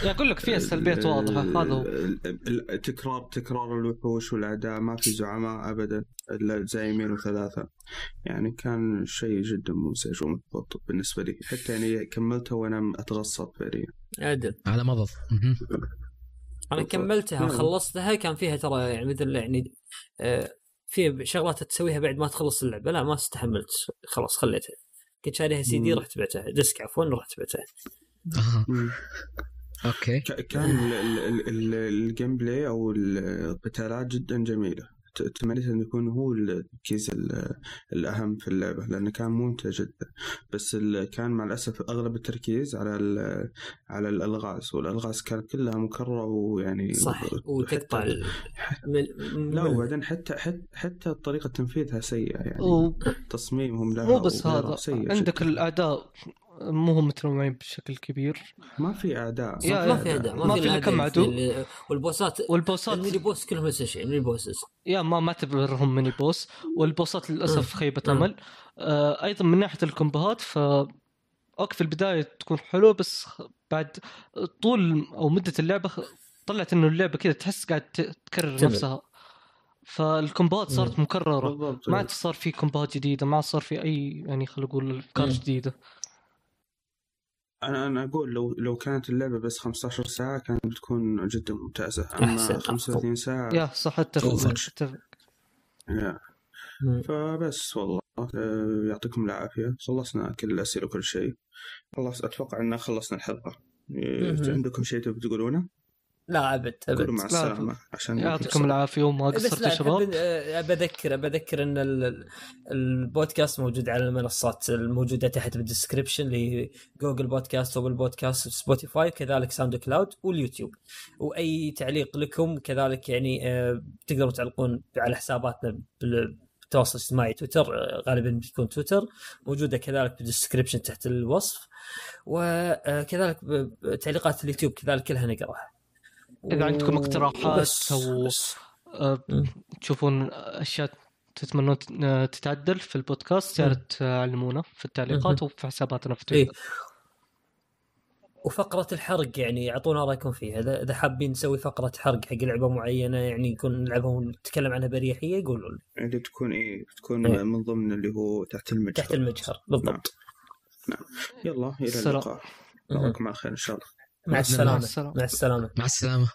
Speaker 4: يعني أقول لك فيها سلبيات
Speaker 3: ال-
Speaker 4: واضحة هذا هو.
Speaker 3: ال- ال- تكرار تكرار الوحوش والأعداء ما في زعماء أبدا إلا زعيمين وثلاثة. يعني كان شيء جدا مزعج ومحبط بالنسبة لي. حتى يعني كملتها وأنا أتغصب فعليا.
Speaker 1: عدل.
Speaker 2: على مضض.
Speaker 3: أنا.
Speaker 1: كملتها
Speaker 3: نعم.
Speaker 1: خلصتها كان فيها ترى يعني مثل يعني آه، في شغلات تسويها بعد ما تخلص اللعبة. لا ما استحملت. خلاص خليتها. كنت شاريها سي دي. رحت بعتها disc عفوا رحت بعتها
Speaker 2: آه.
Speaker 3: أوكي. كان ال- ال- ال- ال gameplay أو القتالات جدا جميلة. تمنيت انه يكون هو التركيز ال- الأهم في اللعبة لأنه كان ممتع جدا بس كان مع الأسف أغلب التركيز على على الألغاز والألغاز كانت كلها مكررة ويعني
Speaker 1: صح وتقطع
Speaker 3: لا وبعدين حتى حتى حتى طريقة تنفيذها سيئة يعني
Speaker 4: و-
Speaker 3: تصميمهم لها
Speaker 4: مو بس هذا
Speaker 3: سيء
Speaker 4: عندك
Speaker 3: جداً.
Speaker 4: الاعداء مو هم متنوعين بشكل كبير.
Speaker 3: ما في أعداء.
Speaker 4: يا-
Speaker 1: ما في اداء
Speaker 4: ما في إلا
Speaker 1: الأعداء
Speaker 4: كم عدو.
Speaker 1: والبوسات.
Speaker 4: والبوسات.
Speaker 1: ال mini boss كلهم نفس الشيء ال mini bosses
Speaker 4: يا ما ما اعتبرهم mini boss. والبوسات للأسف.
Speaker 1: خيبة.
Speaker 4: أمل. آه أيضا من ناحية الكومبوهات ف okay في البداية تكون حلوة بس بعد طول أو مدة اللعبة طلعت إنه اللعبة كذا تحس قاعد تكرر. نفسها. فالكومبوهات صارت
Speaker 3: مكررة.
Speaker 4: ما عاد صار في كومبوهات جديدة ما عاد صار في أي يعني خلينا نقول أفكار
Speaker 1: مم.
Speaker 4: جديدة.
Speaker 3: أنا أنا أقول لو لو كانت اللعبة بس 15 ساعة كانت بتكون جدا ممتازة أما
Speaker 1: أحسن،
Speaker 3: 35 ساعه
Speaker 4: يا صح
Speaker 3: أتفق.
Speaker 1: أتفق.
Speaker 3: فبس والله آه، يعطيكم العافية خلصنا كل الأسئلة وكل شيء خلاص أتوقع ان خلصنا
Speaker 1: الحلقة.
Speaker 3: عندكم شيء تبي تقولونه؟
Speaker 1: لا أبد
Speaker 3: أبد. مع
Speaker 4: لا،
Speaker 3: السلامة عشان
Speaker 4: يعطيكم العافية وما قصرتوا شباب؟
Speaker 1: آه، بذكر بذكر إن ال- ال- البودكاست موجود على المنصات الموجودة تحت بال description اللي Google Podcast و Apple Podcast Spotify كذلك SoundCloud واليوتيوب. وأي تعليق لكم كذلك يعني آه، تقدروا تعلقون على حساباتنا بال- بالتواصل الاجتماعي تويتر غالبا بتكون تويتر موجودة كذلك بال description تحت الوصف. وكذلك تعليقات اليوتيوب كذلك كلها نقراها.
Speaker 4: إذا عندكم اقتراحات
Speaker 1: بس.
Speaker 4: آه،. تشوفون أشياء تتمنون تت- آه، تتعدل في البودكاست يا. ريت تعلمونا في التعليقات. وفي حساباتنا في
Speaker 1: إيه.
Speaker 4: تويتر
Speaker 1: وفقرة الحرق يعني اعطونا رأيكم فيها إذا إذا حابين نسوي فقرة حرق حق لعبة معينة يعني يكون نلعبها ونتكلم عنها بريحية قولوا لي
Speaker 3: اللي تكون إيه تكون
Speaker 1: إيه.
Speaker 3: من ضمن اللي هو تحت المجهر
Speaker 1: تحت المجهر بالضبط
Speaker 3: يلا
Speaker 4: إلى.
Speaker 3: اللقاء نراكم على خير إن شاء الله
Speaker 1: مع
Speaker 4: السلامه
Speaker 1: مع السلامه
Speaker 2: مع السلامه